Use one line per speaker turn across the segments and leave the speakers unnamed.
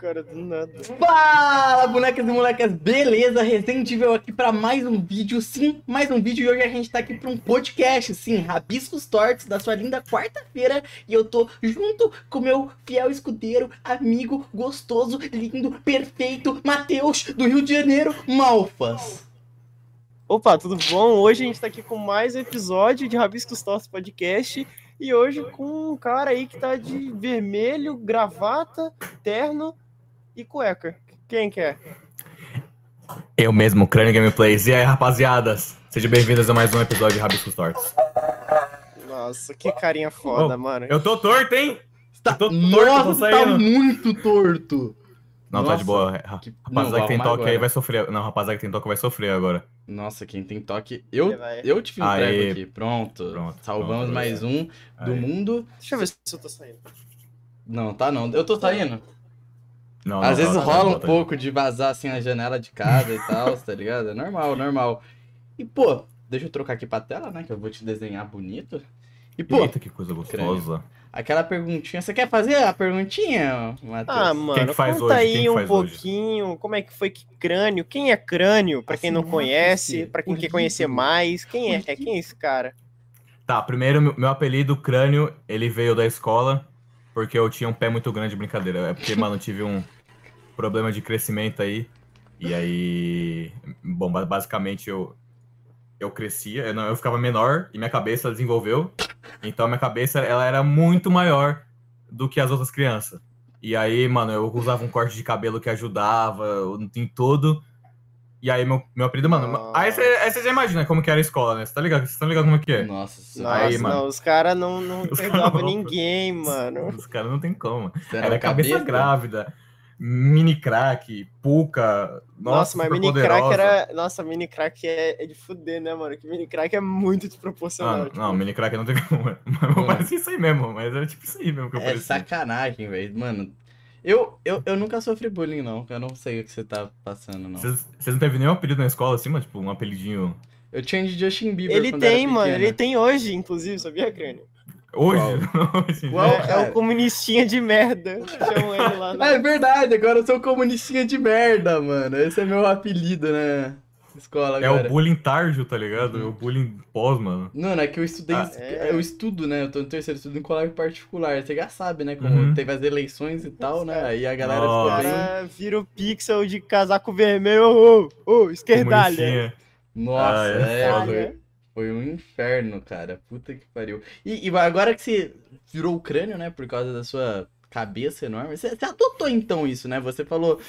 cara, do nada.
Fala, bonecas e molecas, beleza? Resident Evil aqui para mais um vídeo, sim, mais um vídeo e hoje a gente tá aqui para um podcast, sim, Rabiscos Tortos da sua linda quarta-feira e eu tô junto com meu fiel escudeiro, amigo, gostoso, lindo, perfeito, Matheus, do Rio de Janeiro, Malfas.
Opa, tudo bom? Hoje a gente tá aqui com mais um episódio de Rabiscos Tortos Podcast e hoje com um cara aí que tá de vermelho, gravata, terno e cueca. Quem quer?
Eu mesmo, Crânio Gameplays. E aí, rapaziadas? Sejam bem-vindos a mais um episódio de Rabiscos Tortos.
Nossa, que carinha foda,
Oh,
mano.
Eu tô torto, hein?
Tá,
Eu tô torto,
nossa,
tô
tá muito torto.
Não, tá
Nossa,
de boa.
Que-
Rapaziada
Não,
que tem toque aí
agora.
vai sofrer. Não, rapaziada que tem toque vai sofrer agora.
Nossa, quem tem toque. Eu, eu te entrego aqui. Pronto.
Pronto,
Salvamos
pronto,
mais um do
Aí.
mundo.
Deixa eu ver se eu tô saindo.
Não, tá não. Eu tô saindo.
Não,
Às
não,
vezes
tá, tá,
rola um pouco de vazar assim a janela de casa e tal, tá ligado? É normal, normal. E pô, deixa eu trocar aqui pra tela, né? Que eu vou te desenhar bonito. E pô,
Eita, que coisa gostosa.
aquela perguntinha. Você quer fazer a perguntinha, Matheus?
Ah, mano,
que faz
conta
hoje?
aí
Quem que
um
faz hoje?
pouquinho como é que foi que crânio, quem é crânio, pra quem não
Assim,
conhece, pra quem quer conhecer mais, quem é, é quem é esse cara?
Tá, primeiro, meu apelido, Crânio, ele veio da escola porque eu tinha um pé muito grande, brincadeira. É porque, mano, eu tive um problema de crescimento aí. E aí, bom, ba- basicamente eu eu crescia, eu, não, eu ficava menor e minha cabeça desenvolveu. Então minha cabeça ela era muito maior do que as outras crianças. E aí, mano, eu usava um corte de cabelo que ajudava em tudo. E aí, meu, meu apelido, mano. Aí você você já imagina como que era a escola, né? Você tá ligado? Você tá ligado como é que é?
Nossa,
Nossa,
Aí,
não,
mano.
os caras não, não
não.
ninguém, mano.
Os caras não tem como.
você
Era cabeça grávida, mini crack, puca.
Nossa,
Nossa,
mas mini crack
poderosa.
era. Nossa, mini crack é, é de fuder, né, mano? Que mini crack é muito desproporcional.
Ah,
tipo,
não, mini crack não tem como. Mas parecia isso aí mesmo, mas era tipo isso aí mesmo que eu
É
parecia.
sacanagem, velho. Mano, eu, eu, eu nunca sofri bullying, não. Eu não sei o que você tá passando, não.
Vocês não teve nenhum apelido na escola assim, mano? Tipo, um apelidinho.
Eu tinha de Justin Bieber.
Ele
quando era
tem, mano. Ele tem hoje, inclusive, sabia, crânio?
Hoje?
É, é o comunistinha de merda. Chamam ele lá.
Ah,
No...
é verdade, agora eu sou comunistinha de merda, mano. Esse é meu apelido, né? Escola
É
agora.
o bullying tardio, tá ligado?
Uhum.
É o bullying pós, mano.
Mano, é que eu estudei.
Ah,
é.
Eu estudo, né? Eu tô no terceiro estudo em colégio particular. Você já sabe, né? Como
Uhum.
teve as eleições e tal, né? Aí a galera
Nossa.
Ficou bem.
cara vira o pixel de casaco vermelho. Ô, ô, esquerdalha.
Comunistinha.
Nossa,
Ah, é
é, foi, foi um inferno, cara. Puta que pariu. E, e agora que você virou o crânio, né? Por causa da sua cabeça enorme. Você, você adotou então isso, né? Você falou.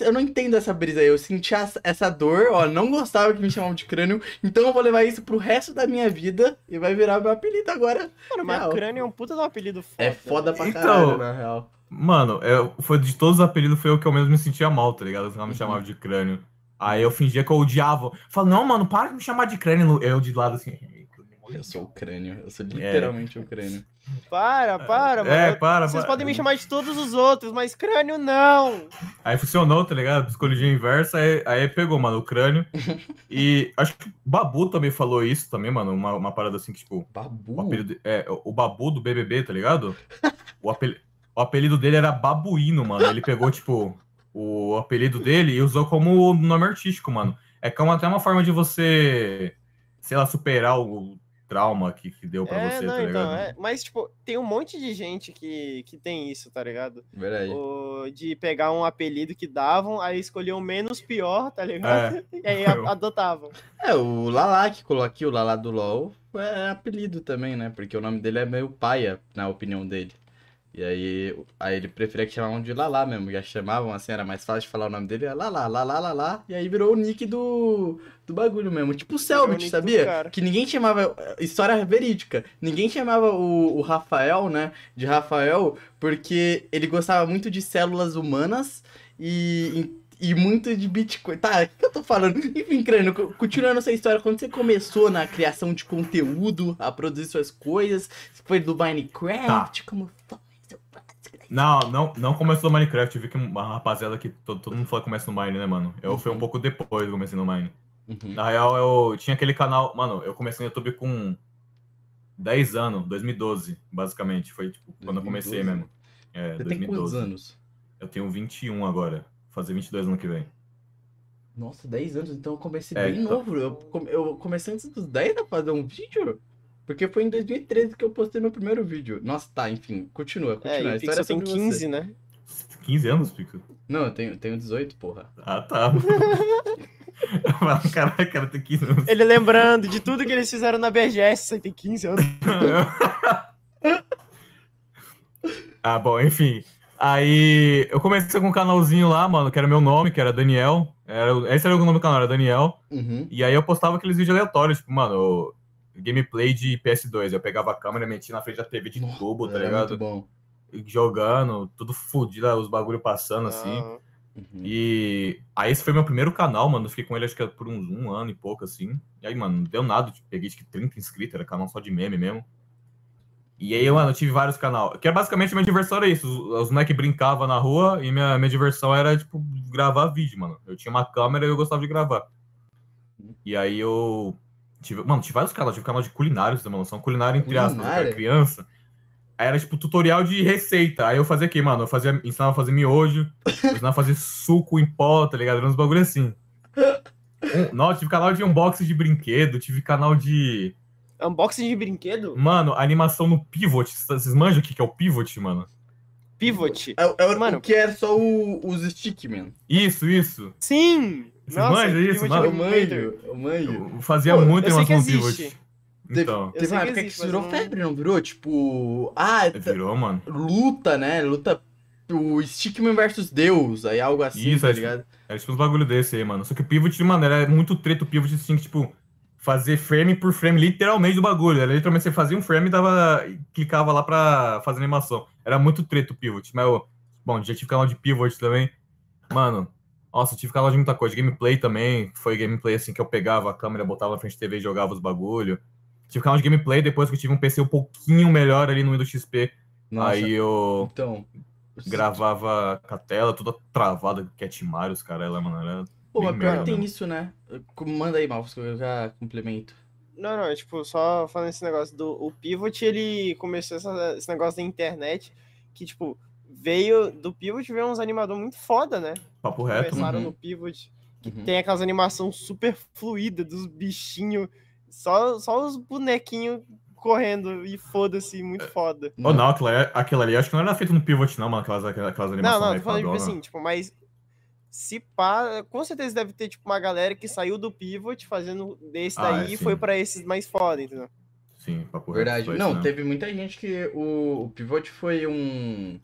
Eu não entendo essa brisa aí. Eu senti essa- dor, ó. Não gostava que me chamavam de crânio. Então eu vou levar isso pro resto da minha vida e vai virar meu apelido agora.
Mano, mas
Real.
crânio é um puta de um apelido foda.
É foda pra
Então-
caralho, na real.
Mano, eu, foi de todos os apelidos, foi o que eu mesmo me sentia mal, tá ligado? Os caras me
Uhum.
chamavam de crânio. Aí eu fingia que eu odiava. Falei, não, mano, para de me chamar de crânio. Eu de lado assim.
Eu sou o crânio. Eu sou literalmente o crânio.
Para, para, mano.
É, para,
Vocês
para.
podem me chamar de todos os outros, mas crânio não.
Aí funcionou, tá ligado? Psicologia inversa, aí, aí pegou, mano, o crânio. e acho que o Babu também falou isso também, mano. Uma, uma parada assim que, tipo, o
Babu.
apelido, é, o Babu do BBB, tá ligado? O, apel, o apelido dele era Babuíno, mano. Ele pegou, tipo, o apelido dele e usou como nome artístico, mano. É como até uma forma de você, sei lá, superar o trauma que, que deu pra
é,
você,
não,
tá ligado?
então. é- mas, tipo, tem um monte de gente que, que tem isso, tá ligado?
Verdade.
O, de pegar um apelido que davam, aí escolhiam o menos pior, tá ligado? E aí
Eu-
adotavam.
É, o Lala que colocou aqui, o Lala do LoL, é apelido também, né? Porque o nome dele é meio paia, na opinião dele. E aí, aí ele preferia que chamavam de Lala mesmo. Já chamavam assim, era mais fácil de falar o nome dele, era Lala, Lala, Lala. E aí virou o nick do, do bagulho mesmo. Tipo o Selbit, sabia? Que ninguém chamava. História verídica. Ninguém chamava o, o Rafael, né? De Rafael, porque ele gostava muito de células humanas e. E muito de Bitcoin. Tá, o que eu tô falando? Enfim, Crânio, co- continuando essa história, quando você começou na criação de conteúdo, a produzir suas coisas, foi do Minecraft, como foi?
Não, não, não começou no Minecraft. Eu vi que uma rapaziada que todo, todo mundo fala que começa no Mine, né, mano? Eu fui um
Uhum.
pouco depois que comecei no Mine.
Uhum.
Na real, eu tinha aquele canal. Mano, eu comecei no YouTube com 10 anos, 2012, basicamente. Foi tipo, quando eu comecei
2012.
mesmo. É,
Você tem quantos
2012.
anos?
Eu tenho 21 agora. Vou fazer 22 ano que vem.
Nossa, 10 anos, então eu comecei
É,
bem
então.
novo. Eu, eu comecei antes dos 10 a fazer um vídeo. Porque foi em 2013 que eu postei meu primeiro vídeo. Nossa, tá, enfim, continua, continua.
É,
a
e
história é
tem
sobre
15,
você.
né?
15 anos, Pico?
Não, eu tenho, tenho 18, porra.
Ah, tá. Caralho, cara, tem 15 anos.
Ele lembrando de tudo que eles fizeram na BGS, você tem 15 anos.
ah, bom, enfim. Aí eu comecei com um canalzinho lá, mano, que era meu nome, que era Daniel. Era, esse era o nome do canal, era Daniel.
Uhum.
E aí eu postava aqueles vídeos aleatórios, tipo, mano, gameplay de PS2. Eu pegava a câmera e metia na frente da TV de tubo, tá ligado?
muito bom.
Jogando, tudo fudido, os bagulho passando assim.
Ah,
Uhum.
E aí esse foi meu primeiro canal, mano. Eu fiquei com ele acho que por uns um ano e pouco, assim. E aí, mano, não deu nada. Tipo, peguei acho que 30 inscritos, era canal só de meme mesmo. E aí, mano, eu tive vários canais. Que é basicamente minha diversão era isso. Os, os moleques brincavam na rua e minha, minha diversão era, tipo, gravar vídeo, mano. Eu tinha uma câmera e eu gostava de gravar. E aí eu. Tive, mano, tive vários canais. Tive canal de culinários, mano. São culinário entre aspas, eu
Culinária?
era criança. Aí era tipo tutorial de receita. Aí eu fazia o quê, mano? Eu fazia, ensinava a fazer miojo, eu ensinava a fazer suco em pó, tá ligado? Era uns bagulho assim. Um, não, tive canal de unboxing de brinquedo, tive canal de.
Unboxing de brinquedo?
Mano, animação no Pivot. Vocês manjam o que que é o Pivot, mano?
Pivot.
É, é o-
Mano.
o que é só o- os Stickman.
Isso, isso.
Sim!
Você manja isso, mano?
é
Eu
muito-
manjo, eu manjo.
Eu fazia
Pô,
animação no
existe.
Pivot.
Teve,
Então,
teve
sei
uma época que isso virou febre, não virou? Tipo, ah, t-
virou, mano.
luta, né? Luta, o Stickman versus Deus, aí algo assim,
Isso,
tá
é tipo-
ligado?
Era tipo uns bagulho desse aí, mano. Só que o Pivot, mano, era muito treta. O Pivot tinha que, tipo, fazer frame por frame, literalmente, do bagulho. Era literalmente você fazia um frame e dava, clicava lá pra fazer animação. Era muito treta o Pivot. Mas, eu, bom, já tive canal de Pivot também. Mano, nossa, eu tive canal de muita coisa. Gameplay também. Foi gameplay assim que eu pegava a câmera, botava na frente da TV e jogava os bagulho. Tive canal de gameplay depois que eu tive um PC um pouquinho melhor ali no Windows XP.
Nossa,
Aí eu
então...
gravava com a tela toda travada, Cat Mario, os caras lá, mano. Era
Pô, mas pior que tem
mesmo.
isso, né? Manda aí, Malfos, que eu já complemento.
Não, não, é tipo, só falando esse negócio do o Pivot, ele começou essa- esse negócio da internet, que, tipo, veio do Pivot, veio uns animadores muito foda, né?
Papo reto,
Começaram
uhum.
no Pivot, que
Uhum.
tem aquelas animações super fluídas dos bichinhos, só, só os bonequinhos correndo e foda-se, muito foda.
Ou não, aquilo, ali- aquilo ali acho que não era feito no Pivot, não, mano. Aquelas, aquelas
Não,
animações
não,
meio
tô falando, tipo assim, tipo, mas se pá, com certeza deve ter, tipo, uma galera que saiu do Pivot fazendo desse
Ah,
daí
é,
e foi pra esses mais foda, entendeu?
Sim, papo
Verdade.
reto.
Não,
isso mesmo.
teve muita gente que o, o Pivot foi um,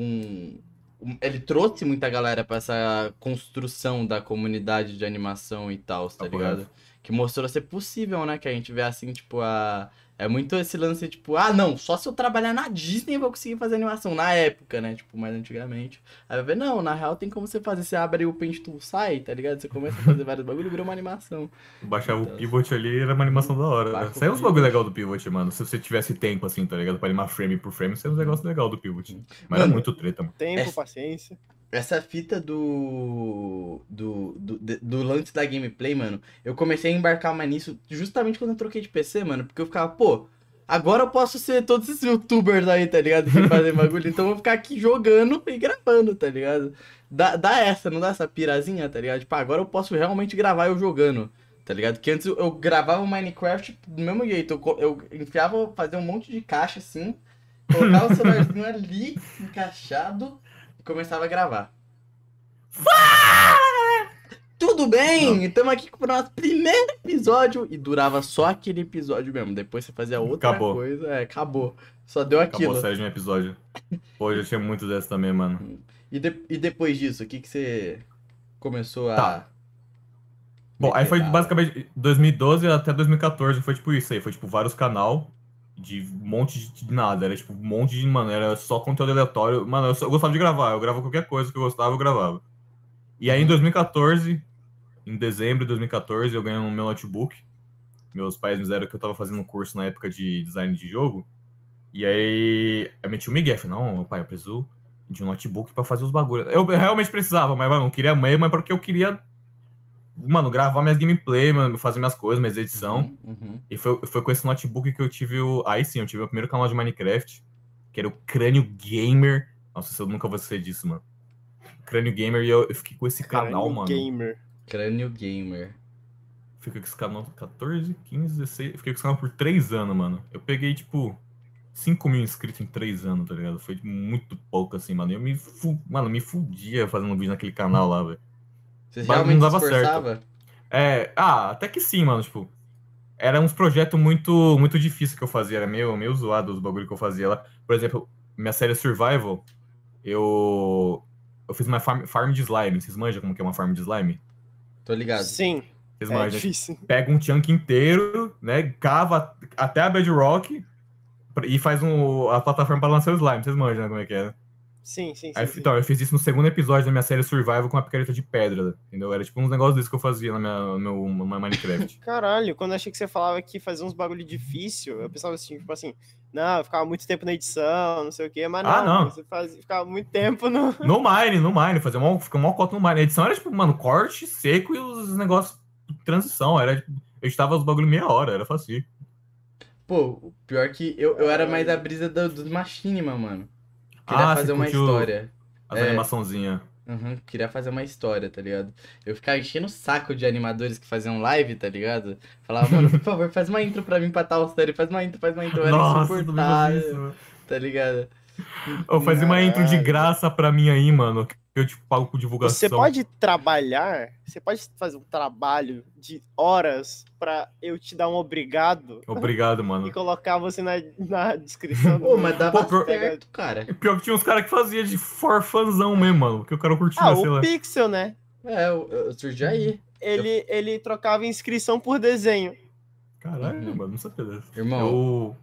um, um- Ele trouxe muita galera pra essa construção da comunidade de animação e tal, tá
Papo
ligado? Que mostrou ser possível, né? Que a gente vê assim, tipo, a. É muito esse lance, tipo, ah, não, só se eu trabalhar na Disney eu vou conseguir fazer animação. Na época, né? Tipo, mais antigamente. Aí vai ver, não, na real tem como você fazer. Você abre o Paint Tool, sai, tá ligado? Você começa a fazer vários bagulho e vira uma animação.
Baixava
Então.
o Pivot ali era uma animação da hora.
O
Saiu uns bagulho legal do Pivot, mano. Se você tivesse tempo, assim, tá ligado? Pra animar frame por frame, saiu uns negócios legal do Pivot. Mas era
Mano,
muito treta, mano.
Tempo,
É-
paciência.
Essa fita do, do, do, do lance da gameplay, mano, eu comecei a embarcar mais nisso justamente quando eu troquei de PC, mano, porque eu ficava, pô, agora eu posso ser todos esses youtubers aí, tá ligado? Que fazem bagulho, então eu vou ficar aqui jogando e gravando, tá ligado? Dá, dá essa, não dá essa pirazinha, tá ligado? Tipo, agora eu posso realmente gravar eu jogando, tá ligado? Que antes eu, gravava o Minecraft do mesmo jeito, eu, eu enfiava, fazia um monte de caixa assim, colocava o celularzinho ali, encaixado, começava a gravar. Tudo bem, estamos aqui para o nosso primeiro episódio e durava só aquele episódio mesmo. Depois você fazia outra
Acabou.
coisa, é, acabou. Só deu
Acabou
aquilo.
a série de um episódio. Pô, eu já tinha muito dessa também, mano.
E, de- e depois disso, o que, que você começou a.
Tá. Bom, aí foi basicamente 2012 até 2014, foi tipo isso aí, foi tipo vários canal de um monte de nada, era tipo um monte de, mano, era só conteúdo aleatório. Mano, eu, só- eu gostava de gravar, eu gravava qualquer coisa que eu gostava, eu gravava. E aí em 2014, em dezembro de 2014, eu ganhei um meu notebook. Meus pais me disseram que eu tava fazendo um curso na época de design de jogo. E aí eu meti o Miguel, falei, não, pai, eu preciso de um notebook pra fazer os bagulhos. Eu realmente precisava, mas mano, não queria mesmo, mas porque eu queria mano, gravar minhas gameplay, mano, fazer minhas coisas, minhas edição.
Uhum, uhum.
E foi, foi com esse notebook que eu tive o. Aí sim, eu tive o primeiro canal de Minecraft. que era o Crânio Gamer. Nossa, eu nunca vou ser disso, mano. Crânio Gamer e eu, eu fiquei com esse canal,
Crânio
mano.
Gamer.
Crânio Gamer.
Fiquei com esse canal 14, 15, 16. Fiquei com esse canal por 3 anos, mano. Eu peguei, tipo, 5 mil inscritos em 3 anos, tá ligado? Foi muito pouco, assim, mano. Eu me, fu... mano, me fudia fazendo vídeo naquele canal lá, velho.
Você
Mas não
realmente
dava
se
certo. É, ah, até que sim, mano, tipo. Era uns projetos muito, muito difíceis que eu fazia, era meio, meio zoado os bagulho que eu fazia lá. Por exemplo, minha série Survival, eu. Eu fiz uma farm, farm de slime. Vocês manjam como que é uma farm de slime?
Tô ligado.
Sim,
Vocês
é
manjam.
difícil.
Pega um chunk inteiro, né? Cava até a bedrock e faz um, a plataforma pra lançar o slime. Vocês manjam né, como é que é?
Sim, sim, sim.
Aí,
sim.
então, eu fiz isso no segundo episódio da minha série Survival com a picareta de pedra, entendeu? Era tipo uns negócios desses que eu fazia na minha, no meu, no meu Minecraft.
Caralho, quando eu achei que você falava que fazia uns bagulho difícil, eu pensava assim, tipo assim, não, eu ficava muito tempo na edição, não sei o quê, mas não,
Ah, não.
você fazia, ficava muito tempo no.
No Mine, no Mine, fazer uma, ficar uma cota no Mine. A edição era tipo, mano, corte seco e os negócios de transição. Era tipo, eu estava os bagulho meia hora, era fácil.
Pô, o pior que eu, eu era mais a brisa do, dos Machinima, mano. Queria
Ah,
fazer uma história.
As
É.
animaçãozinhas.
Uhum, queria fazer uma história, tá ligado? Eu ficava enchendo o saco de animadores que faziam live, tá ligado? Falava, mano, por favor, faz uma intro pra mim pra tal série, faz uma intro, faz uma intro. Era
Nossa,
insuportável, tá ligado?
Eu fazia uma intro de graça pra mim aí, mano. Que eu tipo pago com divulgação.
Você pode trabalhar, você pode fazer um trabalho de horas pra eu te dar um obrigado
Obrigado,
e
mano.
colocar você na, na descrição do
Pô, mas dava
Pô,
certo, cara.
E pior que tinha uns caras que fazia de forfanzão mesmo, mano. Que o cara curtia,
Ah,
sei lá.
o Pixel, né?
É, eu, eu surgi aí.
Ele, ele trocava inscrição por desenho.
Caralho,
Uhum.
mano, não sabia dessa.
Irmão,
Eu.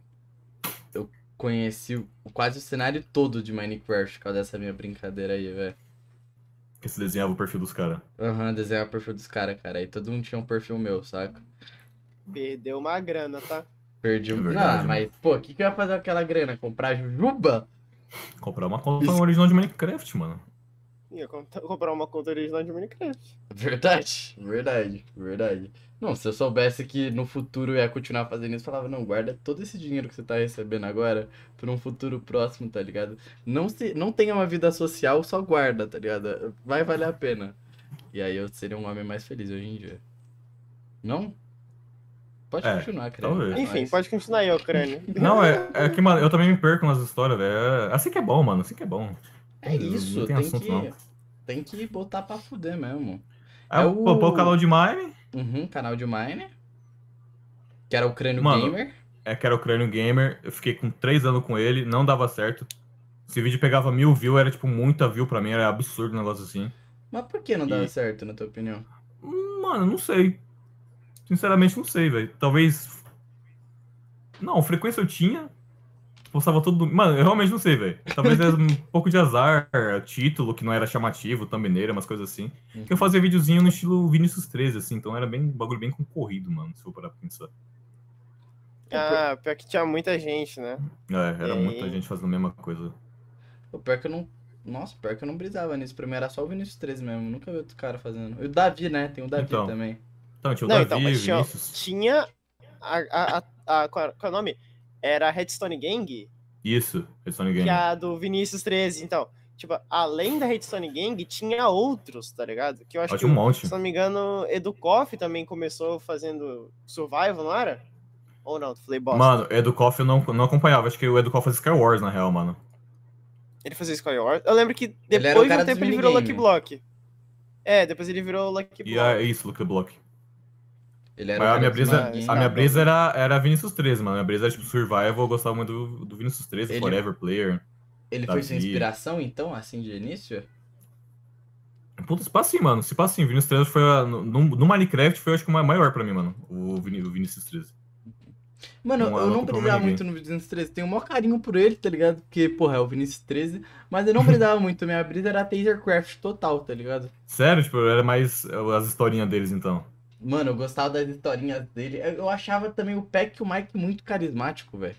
Conheci quase o cenário todo de Minecraft por causa dessa minha brincadeira aí, velho.
Que se desenhava o perfil dos caras.
Aham, desenhar o perfil dos caras, cara. Aí todo mundo tinha um perfil meu, saca?
Perdeu uma grana, tá?
Perdi
É
um.
verdade,
ah, mas, pô, o que, que eu ia fazer com aquela grana? Comprar jujuba?
Comprar uma conta original de Minecraft, mano.
Ia comp- comprar uma conta original de Minecraft.
Verdade, verdade, verdade. Não, se eu soubesse que no futuro eu ia continuar fazendo isso, eu falava, não, guarda todo esse dinheiro que você tá recebendo agora pra um futuro próximo, tá ligado? Não, se, não tenha uma vida social, só guarda, tá ligado? Vai valer a pena. E aí eu seria um homem mais feliz hoje em dia. Não? Pode
É,
continuar, cara.
talvez.
Enfim, pode continuar aí, crânio.
Não, é, é que, mano, eu também me perco nas histórias, velho. É- Assim que é bom, mano. Assim que é bom.
É isso,
Não
tem,
tem assunto,
que,
não.
Tem que botar pra fuder mesmo.
Aí
É
eu pô,
o-
o canal de Mine,
Uhum, canal de Mine. Que era o Crânio
Mano,
Gamer.
é que era o Crânio Gamer. Eu fiquei com três anos com ele, não dava certo. Esse vídeo pegava mil views, era tipo muita view pra mim, era absurdo um negócio assim.
Mas por que não dava
E-
certo, na tua opinião?
Mano, não sei. Sinceramente, não sei, velho. Talvez. Não, frequência eu tinha. Postava todo. domingo. Mano, eu realmente não sei, velho. Talvez era um pouco de azar, título que não era chamativo, thumbnail, umas coisas assim. Que eu fazia videozinho no estilo Vinicius 13, assim, então era bem um bagulho bem concorrido, mano, se for parar pra pensar.
Ah, pior que tinha muita gente, né?
É, era
É.
muita gente fazendo a mesma coisa.
O pior que eu não. Nossa, pior que eu não brisava nisso. Pra mim era só o Vinicius 13 mesmo. Nunca vi outro cara fazendo. E o Davi, né? Tem o Davi
Então.
também.
Então, tinha o
Não,
Davi,
então, mas tinha, tinha a, a, a, a- qual, qual é o nome? Era a Redstone Gang,
Isso, Redstone
que
Game.
é a do Vinícius 13. Então, tipo, além da Redstone Gang, tinha outros, tá ligado? Que eu acho que,
um monte.
se não me engano, Educoff também começou fazendo Survival, não era? Ou não, falei bosta.
Mano, Educoff eu não, não acompanhava. Acho que o Educoff fazia Skywars, na real, mano.
Ele fazia Skyward. Eu lembro que depois de um tempo ele virou Lucky. Block. É, depois ele virou Lucky
E
Block.
é isso, Luke Block.
Ele era
Mas a minha brisa, a minha brisa era, era Vinicius 13, mano. A minha brisa era tipo Survival, eu gostava muito do, do Vinicius 13,
Ele-
Forever Player.
Ele foi sua inspiração, então, assim, de início?
Puta, se passa assim, mano. Se passa assim, Vinicius 13 foi. a- no, no- Minecraft foi, acho que, o maior pra mim, mano. O, Vini, o Vinicius 13.
Mano,
Não,
eu
não
não brisava muito no Vinicius 13. Tenho o maior carinho por ele, tá ligado? Porque, porra, é o Vinicius 13. Mas eu não brisava muito. Minha brisa era Tasercraft total, tá ligado?
Sério, tipo, era mais as historinhas deles, então.
Mano, eu gostava das historinhas dele. Eu achava também o Peck e o Mike muito carismático, velho.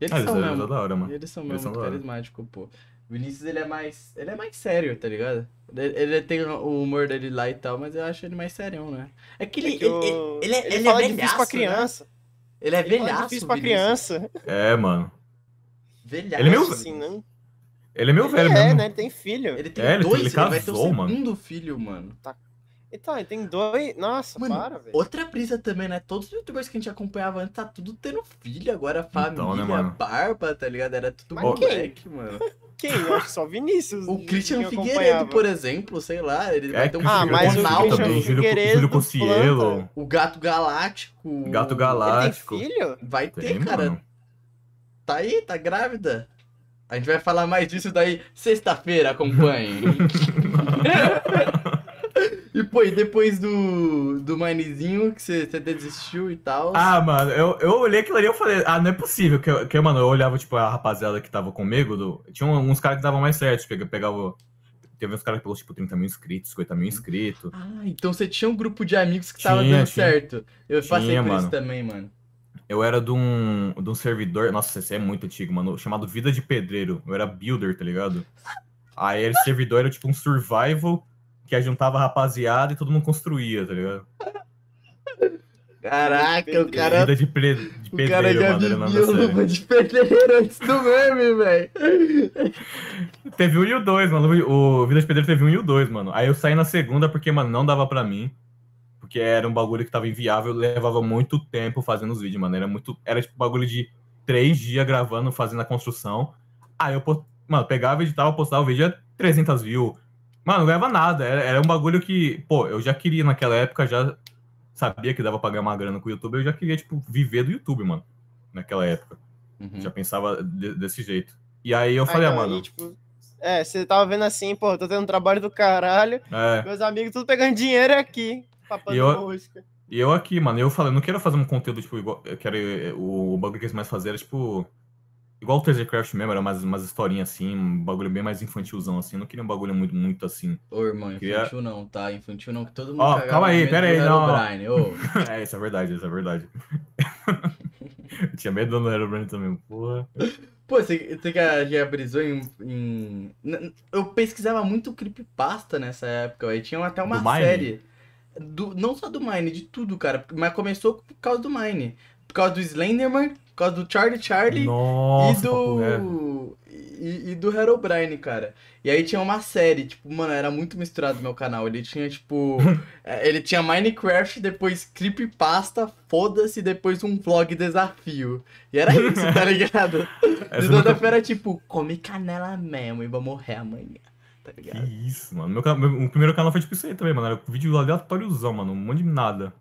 Eles
Ah,
são
eles
mesmo.
da hora, mano.
Eles são
Eles
mesmo
são
muito carismáticos, pô. O Vinícius, ele é mais. Ele é mais sério, tá ligado? Ele, ele tem o humor dele lá e tal, mas eu acho ele mais sério, né? É que ele.
É que
ele,
o-
ele, ele, é- ele
fala
é
difícil pra
velhaço, né?
criança.
Ele é
Ele fala
velhaço,
difícil pra
Vinícius.
criança.
É, mano.
Velhaço.
Ele é meio-
assim, não.
Ele é meu velho
é,
mesmo.
né? Ele tem filho.
Ele tem
É, ele-
dois,
ele
ele, vai ter o
casou, mano.
segundo filho, mano.
Então, ele tem dois. Nossa,
Mano,
para, velho.
Outra brisa também, né? Todos os youtubers que a gente acompanhava antes tá tudo tendo filho agora, família,
Então, né, mano?
barba, tá ligado? Era tudo
Mas
moleque, mano.
Quem? Eu acho só o Vinícius.
O Christian Figueiredo, por exemplo, sei lá, ele
É,
vai ter um
Ah,
filho
mas o Christian Figueiredo
Júlio
planta.
Cossielo.
o Gato Galáctico.
Gato
Ele
Galáctico.
tem filho?
Vai ter,
Tem,
cara.
mano.
Tá aí, tá grávida. A gente vai falar mais disso daí sexta-feira, acompanhem. e pô, e depois do, do Minezinho, que você você desistiu e tal.
Ah, mano, eu, eu olhei aquilo ali e eu falei, ah, não é possível. Que, eu- que, mano, eu olhava, tipo, a rapaziada que tava comigo, do... tinha uns caras que davam mais certo, tipo, pegava. Teve uns caras que pegou, tipo, 30 mil inscritos, 50 mil inscritos.
Ah, então você tinha um grupo de amigos que tava
Tinha,
dando
tinha.
certo. Eu passei
Tinha,
por isso
mano.
também, mano.
Eu era de um, de um servidor, nossa, esse é muito antigo, mano, chamado Vida de Pedreiro. Eu era builder, tá ligado? Aí esse servidor era tipo um survival que juntava a rapaziada e todo mundo construía, tá ligado?
Caraca, o cara,
Vida de, pre- de
o
pedreiro,
cara já
mano, o
vivia o de pedreiro antes do meme, velho.
Teve um e o dois, mano. O Vida de Pedreiro teve um e o dois, mano. Aí eu saí na segunda porque, mano, não dava pra mim. Porque era um bagulho que tava inviável, levava muito tempo fazendo os vídeos, mano. Era muito. Era tipo bagulho de três dias gravando, fazendo a construção. Aí eu, post- mano, pegava, editava, postava o vídeo, ia 300 views. Mano, não ganhava nada. Era, era um bagulho que, pô, eu já queria naquela época, já sabia que dava pra ganhar uma grana com o YouTube, eu já queria, tipo, viver do YouTube, mano. Naquela época.
Uhum.
Já pensava de- desse jeito. E aí eu falei, ah,
não,
mano.
e, tipo, é, você tava vendo assim, pô, tô tendo um trabalho do caralho.
É.
Meus amigos tudo pegando dinheiro aqui. Papando
E eu-
música.
E eu aqui, mano, eu falei, eu não quero fazer um conteúdo, tipo, igual. Eu quero. eh, O, o bagulho que eles mais faziam era, tipo. Igual o Treasurecraft mesmo, era mais umas historinhas assim, um bagulho bem mais infantilzão, assim. Eu não queria um bagulho muito, muito assim.
Ô, irmão,
Queria-
infantil não, tá? Infantil não, que todo mundo
Ó,
cagava
calma aí, pera aí, não.
Herobrine, ô.
é, isso é verdade, isso é verdade. eu tinha medo do Herobrine também, porra.
Pô, você, você já, já brisou em, em- Eu pesquisava muito creepypasta nessa época, aí tinha até uma
Do
série. Do, não só do Mine, de tudo, cara. Mas começou por causa do Mine. Por causa do Slenderman, causa do Charlie Charlie
Nossa,
e do. E, e do Herobrine, cara. E aí tinha uma série, tipo, mano, era muito misturado meu canal. Ele tinha, tipo. é, ele tinha Minecraft, depois Creepypasta, foda-se, depois um vlog desafio. E era isso, tá ligado?
Essa
De
nunca-
toda feira, tipo, come canela mesmo e vou morrer amanhã. Tá
Que
ligado?
isso, mano. Meu, meu- o primeiro canal foi tipo isso aí também, mano. Era um vídeo aleatóriozão, mano. Um monte de nada.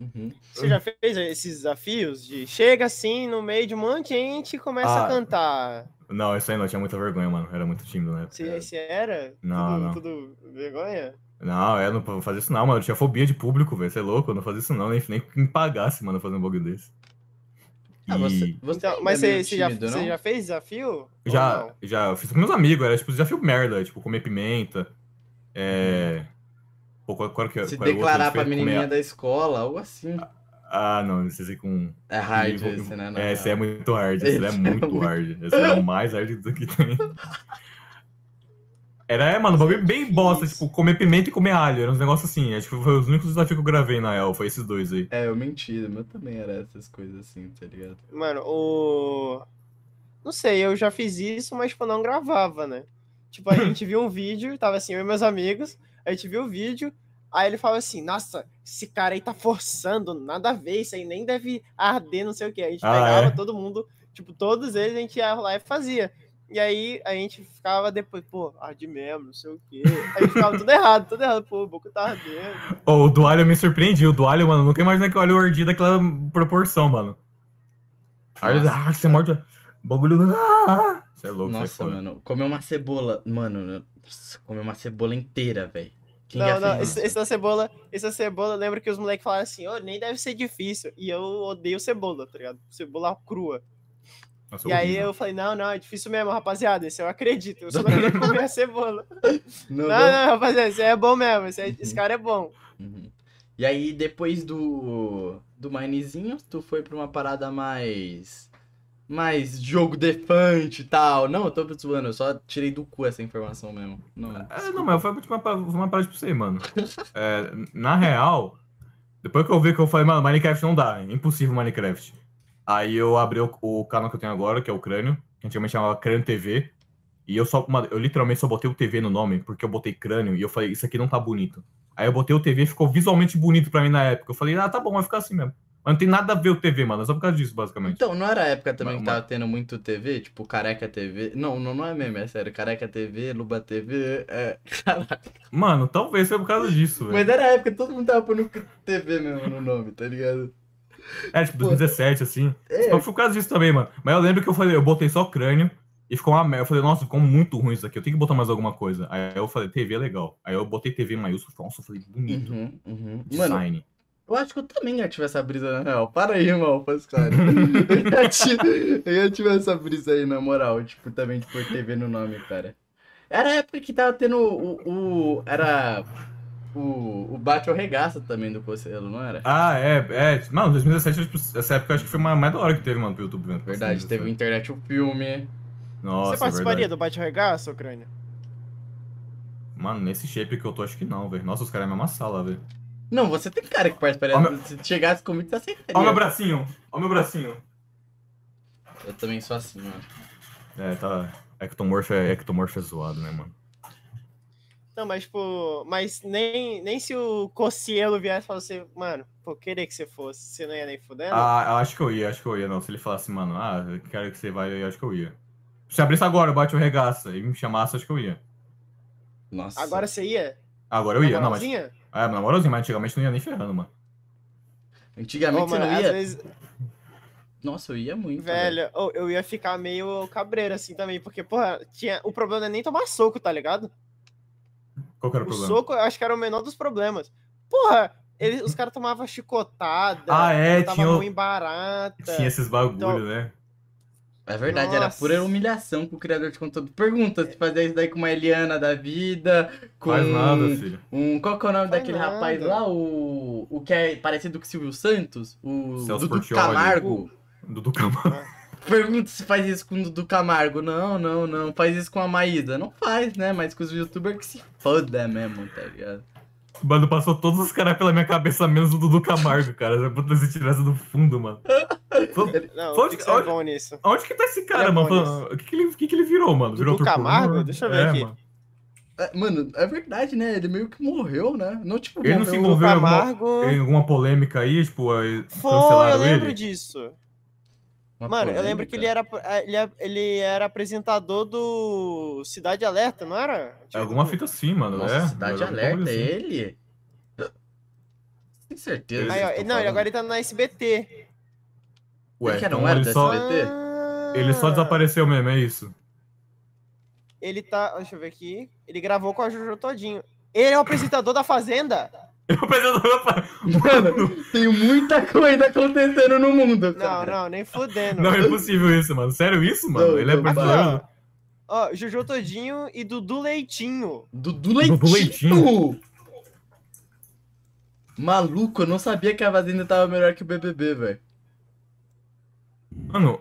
Uhum.
Você já fez esses desafios de chega assim no meio de um monte de gente e começa
Ah.
a cantar?
Não, isso aí não, eu tinha muita vergonha, mano. Era muito tímido, né?
Você, você era?
Não,
tudo,
não.
tudo vergonha?
Não, eu não fazia isso não, mano. Eu tinha fobia de público, velho. Você é louco? Eu não fazia isso não, nem, nem que me pagasse, mano, fazer um bagulho desse.
Ah, você, você
Então, mas
é
você, você, já,
tímido,
você já fez desafio?
Já, já eu fiz com meus amigos, era tipo desafio merda, tipo comer pimenta. É. Pô, qual, qual, que,
Se
qual outro?
declarar pra menininha
comer-
da escola, algo assim.
Ah, não, esse aí com.
É hard
e-
esse, né? na
É, esse é muito hard, esse é
Esse é
muito
muito-
hard. Esse é o mais hard do que tem. Era, é, mano, um bagulho bem bosta, tipo, comer pimenta e comer alho. Era uns negócios assim. Acho que foi os únicos desafios que eu gravei na real, foi esses dois aí.
É, eu menti, o meu também era essas coisas assim, tá ligado?
Mano, o. Não sei, eu já fiz isso, mas tipo, não gravava, né? Tipo, a gente viu um vídeo, tava assim, eu e meus amigos, a gente viu o vídeo, aí ele falava assim, nossa, esse cara aí tá forçando, nada a ver, isso aí nem deve arder, não sei o que. A gente
Ah,
pegava
é?
todo mundo, tipo, todos eles a gente ia lá e fazia. E aí a gente ficava depois, pô, arde mesmo, não sei o quê. Aí ficava tudo errado, tudo errado, pô, o boca tá ardendo.
Ô, o do alho eu me surpreendi. O do alho, mano, nunca imaginei que o alho ardia daquela proporção, mano. Aí,
Nossa.
ah, você morde. o Bagulho. Ah, você é louco,
Nossa,
sai fora.
mano, comer uma cebola. Mano, nossa, comer uma cebola inteira, velho. Quem
não, não,
isso?
esse da cebola, esse da cebola, lembra que os moleques falaram assim, ô, nem deve ser difícil. E eu odeio cebola, tá ligado? Cebola crua.
Nossa,
e aí eu falei, não, não, é difícil mesmo, rapaziada. Esse eu acredito. Eu só não queria comer a cebola.
Não,
Não,
não.
não, rapaziada, esse aí é bom mesmo. Esse, aí- esse cara é bom.
Uhum. E aí, depois do, do Minezinho, tu foi pra uma parada mais. Mais jogo defante e tal. Não, eu tô zoando, eu só tirei do cu essa informação mesmo. Não,
É, não, mas foi tipo, uma, uma parada pra você, mano. É, na real, depois que eu vi que eu falei, mano, Minecraft não dá, é impossível Minecraft. Aí eu abri o, o canal que eu tenho agora, que é o Crânio. que antigamente chamava Crânio TV. E eu só, eu literalmente só botei o TV no nome, porque eu botei crânio e eu falei, isso aqui não tá bonito. Aí eu botei o TV e ficou visualmente bonito pra mim na época. Eu falei, ah, tá bom, vai ficar assim mesmo. Mas não tem nada a ver o TV, mano, é só por causa disso, basicamente.
Então, não era a época também
Mas-
que tava tendo muito TV? Tipo, Careca TV? Não, não, não é meme, é sério. Careca TV, Luba TV, é... Caraca.
Mano, talvez foi por causa disso, velho.
Mas era a época que todo mundo tava pondo TV mesmo no nome, tá ligado?
É, tipo, 2017, assim.
É,
Só foi por causa disso também, mano. Mas eu lembro que eu falei, eu botei só crânio e ficou uma merda. Eu falei, nossa, ficou muito ruim isso aqui. Eu tenho que botar mais alguma coisa. Aí eu falei, TV é legal. Aí eu botei TV maiúsculo. Nossa, eu falei, bonito.
Uhum, uhum. Mano,
Design.
Eu acho que eu também ia tiver essa brisa na real. Para aí, irmão, Pascal. eu, ia ti- eu ia tiver essa brisa aí, na moral. Tipo, também de pôr TV no nome, cara. Era a época que tava tendo o... o era... O, o Bate ao Regaça também do Conselho, não era?
Ah, é, é. Mano, 2017, tipo, essa época eu acho que foi a mais da hora que teve, mano, pro YouTube. Né?
Verdade, teve o internet o filme.
Nossa,
Você participaria
é verdade.
do Bate Regaço, Crânio?
Mano, nesse shape que eu tô, acho que não, velho. Nossa, os caras é a mesma sala, velho.
Não, você tem cara que participaria.
Ó, meu-
Se chegasse comigo, você aceitaria.
Ó meu bracinho, ó meu bracinho.
Eu também sou assim, mano.
É, tá. Ectomorfo é, ectomorfo é zoado, né, mano?
Não, mas, tipo, mas nem, nem se o Cocielo viesse e falasse, assim, mano, pô, queria que você fosse, você não ia nem fudendo?
Ah, eu acho que eu ia, acho que eu ia, não. Se ele falasse, mano, ah, eu quero que você vá, eu acho que eu ia. Se abrisse agora, bate o regaça e me chamasse, acho que eu ia.
Nossa.
Agora você ia?
Agora eu ia, não, mas. É, na moralzinha, mas antigamente não ia nem ferrando, mano.
Antigamente você
mano,
não
às
ia.
vezes,
Nossa, eu ia muito.
velho, ô, eu ia ficar meio cabreiro assim também, porque, porra, tinha, o problema não é nem tomar soco, tá ligado?
Qual que era o
O
problema?
soco eu acho que era o menor dos problemas. Porra, eles, os caras tomavam chicotada,
Ah, é,
tava
tinha o-
ruim barata.
Tinha esses bagulho,
Então-
né?
É verdade, era
Nossa.
pura humilhação com o criador de conteúdo. Pergunta se fazia isso daí com uma Eliana da vida, com
Faz nada, filho.
um. Qual que é o nome
Faz
daquele
nada.
rapaz lá? O. O que é parecido com o Silvio Santos? O
Celso
Dudu
Portiolli.
Camargo.
Dudu Camargo.
Pergunta se faz isso com o Dudu Camargo. Não, não, não. Faz isso com a Maísa. Não faz, né? Mas com os youtubers que se foda mesmo, tá ligado?
Mano, passou todos os caras pela minha cabeça, menos o Dudu Camargo, cara. Puta, se tivesse do fundo, mano.
Não,
Foi-
o Pixel é bom nisso.
Onde que tá esse cara,
Ele é
mano? O que que, ele, que que ele virou, mano? Virou
Dudu Camargo? Deixa eu ver
É,
aqui.
mano.
É, mano, é verdade, né? Ele meio que morreu, né? Não, tipo,
Ele não se envolveu em alguma,
Camargo.
em alguma polêmica aí, tipo, aí
Foi, eu
cancelaram
lembro
ele?
disso.
Uma
Mano, eu lembro que ele era, ele, é- ele era apresentador do Cidade Alerta, não era?
É alguma fita assim, mano.
Nossa,
é,
Cidade Alerta, é
assim.
ele? Tem certeza.
Aí, ó, não, agora ele tá na SBT.
Ué,
Ele que era
então
um era
ele
do
só,
SBT?
Ah,
ele só desapareceu mesmo, é isso?
Ele tá. Deixa eu ver aqui. Ele gravou com a Jojo Todinho. Ele é o apresentador da Fazenda?
Eu pensando,
Mano, tem muita coisa acontecendo no mundo,
Não,
cara.
não, nem fudendo.
Não é impossível isso, mano. Sério isso, mano?
Não,
ele é
não,
brasileiro.
ó. Jojo Todinho e Dudu Leitinho.
Dudu Leitinho.
Dudu Leitinho.
Maluco, eu não sabia que a Fazenda tava melhor que o BBB, velho.
Mano,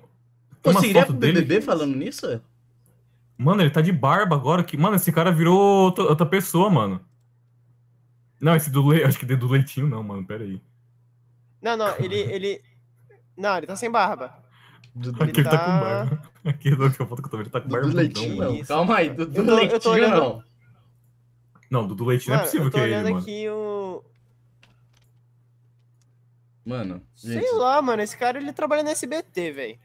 tem umas
Você iria pro
dele.
BBB falando nisso?
Mano, ele tá de barba agora. Que... Mano, esse cara virou outra, outra pessoa, mano. Não, esse do Le... acho que do leitinho não, mano. Pera aí.
Não, não, ele. ele... Não, ele tá sem barba.
Dudu,
Aqui ele tá
tá-
com barba. Aqui na outra foto que eu tô vendo, ele tá com barba.
Dudu Leitinho,
mano.
não.
Isso.
Calma aí, Dudu
Eu tô- eu
Leitinho
olhando-
não.
Não, Dudu Leitinho não é
Mano,
possível
eu tô
que é ele,
olhando
mano.
aqui o.
Mano,
Sei
gente,
lá, mano. Esse cara ele trabalha no SBT, velho.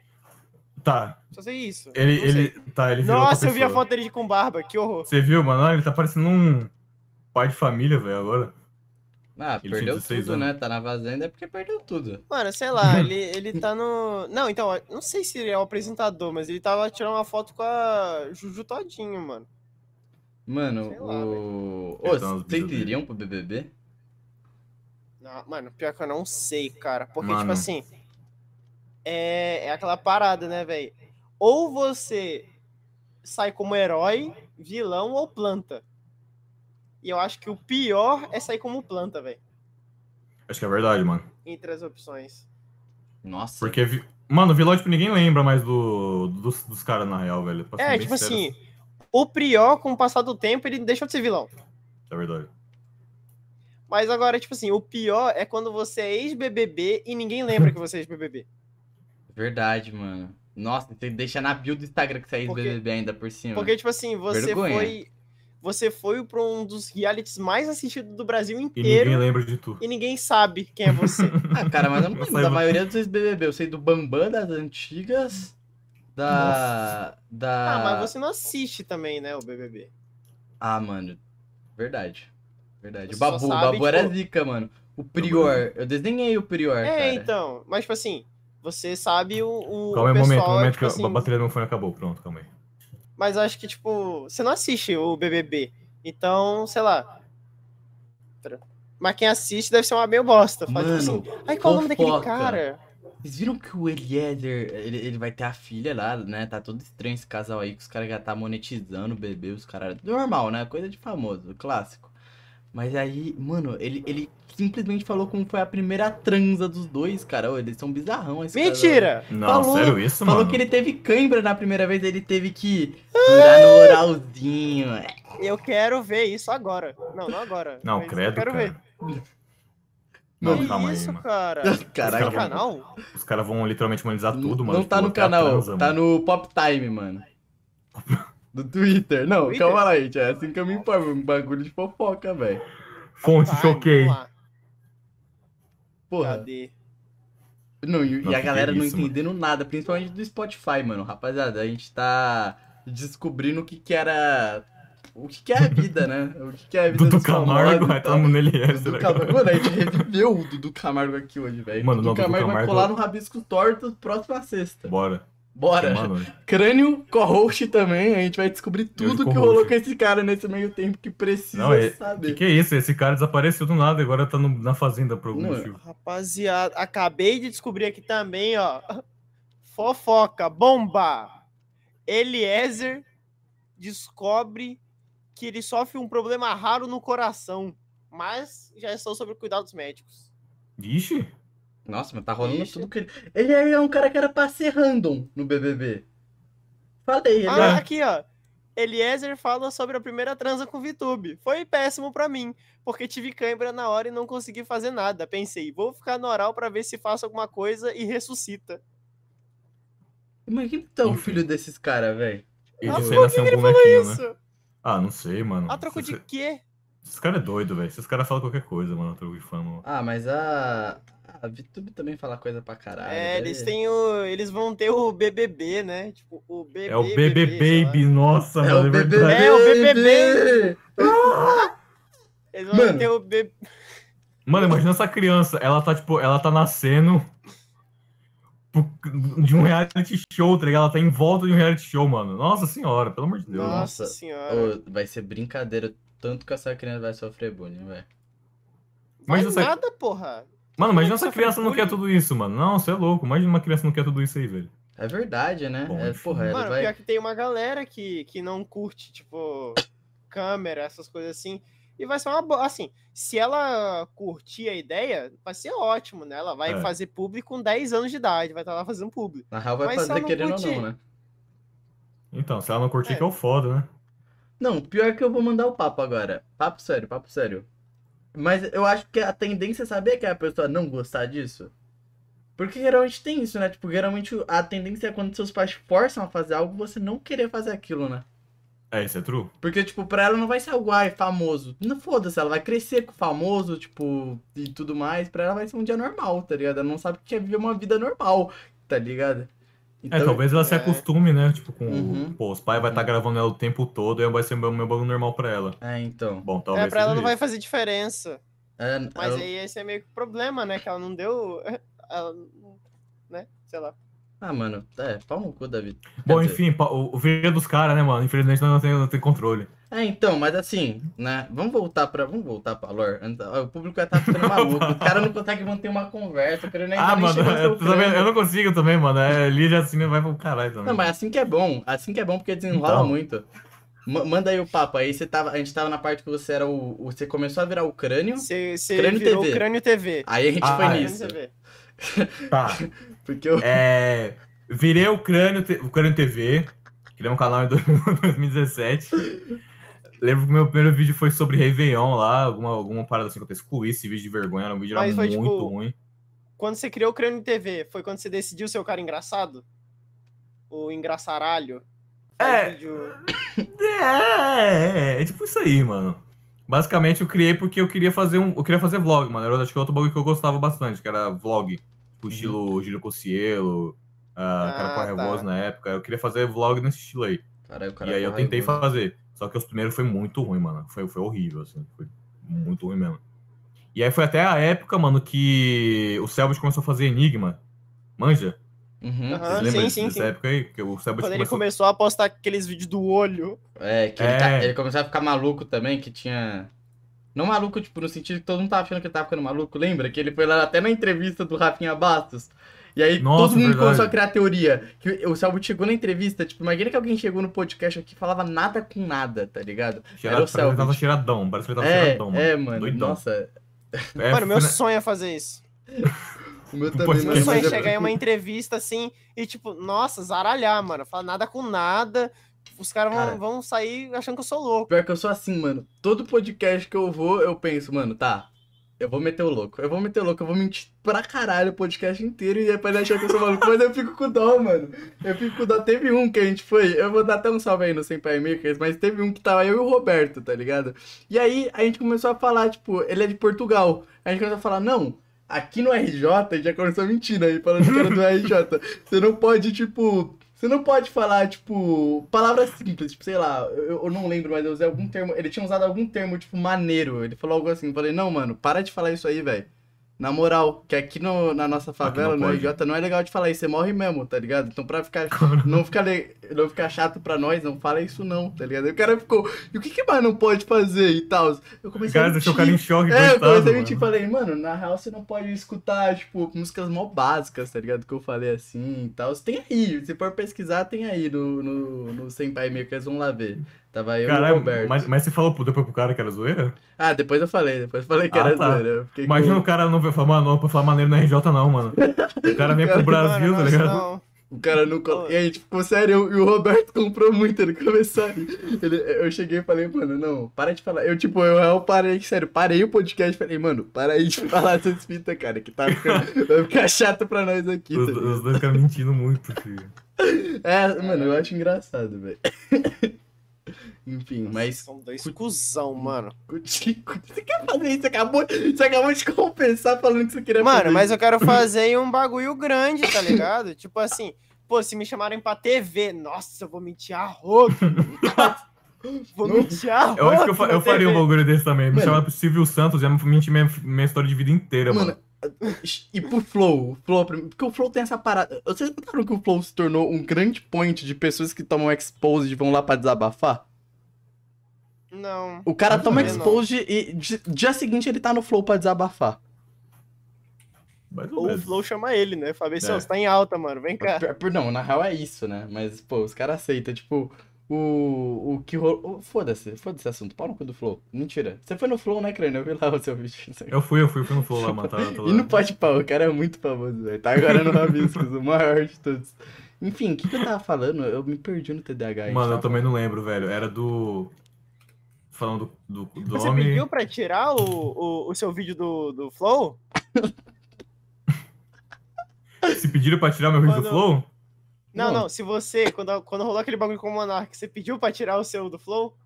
Tá.
Só sei isso.
Ele, ele,
sei.
tá, ele virou
Nossa, eu vi a foto dele com barba, que horror.
Você viu, mano? Ele tá parecendo um pai de família, velho, agora.
ah,
Ele
perdeu
tinha 16
tudo,
anos.
né? Tá na Fazenda é porque perdeu tudo.
Mano, sei lá, ele, ele tá no. Não, então, não sei se ele é o apresentador, mas ele tava tirando uma foto com a Juju Todinho, mano.
Mano,
Sei
o... Ô,
tá
vocês iriam pro BBB?
Não, mano, pior que eu não sei, cara. Porque,
Mano.
tipo assim. É, é aquela parada, né, velho? Ou você sai como herói, vilão ou planta. E eu acho que o pior é sair como planta, velho.
Acho que é verdade, mano.
Entre as opções.
Nossa.
Porque, vi- mano, vilão, tipo, ninguém lembra mais do, dos, dos caras na real, velho.
É, tipo
sincero,
assim, o Prior, com o passar do tempo, ele deixou de ser vilão.
É verdade.
Mas agora, tipo assim, o pior é quando você é ex-BBB e ninguém lembra que você é ex-BBB.
Verdade, mano. Nossa, você deixa na bio do Instagram que você é ex-BBB ainda por cima.
Porque, tipo assim, você
Vergonha.
foi. Você foi pra um dos realities mais assistidos do Brasil
E
inteiro
ninguém lembra de tu.
e ninguém sabe quem é você.
Ah, cara, mas eu não lembro
sei
da maioria dos ex-BBB. Eu sei do Bambam das antigas, da... da...
ah, mas você não assiste também, né, o BBB.
Ah, mano, verdade. Verdade. O
Você
Babu, o
sabe,
Babu era
tipo-
zica, mano. O Prior, eu desenhei o Prior,
É,
cara.
então. Mas, tipo assim, você sabe o, o
Calma aí,
o
um
pessoal,
momento, momento
tipo
que
assim,
a bateria do meu fone acabou. Pronto, calma aí.
Mas acho que, tipo, você não assiste o BBB. Então, sei lá. Mas quem assiste deve ser uma meio bosta. Faz, tipo
Mano,
assim, ai, qual o nome daquele cara?
Vocês viram que o Eliezer, ele, ele vai ter a filha lá, né? Tá todo estranho esse casal aí, que os caras já tá monetizando o bebê, os caras... Normal, né? Coisa de famoso, clássico. Mas aí, mano, ele, ele simplesmente falou como foi a primeira transa dos dois, cara. Ô, eles são bizarrão esse.
Mentira!
Não,
Falou-
sério isso,
Falou
mano?
que ele teve cãibra na primeira vez, ele teve que furar no oralzinho.
Eu quero ver isso agora. Não, não agora.
Não,
mas eu
credo,
quero
cara.
ver.
Não,
que
calma
isso,
aí,
cara? Tá
Caraca,
no canal?
Os caras vão literalmente monetizar tudo, mano.
Não tá
Tipo,
no canal,
transa,
tá
mano.
no Pop Time, mano. Do Twitter. Não,
Twitter?
calma lá, gente. É assim que eu me informo. Um bagulho de fofoca, velho.
Fonte, choquei.
Porra.
Cadê?
Não, e, e
Não,
a galera
é
não
isso, mano?
entendendo nada, principalmente do Spotify, mano. Rapaziada, a gente tá descobrindo o que que era. O que que é a vida, né? O que que é a vida
Dudu Camargo,
e
tamo nele essa,
Dudu Camargo. Mano, a gente reviveu o Dudu Camargo aqui hoje, velho.
Mano,
Dudu
não, Dudu
Camargo vai
Camargo-
colar no Rabisco Torto próxima sexta.
Bora.
Bora.
Mano,
Crânio, co-host também, a gente vai descobrir tudo que rolou com esse cara nesse meio tempo que precisa
Não, é-
saber.
que que é isso? Esse cara desapareceu do nada, agora tá no- na fazenda por algum
Não,
motivo.
Rapaziada, acabei de descobrir aqui também, ó. Fofoca, bomba! Eliezer descobre que ele sofre um problema raro no coração, mas já estão sob cuidados médicos.
Vixe,
Nossa, mas tá rolando
Ixi.
tudo que ele. Ele é um cara que era pra ser random no BBB. Falei, ele
Ah,
é.
aqui, ó. Eliezer fala sobre a primeira transa com o VTube. Foi péssimo pra mim, porque tive cãibra na hora e não consegui fazer nada. Pensei, vou ficar no oral pra ver se faço alguma coisa e ressuscita.
Mas quem tá o filho desses caras, velho?
ele
Ah, por
aí nasceu um
Falou
né?
isso.
Ah, não sei, mano.
A troco de quê?
Esses caras é doido, velho. Esses caras falam qualquer coisa, mano. a Troco de fama.
Ah, mas a. A VTube também fala coisa pra caralho.
É, eles têm o. Eles vão ter o BBB, né? Tipo, o BB.
É o BB
sei lá.
Baby, nossa,
É
mano.
o
é
BBB!
verdade.
É o BBB. Eles vão
Mano.
ter o BB.
Mano, imagina essa criança. Ela tá, tipo, ela tá nascendo de um reality show, tá ligado? Ela tá em volta de um reality show, mano. Nossa senhora, pelo amor de Deus.
Nossa,
nossa.
senhora.
Ô, vai ser brincadeira o tanto que essa criança vai sofrer bullying, velho.
Vai
Mas essa-
nada, porra.
Mano, imagina essa
que
criança não quer tudo isso, mano. Não, você é louco. Imagina uma criança não quer tudo isso aí, velho.
É verdade, né?
Bom,
é, porra,
Mano,
vai.
pior que tem uma galera que, que não curte, tipo, câmera, essas coisas assim. E vai ser uma boa. Assim, se ela curtir a ideia, vai ser ótimo, né? Ela vai
É.
fazer público com 10 anos de idade, vai estar lá fazendo público.
Na real vai
Mas se
fazer querendo ou
curtir-
não, né?
Então, se ela não curtir,
É.
que é o foda, né?
Não, pior que eu vou mandar o papo agora. Papo sério, papo sério. Mas eu acho que a tendência, sabia que é a pessoa não gostar disso? Porque geralmente tem isso, né? Tipo, geralmente a tendência é quando seus pais forçam a fazer algo, você não querer fazer aquilo, né?
É, isso é true.
Porque, tipo, pra ela não vai ser algo, ai, famoso. Não foda-se, ela vai crescer com famoso, tipo, e tudo mais. Pra ela vai ser um dia normal, tá ligado? Ela não sabe o que é viver uma vida normal, tá ligado?
É, talvez ela se
é.
acostume, né? Tipo, com.
Uhum.
Pô, os pais vai estar gravando ela o tempo todo e vai ser meu, meu bagulho normal pra ela.
É, então.
Bom, talvez.
é, pra ela
seja
não vai
isso.
fazer diferença.
É,
Mas
ela-
aí esse é meio que o problema, né? Que ela não deu. Ela, né? Sei lá.
Ah, mano, é, pau no cu, David.
Bom,
dizer-
enfim, o, o filho dos caras, né, mano? Infelizmente não tem, não tem controle.
É, então, mas assim, né? Vamos voltar pra. Vamos voltar pra lore. O público vai estar ficando maluco. Os caras não conseguem manter uma conversa. Eu quero nem,
Ah, mano, eu, também- eu não consigo também, mano. É, Lígia assim vai pro caralho também.
Não, mas assim que é bom. Assim que é bom porque desenrola
Então.
muito. Ma- manda aí o papo. Aí você tava. A gente tava na parte que você era o. o- Você começou a virar o crânio.
Você,
Crânio
virou
TV.
Crânio TV.
Aí a gente
Ah,
foi
é.
Nisso.
Tá.
Porque eu.
É, virei o Crânio, Te- o Crânio TV, criei um canal em do- 2017. Lembro que o meu primeiro vídeo foi sobre Réveillon lá, alguma, alguma parada assim que eu excluí esse vídeo de vergonha, era um vídeo era
Mas foi,
muito
tipo,
ruim.
Quando você criou o Crânio TV, foi quando você decidiu ser o cara engraçado? O engraçaralho.
É.
Vídeo...
É, é, é tipo isso aí, mano. Basicamente eu criei porque eu queria fazer um. Eu queria fazer vlog, mano. Era acho que outro bagulho que eu gostava bastante, que era vlog. Tipo, estilo Giro Cossielo, ah,
Ah,
cara com
tá.
Revoso na época. Eu queria fazer vlog nesse estilo aí.
Caralho, o cara
e aí eu tentei fazer. Só que os primeiros foi muito ruim, mano. Foi, foi horrível, assim. Foi muito ruim mesmo. E aí foi até a época, mano, que o Selbit começou a fazer Enigma. Manja?
Uhum.
Lembram
sim, sim, sim.
época aí? Que o Selbit
Quando ele
começou...
começou a postar aqueles vídeos do olho.
É, que
É.
Ele, tá- ele começou a ficar maluco também, que tinha. Não maluco, tipo, no sentido que todo mundo tava achando que ele tava ficando maluco, lembra? Que ele foi lá até na entrevista do Rafinha Bastos. E aí
Nossa,
todo mundo
verdade.
começou a criar teoria. Que o Selbit chegou na entrevista, tipo, imagina que alguém chegou no podcast aqui e falava nada com nada, tá ligado?
Cheirado,
Era o
parece que ele tava
Selbit.
cheiradão. Parece que ele tava
É,
cheiradão, mano.
é, mano.
Doidão.
Nossa,
É,
Mano, meu sonho é fazer isso.
o meu também,
Sim,
Meu
mano.
sonho é chegar em uma entrevista assim e, tipo, nossa, zaralhar, mano. Falar nada com nada. Os caras
Cara.
vão, vão sair achando que eu sou louco.
Pior que eu sou assim, mano. Todo podcast que eu vou, eu penso, mano, tá. Eu vou meter o louco. Eu vou meter o louco, eu vou mentir pra caralho o podcast inteiro e depois achar que eu sou maluco. Mas eu fico com dó, mano. Eu fico com dó. Teve um que a gente foi. Eu vou dar até um salve aí no Senpai Makers, mas teve um que tava eu e o Roberto, tá ligado? E aí a gente começou a falar, tipo, ele é de Portugal. A gente começou a falar, não. Aqui no RJ, a gente já começou mentindo aí, falando que era do RJ. Você não pode, tipo. Você não pode falar, tipo, palavras simples, tipo, sei lá, eu, eu não lembro, mas eu usei algum termo. Ele tinha usado algum termo, tipo, maneiro. Ele falou algo assim. Eu falei, não, mano, para de falar isso aí, velho. Na moral, que aqui no, na nossa favela, no
pode.
RJ, não é legal de falar isso, você morre mesmo, tá ligado? Então pra ficar. Não ficar, le- não ficar chato pra nós, não fala isso não, tá ligado? O cara ficou, e o que que mais não pode fazer e tal? Eu comecei
Cara,
a
deixou o
mentir.
cara em choque,
É, eu
coitado,
comecei a mentir e falei, mano, na real você não pode escutar, tipo, músicas mó básicas, tá ligado? Que eu falei assim e tal. Tem aí, se for pesquisar, tem aí no, no, no Senpai Meio que eles vão lá ver. Tava eu e o
Caralho,
Roberto.
mas, mas você falou pro- depois pro cara que era zoeira?
Ah, depois eu falei, depois eu falei que
Ah,
era
tá.
zoeira. eu
Imagina
com-
o cara não falar, mano, não, pra falar maneiro no RJ não, mano. O cara vem pro Brasil,
Mano,
tá ligado?
não.
O cara não.
Ô.
E aí, tipo, ficou sério, e o Roberto comprou muito, ele começou a. Ele, eu cheguei e falei, mano, não, para de falar. Eu, tipo, eu, eu parei, sério, parei o podcast e falei, mano, para aí de falar essas fitas, cara, que tá ficando, vai ficar chato pra nós aqui,
Os,
tá
os dois caras mentindo muito, filho.
É, mano, eu acho engraçado, velho. Enfim, mas.
São dois cuzão, mano.
Você quer fazer isso? Você acabou, você acabou de compensar falando que você queria fazer
Mano, mas eu quero fazer um bagulho grande, tá ligado? tipo assim, pô, se me chamarem pra TV, nossa, eu vou mentir a rodo. vou
Não.
mentir a.
Eu acho que eu, fa- eu faria um bagulho desse também. Me
Mano.
chamar pro Silvio Santos e ia mentir minha, minha história de vida inteira, mano.
Mano, e pro Flow, Flow, porque o Flow tem essa parada. Vocês notaram que o Flow se tornou um grande point de pessoas que tomam exposed e vão lá pra desabafar?
Não.
O cara
Não
toma
não.
exposed e di- dia seguinte ele tá no Flow pra desabafar.
Mais ou
o. Flow chama ele, né? Fabrício,
É.
você tá em alta, mano. Vem cá.
Não, na real é isso, né? Mas, pô, os caras aceitam. Tipo, o, o que rolou. Foda-se, foda-se esse assunto. Pau no cu do Flow. Mentira. Você foi no Flow, né, Crânio? Eu vi lá o seu vídeo.
Eu fui, eu fui, fui no Flow lá, mano. Tá, lá.
E no Pode Pau, o cara é muito famoso, velho. Tá agora no Rabiscos, o maior de todos. Enfim, o que, que eu tava falando? Eu me perdi no TDAH.
Mano, eu também não lembro, velho. Era do. Falando do, do,
Você
homem.
pediu pra tirar o, o, o seu vídeo do, do Flow?
Se pediram pra tirar meu vídeo do Flow?
Não,
Não.
não. Se você, quando, quando rolou aquele bagulho com o Monark, você pediu pra tirar o seu do Flow?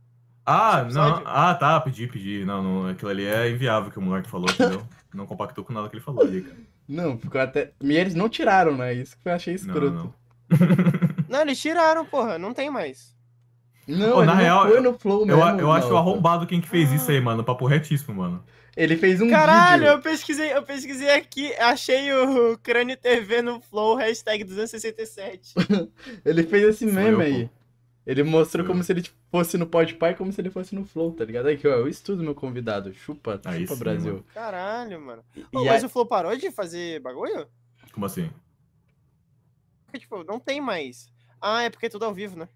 Ah, não. Ah, tá, pedi, pedi. Não, não, aquilo ali é inviável que o moleque falou, entendeu? Não compactou com nada que ele falou ali, cara.
Não, ficou até. E eles não tiraram, né? Isso que eu achei
Não,
escroto.
não.
Não, eles tiraram, porra. Não tem mais.
Não,
Pô,
ele
na
não
real,
foi no Flow
Eu,
mesmo.
a- eu acho arrombado quem que fez isso aí, mano. Papo retíssimo, mano.
Ele fez um
Caralho,
vídeo.
eu pesquisei, eu pesquisei aqui, achei o Crânio TV no Flow, hashtag 267.
Ele fez esse
Sou
meme
eu,
aí. Ele mostrou
Sou
como
eu.
se ele fosse no Podpah e como se ele fosse no Flow, tá ligado? Aqui, ó, eu estudo meu convidado. Chupa,
Aí
chupa
sim,
Brasil.
mano.
Caralho, mano.
E
mas
a-
o Flow parou de fazer bagulho?
Como assim?
Porque, tipo, não tem mais. Ah, é porque é tudo ao vivo, né?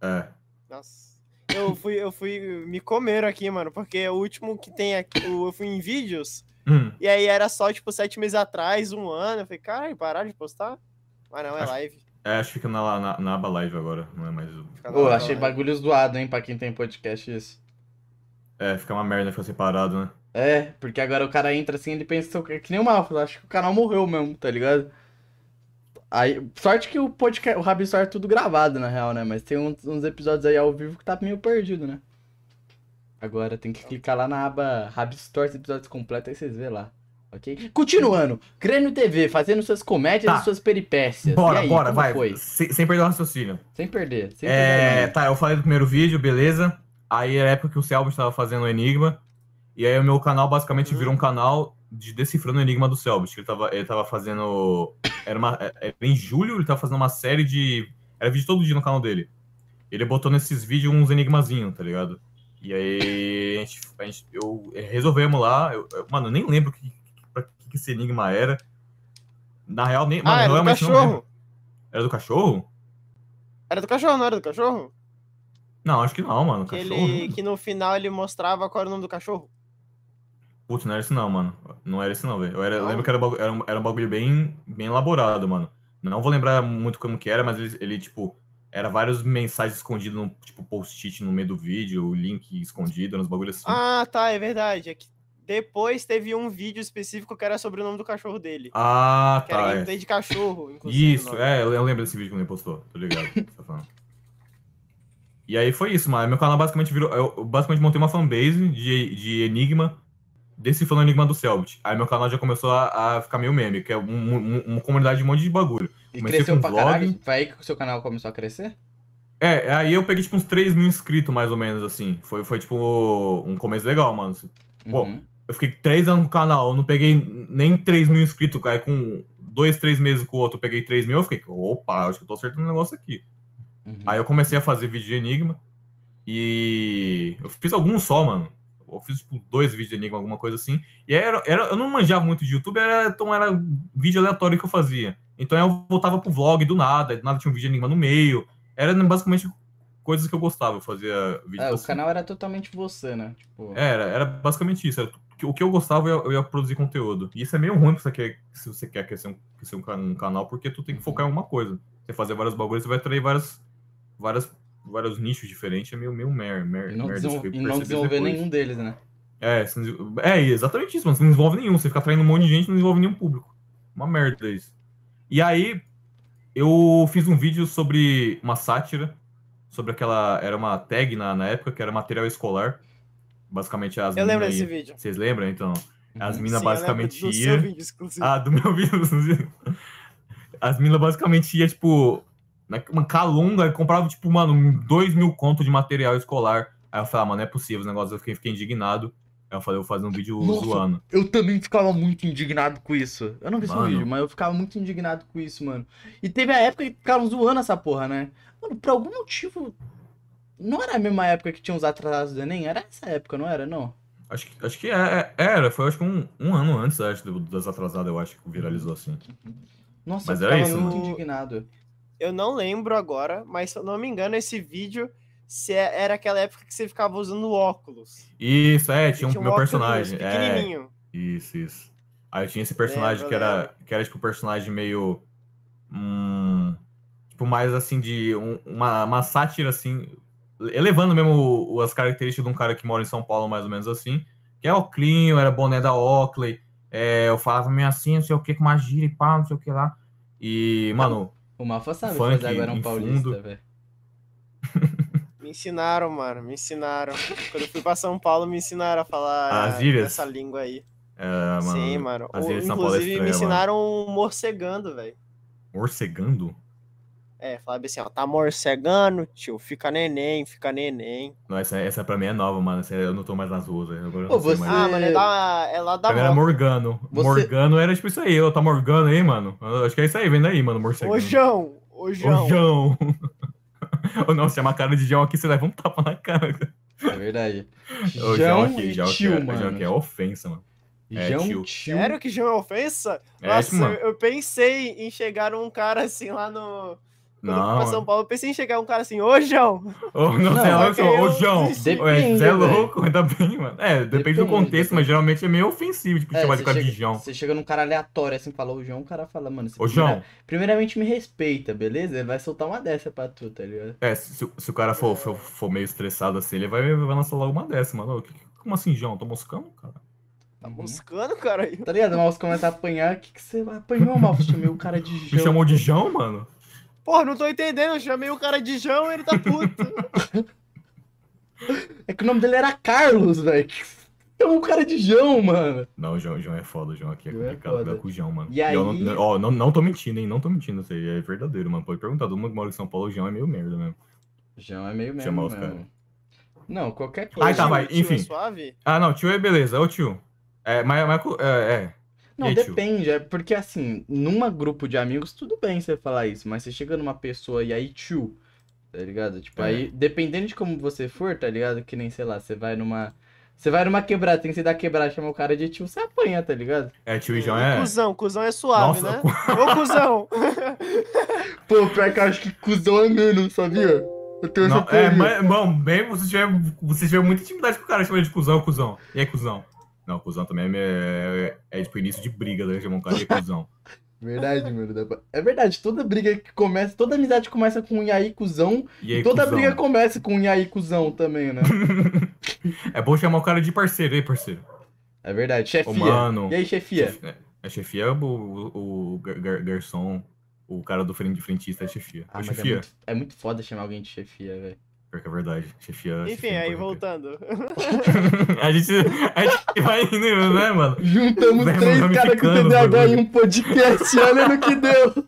É.
Nossa. Eu fui, eu fui me comer aqui, mano, porque o último que tem aqui, eu fui em vídeos,
Hum.
e aí era só, tipo, sete meses atrás, um ano. Eu falei, caralho, pararam de postar? Mas não, é
Acho-
live.
É, acho que fica na, na, na aba live agora, não é mais. o-
Fica
Ô,
lá,
achei bagulho zoado, hein, pra quem tem podcast isso.
É, fica uma merda ficar separado, né?
É, porque agora o cara entra assim, ele pensa que que nem o Malfa, acho que o canal morreu mesmo, tá ligado? Aí, sorte que o podcast, o Rabi Story é tudo gravado, na real, né? Mas tem uns, uns episódios aí ao vivo que tá meio perdido, né? Agora tem que clicar lá na aba Rabi Stories episódios completos, aí vocês vê lá. Ok? Continuando, Crânio TV, fazendo suas comédias
Tá.
e suas peripécias.
Bora,
aí,
bora, vai.
Foi?
Sem, sem perder o raciocínio.
Sem perder. Sem
É,
perder.
tá, eu falei do primeiro vídeo, beleza. Aí era a época que o Selbit estava fazendo o Enigma. E aí o meu canal basicamente
Hum.
virou um canal de decifrando o Enigma do Selbit. Ele tava, ele tava fazendo. Era, uma, era em julho, ele tava fazendo uma série de. Era vídeo todo dia no canal dele. Ele botou nesses vídeos uns enigmazinhos, tá ligado? E aí a gente, a gente- eu resolvemos lá. eu- eu- mano, eu nem lembro que, pra que, que esse enigma era. Na real, nem. Mano,
Ah, era do
realmente não lembro.
cachorro.
Era do cachorro?
Era do cachorro, não era do cachorro?
Não, acho que não, mano. Cachorro.
ele, que no final ele mostrava qual era o nome do cachorro.
Putz, não era esse não, mano. Não era esse não, velho. Eu, era- eu lembro que era, bagu- era, um, era um bagulho bem, bem elaborado, mano. Não vou lembrar muito como que era, mas ele, ele, tipo, era várias mensagens escondidas, no, tipo, post-it no meio do vídeo, o link escondido, nos bagulhos assim.
Ah, tá, é verdade. É que depois teve um vídeo específico que era sobre o nome do cachorro dele.
Ah,
Que era
tá. é.
gameplay de cachorro, inclusive.
Isso, é, eu lembro desse vídeo que ele postou, tô ligado. tá falando. E aí foi isso, mano. Meu canal basicamente virou. Eu eu basicamente montei uma fanbase de, de Enigma, decifrando o Enigma do Selbit. Aí meu canal já começou a, a ficar meio meme, que é um- um- uma comunidade de um monte de bagulho.
E
comecei
cresceu pra
vlog.
caralho? Foi aí que o seu canal começou a crescer?
É, aí eu peguei tipo uns 3 mil inscritos, mais ou menos, assim. Foi, foi tipo um começo legal, mano. Pô,
Uhum.
Eu fiquei 3 anos no canal, eu não peguei nem 3 mil inscritos, aí com dois, três meses com o outro eu peguei 3 mil, eu fiquei, opa, acho que eu tô acertando um negócio aqui.
Uhum.
Aí eu comecei a fazer vídeo de Enigma. E eu fiz alguns só, mano. Eu fiz tipo dois vídeos de Enigma, alguma coisa assim. E aí era, era- eu não manjava muito de YouTube, era, então era vídeo aleatório que eu fazia. Então eu voltava pro vlog do nada, do nada tinha um vídeo de Enigma no meio. Era basicamente coisas que eu gostava, eu fazia vídeo
É, o
assim.
canal era totalmente você, né? Tipo,
Era, era basicamente isso. Era o que eu gostava, eu ia, eu ia produzir conteúdo. E isso é meio ruim pra você quer, se você quer crescer um, crescer um, ca- canal, porque tu tem que focar em uma coisa. Você fazer vários bagulhos, você vai atrair várias, várias, vários nichos diferentes. É meio, meio mer, mer,
e não,
merda.
desenvol- e não desenvolver
depois.
nenhum deles, né?
É, desenvol- é, exatamente isso, mano. Você não desenvolve nenhum. Você fica atraindo um monte de gente e não desenvolve nenhum público. Uma merda isso. E aí, eu fiz um vídeo sobre uma sátira. Sobre aquela. Era uma tag na, na época, que era material escolar. Basicamente as
Eu lembro desse vídeo.
Vocês lembram, então? As
Uhum.
minas
eu lembro
basicamente
do
ia.
seu vídeo exclusivo.
Ah, do meu vídeo. As minas basicamente ia, tipo, uma calunga e comprava, tipo, mano, dois mil conto de material escolar. Aí eu falei, ah, mano, não é possível os negócios. Eu fiquei, fiquei indignado. Aí eu falei, eu vou fazer um vídeo
Nossa.
zoando.
Eu também ficava muito indignado com isso. Eu não vi esse
Mano.
vídeo, mas eu ficava muito indignado com isso, mano. E teve a época que ficaram zoando essa porra, né? Mano, por algum motivo. Não era a mesma época que tinha os atrasados do Enem? Era essa época, não era, não?
Acho que, acho que é- é- era, foi acho que um, um ano antes, acho, das atrasadas, eu acho que viralizou assim.
Nossa,
Mas
eu
era
ficava
isso,
muito
mano.
indignado.
Eu não lembro agora, mas se eu não me engano, esse vídeo se é- era aquela época que você ficava usando óculos.
Isso, é, tinha um, meu
óculos
personagem. É,
pequenininho.
Isso, isso. Aí eu tinha esse personagem
Lembro,
que era, que era tipo um personagem meio. Hum, tipo, mais assim, de um- uma, uma sátira assim. Elevando mesmo as características de um cara que mora em São Paulo, mais ou menos assim. Que é o Clinho, era boné da Oakley. é, eu falava meio assim, não sei o que, com uma gíria e pá, não sei o que lá. E, mano,
O Mafa sabe
Funk
fazer agora um
em
paulista, velho.
Me ensinaram, mano, me ensinaram. Quando eu fui pra São Paulo, me ensinaram a falar essa língua aí.
é, mano
Sim, mano.
é
inclusive, me
estranha, mano.
ensinaram morcegando, velho.
morcegando?
É, falava assim, ó, tá morcegando, tio, fica neném, fica neném.
Não, essa, essa pra mim é nova, mano. Essa eu não tô mais nas ruas. Agora
Pô,
não sei
você-
mais.
Ah, mano, é, da, é lá da
mim era
moto.
Morgano.
Você-
Morgano era tipo isso aí, eu tá Morgano aí, mano. Eu acho que é isso aí, vem daí, mano, morcegando.
Ô, João, ô, João.
Ô, João. Ou não, se chama a cara de João aqui, você leva um tapa na cara.
É verdade.
Ô,
João
aqui, João aqui, é-
mano.
João aqui é ofensa, mano. É,
João
tio.
tio.
Sério que João é ofensa?
É,
Nossa,
tipo, mano.
eu, eu pensei em chegar um cara assim lá no... Quando eu fui
Não,
pra São Paulo, eu pensei em chegar um cara assim, ô, João.
Ô, não,
Não,
você é louco, ô, João.
Depende,
Você é
velho.
louco, ainda bem, mano. É, depende,
Depende,
do contexto,
depende.
mas geralmente é meio ofensivo, tipo,
É,
chamar de cara de
chega-
João.
Você chega num cara aleatório assim, fala o João, o cara fala, mano, você
Ô, João.
primeira- primeiramente me respeita, beleza? Ele vai soltar uma dessa pra tu, tá ligado?
É, se, se- se o cara for, for, for meio estressado assim, ele vai, vai lançar logo uma dessa, mano. Ô, Como assim, João? Tô moscando, cara?
Tá moscando, cara? aí.
Tá ligado? O mouse começa a apanhar. O que, que você apanhou, mouse? Chamei o cara de
Me
João.
chamou de João, mano?
Porra, não tô entendendo. Eu chamei o cara de João e ele tá puto.
É que o nome dele era Carlos, velho. Chamou o cara de João, mano.
Não, o João, João é foda, o João aqui é
João é
complicado, é com o João, mano.
E
eu
aí-
não, ó, não, não tô mentindo, hein? Não tô mentindo, é verdadeiro, mano. Pode perguntar, todo mundo que mora em São Paulo, o João é meio merda mesmo.
João é meio mesmo.
Chamar os caras.
Não, qualquer coisa.
Ai, tá, vai,
Tio,
enfim.
É suave?
Ah, não, tio é beleza, ô tio. É, mas, mas é, é.
Não,
E
depende, é porque assim, numa grupo de amigos, tudo bem você falar isso, mas você chega numa pessoa e aí tio, tá ligado? Tipo,
É.
aí, dependendo de como você for, tá ligado? Que nem, sei lá, você vai numa. Você vai numa quebrada, tem que ser da quebrada, chamar o cara de tio, você apanha, tá ligado?
É, tio e João é.
Cusão, cuzão é suave,
Nossa,
né? Ô, cuzão.
Pô, pior que eu acho que cuzão é menos, sabia? Eu tenho
Não,
essa
é, mas, bom, bem, você tiver, você tiver muita intimidade com o cara, chama ele de cuzão, cuzão. E aí, cuzão? Não, cuzão também é, é, é tipo início de briga, né? Chamar um cara de cuzão.
Verdade, mano. É verdade, toda briga que começa, toda amizade começa com um e aí, cuzão.
E aí,
E toda
cuzão?
briga começa com um e aí, cuzão também, né?
É bom chamar o cara de parceiro, aí, parceiro?
É verdade, chefia.
Ô, mano.
E aí, chefia?
Chef- é, A chefia é o, o, o gar- gar- garçom, o cara do frente, frentista é chefia.
Ah,
Ô,
é
chefia.
muito, é muito foda chamar alguém de chefia, velho.
Pior que é verdade. Chefia.
Enfim,
chefia
aí
não pode
voltando.
a, gente, a gente vai indo, né, mano?
Juntamos
Vai
três caras com TDAH em um podcast, olha no que deu.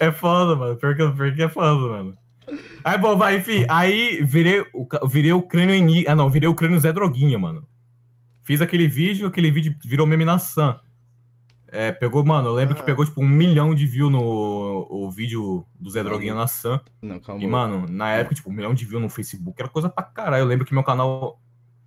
É foda, mano. Pior que, pior que é foda, mano. Aí, bom, vai, enfim. Aí virei virei o crânio em. Ah, não, virei o crânio Zé Droguinha, mano. Fiz aquele vídeo, aquele vídeo virou meme na Sam. É, pegou, mano, eu lembro que
Aham.
pegou, tipo, um milhão de views no o vídeo do Zé Droguinha na Sam.
Não, calma.
E, mano, na época, tipo, um milhão de views no Facebook era coisa pra caralho. Eu lembro que meu canal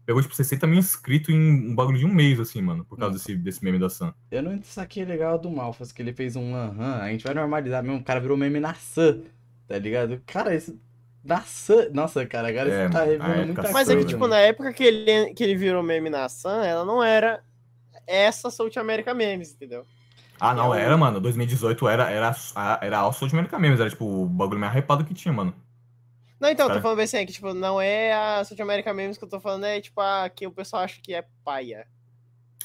pegou, tipo, 60 mil inscritos em um bagulho de um mês, assim, mano, por causa desse, desse meme da Sam.
Eu não saquei legal do Malfas, que ele fez um aham, a gente vai normalizar mesmo, o cara virou meme na Sam, tá ligado? Cara, isso... Na Sam... Nossa, cara, agora
É,
você tá revelando
época
muita
Mas
Mas é que,
coisa,
tipo, na época que ele, que ele virou meme na Sam, ela não era essa South America Memes, entendeu?
Ah, não, era, mano. 2018 era, era, a- era a South America Memes, era tipo o bagulho mais hypado que tinha, mano.
Não, então,
Cara.
tô falando bem assim, é que, tipo, não é a South America Memes que eu tô falando, é, tipo, a que o pessoal acha que é paia.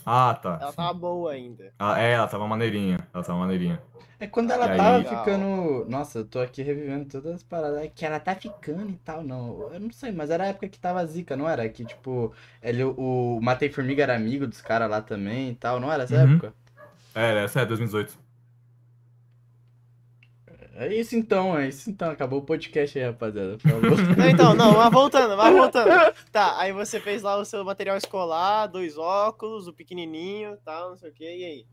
Ah, tá.
Ela tava boa ainda.
Ah, é, ela tava maneirinha. Ela tava maneirinha.
É quando ela
E aí-
tava
Legal.
ficando. Nossa, eu tô aqui revivendo todas as paradas. É que ela tá ficando e tal, não. Eu não sei, mas era a época que tava zica, não era? Que tipo, ele, o Matei Formiga era amigo dos caras lá também e tal, não era essa
Uhum.
época?
É, essa é 2018.
É isso então, é isso então. Acabou o podcast aí, rapaziada.
Não, então, não, mas voltando, mas voltando. Tá, aí você fez lá o seu material escolar, dois óculos, o pequenininho, tal, não sei o que, e aí?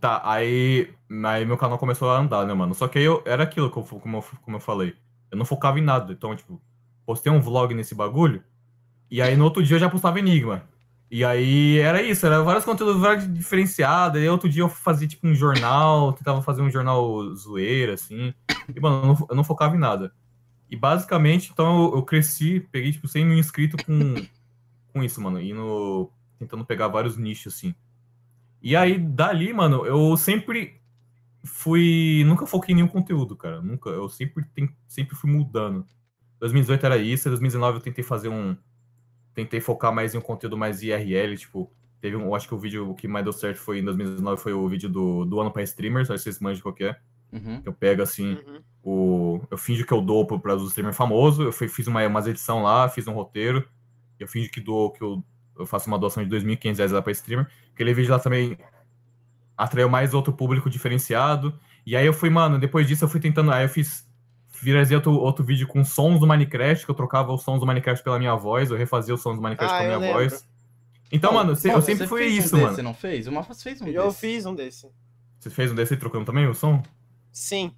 Tá, aí, aí meu canal começou a andar, né, mano? Só que aí eu, era aquilo, que eu, como, eu, como eu falei. Eu não focava em nada. Então, tipo, postei um vlog nesse bagulho. E aí no outro dia eu já postava Enigma. E aí era isso, era vários conteúdos vários diferenciados. Aí outro dia eu fazia tipo um jornal, tentava fazer um jornal zoeira, assim. E, mano, eu não, eu não focava em nada. E basicamente, então eu, eu cresci, peguei tipo 100 mil inscritos com, com isso, mano. Indo, tentando pegar vários nichos, assim. E aí, dali, mano, eu sempre fui. Nunca foquei em nenhum conteúdo, cara. Nunca. Eu sempre, tem- sempre fui mudando. 2018 era isso, 2019 eu tentei fazer um. Tentei focar mais em um conteúdo mais IRL, tipo. Teve um. Eu acho que o vídeo que mais deu certo foi em 2019 foi o vídeo do, do ano pra streamers, acho que vocês manjam qual que é.
Uhum.
Eu pego assim,
Uhum.
o, eu finjo que eu dou pra os streamer famoso, eu fui- fiz uma, umas edição lá, fiz um roteiro, eu finjo que dou, que eu, eu faço uma doação de 2.500 reais lá pra streamer. Aquele vídeo lá também atraiu mais outro público diferenciado. E aí eu fui, mano, depois disso eu fui tentando, aí eu fiz, viralizei outro, outro vídeo com sons do Minecraft, que eu trocava os sons do Minecraft pela minha voz, eu refazia os sons do Minecraft
Ah,
pela
eu
minha
lembro.
voz. Então, mano, eu sempre fui
um
isso,
desse,
mano.
Você não fez? O Malfas fez um
Eu
desse.
fiz um desse.
Você fez um desse trocando também o som?
Sim.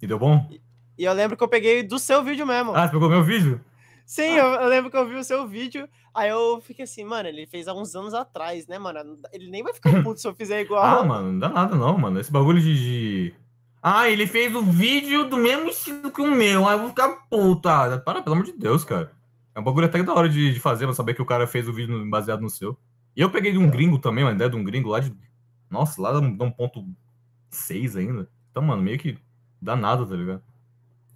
E deu bom?
E eu lembro que eu peguei do seu vídeo mesmo.
Ah, você pegou meu vídeo?
Sim, eu, eu lembro que eu vi o seu vídeo, aí eu fiquei assim, mano, ele fez há uns anos atrás, né, mano? Ele nem vai ficar puto se eu fizer igual.
Ah, mano, não dá nada não, mano. Esse bagulho de. de- Ah, ele fez o vídeo do mesmo estilo que o meu. Aí eu vou ficar puto. Ah, para, pelo amor de Deus, cara. É um bagulho até da hora de, de fazer, pra saber que o cara fez o vídeo baseado no seu. E eu peguei de um gringo também, uma ideia de um gringo lá de. Nossa, lá dá um, um ponto 6 ainda. Então, mano, meio que dá nada, tá ligado?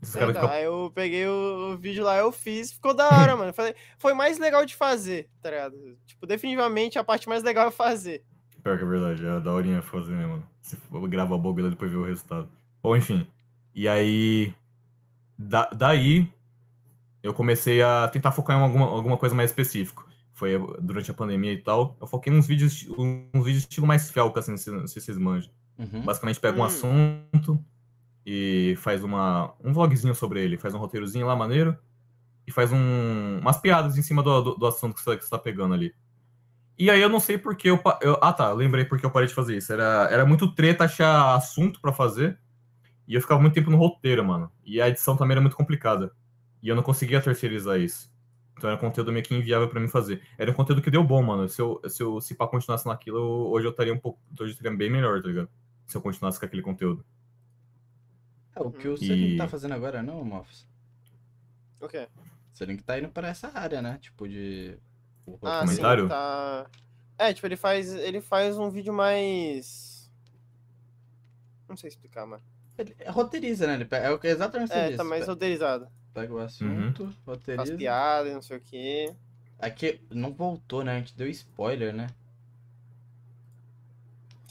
Esses caras
Então,
ficam-
eu peguei o, o vídeo lá, eu fiz, ficou da hora, mano. Falei, foi mais legal de fazer, tá ligado? Tipo, definitivamente a parte mais legal é fazer.
Pior que é verdade, é daorinha fazer mesmo. mano. Você grava a e depois vê o resultado. Bom, enfim. E aí. da- daí. Eu comecei a tentar focar em alguma, alguma coisa mais específica. Foi durante a pandemia e tal. Eu foquei nos vídeos, uns vídeos estilo mais felca, assim, não sei não sei se vocês manjam.
Uhum.
Basicamente pega um
Hum.
assunto e faz uma, um vlogzinho sobre ele, faz um roteirozinho lá maneiro e faz um, umas piadas em cima do, do, do assunto que você, que você tá pegando ali. E aí eu não sei porque eu, eu. Ah tá, eu lembrei porque eu parei de fazer isso. Era, era muito treta achar assunto pra fazer e eu ficava muito tempo no roteiro, mano. E a edição também era muito complicada. E eu não conseguia terceirizar isso. Então era conteúdo meio que inviável pra mim fazer. Era um conteúdo que deu bom, mano. Se eu, se eu se pá continuasse naquilo, eu- hoje eu estaria um pouco. Hoje eu estaria bem melhor, tá ligado? Se eu continuasse com aquele conteúdo.
É, o que o
E-
Selink tá fazendo agora, não, Mofs?
O quê?
O Selink tá indo pra essa área, né? Tipo de. O
Ah,
roteiro.
sim,
comentário?
tá. É, tipo, ele faz, ele faz um vídeo mais. Não sei explicar, mano.
Ele roteiriza, né? Ele pega, é o que exatamente o que você
É,
disse.
tá mais roteirizado.
Pega o assunto,
Faz
roteiriza.
piada, e não sei o quê.
Aqui não voltou, né? A gente deu spoiler, né?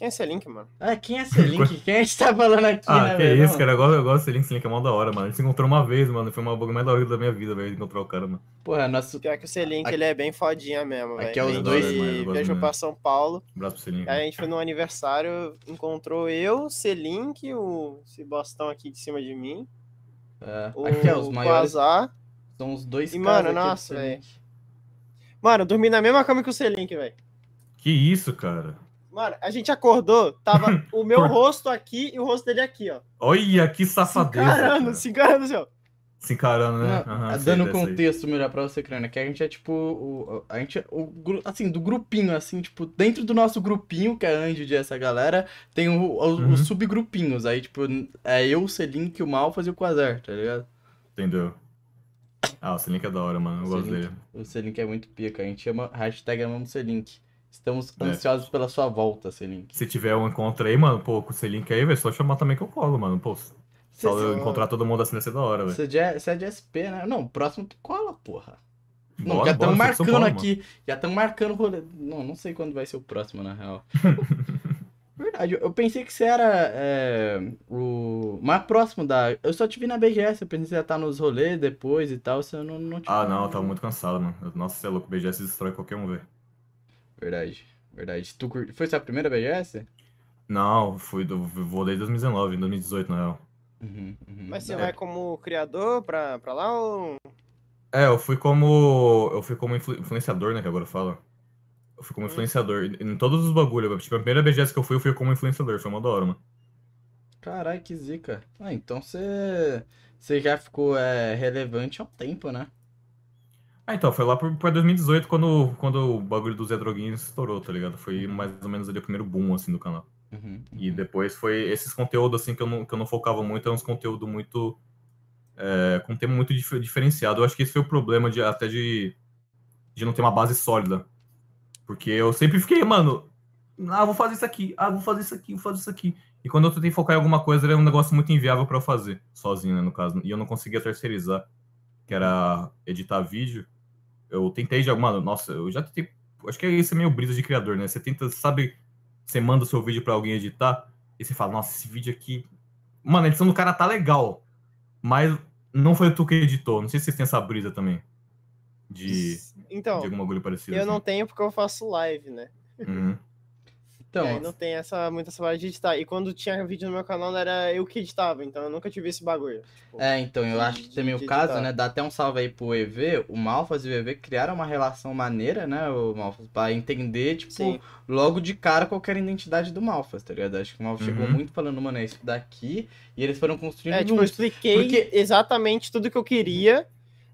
Quem é esse link, mano?
Ah, quem é esse link? Quem a gente tá falando aqui,
Ah,
né,
que
velho?
isso, cara. Eu gosto, eu gosto desse link, esse link é mó da hora, mano. A gente se encontrou uma vez, mano. Foi uma bug mais da hora da minha vida, velho, encontrar o cara, mano.
Porra, nosso.
Pior que o C-Link,
Aqui-
ele é bem fodinha mesmo, velho.
Aqui é os
Ele
dois,
gosto
viajou pra São Paulo.
Um abraço pro Selinho.
Aí a gente foi num aniversário, encontrou eu, C-Link, o esse bostão aqui de cima de mim.
é,
O
aqui, ó, os maiores.
Quasar.
São os dois
E, mano, nossa,
Selink.
Mano, eu dormi na mesma cama que o C-Link, velho.
Que isso, cara?
Mano, a gente acordou, tava o meu rosto aqui e o rosto dele aqui, ó.
Olha que
Se
safadeza.
encarando,
cara.
se encarando, assim, ó.
Se encarando, né?
Não,
sei
dando contexto melhor pra você, Crânio, que a gente é tipo. O, a gente é o, assim, do grupinho, assim, tipo, dentro do nosso grupinho, que é a Andy e essa galera, tem o, o-
Uhum.
os subgrupinhos. Aí, tipo, é eu, o Selink, o Malfaz e o Quasar, tá ligado?
Entendeu? Ah, o Selink é da hora, mano. Eu gosto
Selink.
dele.
O Selink é muito pica. A gente chama. Hashtag amamos Selink. Estamos
É.
ansiosos pela sua volta, Selink.
Se tiver um encontro aí, mano, pô, com o Selink aí, velho, só chamar também que eu colo, mano. Pô, só eu encontrar todo mundo assim deve ser da hora, velho.
Você você é de SP, né? Não, próximo tu cola, porra. Não,
Bora,
já estamos marcando
Paulo,
aqui. Já estamos marcando o rolê. Não, não sei quando vai ser o próximo, na real. Verdade, eu pensei que você era é, o mais próximo da. Eu só te vi na BGS, eu pensei que você ia estar nos rolês depois e tal, você não, não te
Ah, não, eu tava muito cansado, mano. Nossa, você é louco, BGS destrói qualquer um, velho.
Verdade, verdade. Tu cur... Foi sua primeira BGS?
Não, fui do. Vou desde 2019, em 2018, na real.
Uhum, uhum.
Mas você
É.
vai como criador pra, pra lá ou.
É, eu fui como. Eu fui como influ- influenciador, né? Que agora fala. Eu fui como
Hum.
influenciador. Em em todos os bagulhos. Tipo, a primeira BGS que eu fui, eu fui como influenciador. Foi uma da hora, mano.
Caralho, que zica. Ah, então você. Você já ficou é, relevante um tempo, né?
Ah, então, foi lá pra 2018 quando, quando o bagulho do Zé Droguinha estourou, tá ligado? Foi mais ou menos ali o primeiro boom, assim, do canal.
Uhum,
E
uhum.
depois foi esses conteúdos, assim, que eu não, que eu não focava muito, eram uns conteúdos muito. É, com um tema muito dif- diferenciado. Eu acho que esse foi o problema de até de, de não ter uma base sólida. Porque eu sempre fiquei, mano, ah, vou fazer isso aqui, ah, vou fazer isso aqui, vou fazer isso aqui. E quando eu tentei focar em alguma coisa, era um negócio muito inviável pra eu fazer, sozinho, né, no caso. E eu não conseguia terceirizar, que era editar vídeo. Eu tentei de alguma. Nossa, eu já tentei. Acho que isso é meio brisa de criador, né? Você tenta, sabe, você manda o seu vídeo pra alguém editar, e você fala, nossa, esse vídeo aqui. Mano, a edição do cara tá legal. Mas não foi tu que editou. Não sei se vocês têm essa brisa também. De,
Então,
de algum bagulho parecido.
eu
assim.
não tenho porque eu faço live, né?
Uhum.
Então,
e aí não tem essa, muita essa de editar. E quando tinha vídeo no meu canal, era eu que editava, então eu nunca tive esse bagulho. Tipo,
É, então, eu acho que
de-
também
de
o caso,
editar.
né? Dá até um salve aí pro EV. O Malfaz e o EV criaram uma relação maneira, né, o Malfaz? Pra entender, tipo,
Sim.
logo de cara qualquer identidade do Malfaz, tá ligado? Acho que o chegou
Uhum.
muito falando, mano, é isso daqui. E eles foram construindo
É, tipo, eu
juntos.
expliquei
Porque-
exatamente tudo que eu queria.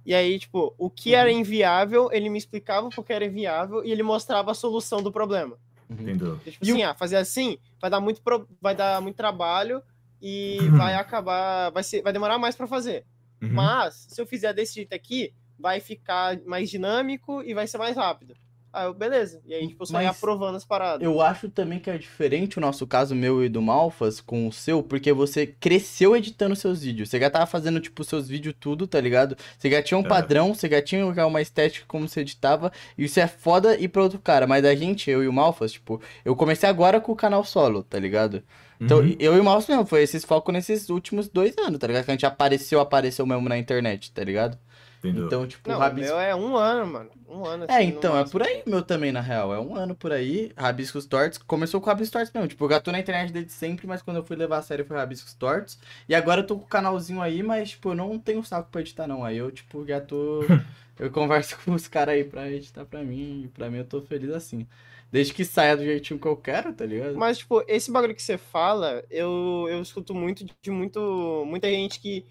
E aí, tipo, o que
Uhum.
era inviável, ele me explicava porque era inviável e ele mostrava a solução do problema.
Uhum.
Entendeu?
Tipo
E o-
assim, ah, fazer assim vai dar muito, pro- vai dar muito trabalho e
Uhum.
vai acabar, vai, ser, vai demorar mais pra fazer.
Uhum.
Mas, se eu fizer desse jeito aqui, vai ficar mais dinâmico e vai ser mais rápido. Aí eu, beleza. E aí, tipo, eu só ia
Mas
aprovando as paradas.
Eu acho também que é diferente o nosso caso, meu e do Malfas, com o seu, porque você cresceu editando seus vídeos. Você já tava fazendo, tipo, seus vídeos tudo, tá ligado? Você já tinha um
É.
padrão, você já tinha uma estética como você editava, e isso é foda ir pra outro cara. Mas a gente, eu e o Malfas, tipo, eu comecei agora com o canal solo, tá ligado? Então,
Uhum.
eu e o Malfas mesmo, foi esses focos nesses últimos dois anos, tá ligado? Que a gente apareceu, apareceu mesmo na internet, tá ligado?
Entendeu?
Então, tipo,
Não, o
Rabisco.
meu é um ano, mano. Um ano.
É,
assim, no
então, é por aí meu também, na real. É um ano por aí, Rabiscos Tortos. Começou com Rabiscos Tortos mesmo. Tipo, eu já tô na internet desde sempre, mas quando eu fui levar a sério foi Rabiscos Tortos. E agora eu tô com o canalzinho aí, mas, tipo, eu não tenho saco pra editar, não. Aí eu, tipo, já tô. eu converso com os caras aí pra editar pra mim. E pra mim eu tô feliz assim. Desde que saia do jeitinho que eu quero, tá ligado?
Mas, tipo, esse bagulho que você fala, eu, eu escuto muito de muito, muita gente que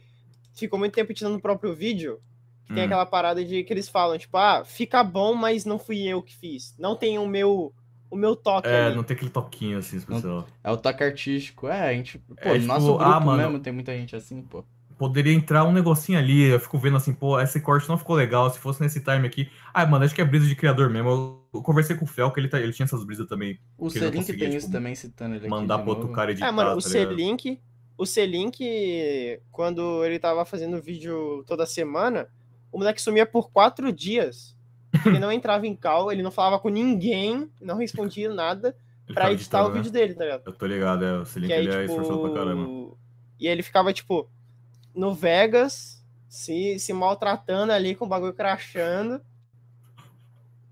ficou muito tempo editando o próprio vídeo. Que tem
Hum.
aquela parada de que eles falam, tipo, ah, fica bom, mas não fui eu que fiz. Não tem o meu, o meu toque
É,
ali.
não tem aquele toquinho assim especial.
É o toque artístico. É, a gente. Pô,
É,
no
tipo,
nosso grupo
ah, mano.
mesmo tem muita gente assim, pô.
Poderia entrar um negocinho ali, eu fico vendo assim, pô, esse corte não ficou legal, se fosse nesse time aqui. Ah, mano, acho que é brisa de criador mesmo. Eu, conversei com o Fel, que ele, tá, ele tinha essas brisas também.
O Selink tem
tipo,
isso também, citando ele aqui.
mandar pro outro cara editar,
É, mano, o
tá ligado?
C-Link, o C-Link, quando ele tava fazendo vídeo toda semana, o moleque sumia por quatro dias. Ele não entrava em call, ele não falava com ninguém, não respondia nada pra editar o
né?
vídeo dele, tá ligado?
Eu tô ligado, é, o Selink ele é esforçado pra caramba.
tipo. E ele ficava, tipo, no Vegas, se, se maltratando ali com o bagulho crachando.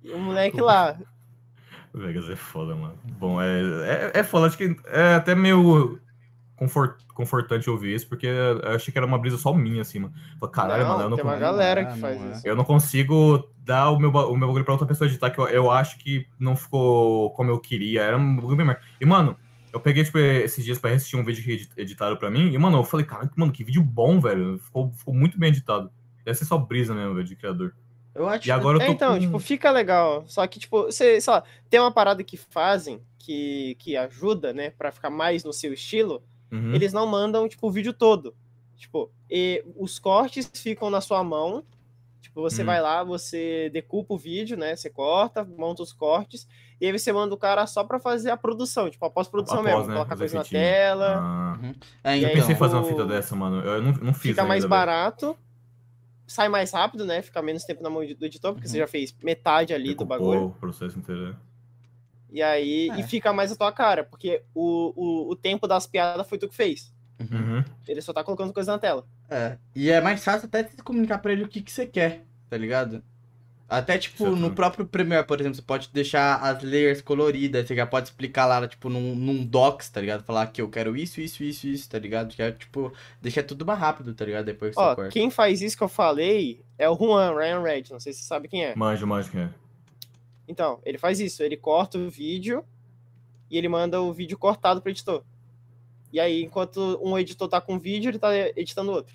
E o moleque lá.
Vegas é foda, mano. Bom, é, é, é foda, acho que é até meio confort, confortante ouvir isso, porque eu achei que era uma brisa só minha, assim, mano. Falei, Caralho,
não,
mano, eu não,
tem uma galera
não é,
que faz
não é.
isso.
eu não consigo dar o meu, o meu bagulho pra outra pessoa editar, que eu, eu acho que não ficou como eu queria. Era um bagulho bem mais. E, mano, eu peguei, tipo, esses dias pra assistir um vídeo que edi- editaram pra mim, e, mano, eu falei, caralho, mano, que vídeo bom, velho. Ficou, ficou muito bem editado. Deve ser só brisa mesmo, velho, de criador.
Eu acho
E agora eu
É,
tô
então,
com...
tipo, fica legal. Só que, tipo, você, sei lá, tem uma parada que fazem que, que ajuda, né, pra ficar mais no seu estilo.
Uhum.
Eles não mandam, tipo, o vídeo todo. Tipo, e os cortes ficam na sua mão. Tipo, você
Hum.
vai lá, você decupa o vídeo, né? Você corta, monta os cortes. E aí você manda o cara só pra fazer a produção. Tipo, a pós-produção
Após,
mesmo.
né,
Colocar coisa na tela.
Ah,
É,
E
eu pensei em
então.
fazer uma fita dessa, mano. Eu não, não fiz
Fica
ainda,
mais
velho.
barato. Sai mais rápido, né? Fica menos tempo na mão do editor, porque você já fez metade ali do
Decupou
bagulho.
o processo inteiro. né?
E aí,
É.
e fica mais a tua cara, porque o, o, o tempo das piadas foi tu que fez.
Uhum.
Ele só tá colocando coisa na tela.
É. E é mais fácil até você comunicar pra ele o que, que você quer, tá ligado? Até, tipo,
Certo.
no próprio Premiere, por exemplo, você pode deixar as layers coloridas, você já pode explicar lá, tipo, num, num docs, tá ligado? Falar que eu quero isso, isso, isso, isso, tá ligado? Já, tipo, deixa tudo mais rápido, tá ligado? Depois que
Ó,
você corta.
quem faz isso que eu falei é o Juan, Ryan Red. Não sei se você sabe quem é.
Manjo, manjo quem é.
Então, ele faz isso. Ele corta o vídeo e ele manda o vídeo cortado pro editor. E aí, enquanto um editor tá com um vídeo, ele tá editando outro.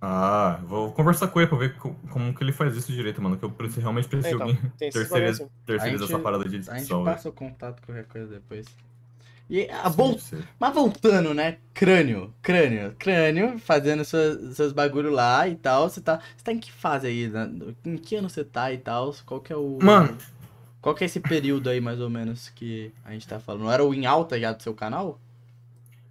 Ah, vou conversar com ele pra ver co- como que ele faz isso direito, mano. Que eu preciso, realmente preciso
Então,
de alguém terceiriza,
assim.
terceiriza essa parada de
A gente
edição,
passa o contato qualquer coisa depois. E, a
Sim,
vol-
sim.
Mas voltando, né? Crânio, crânio, crânio, fazendo seus, seus bagulho lá e tal. Você tá, você tá em que fase aí? né? Em que ano você tá e tal? Qual que é o.
Mano,
Qual que é esse período aí, mais ou menos, que a gente tá falando? Não era o em alta já do seu canal?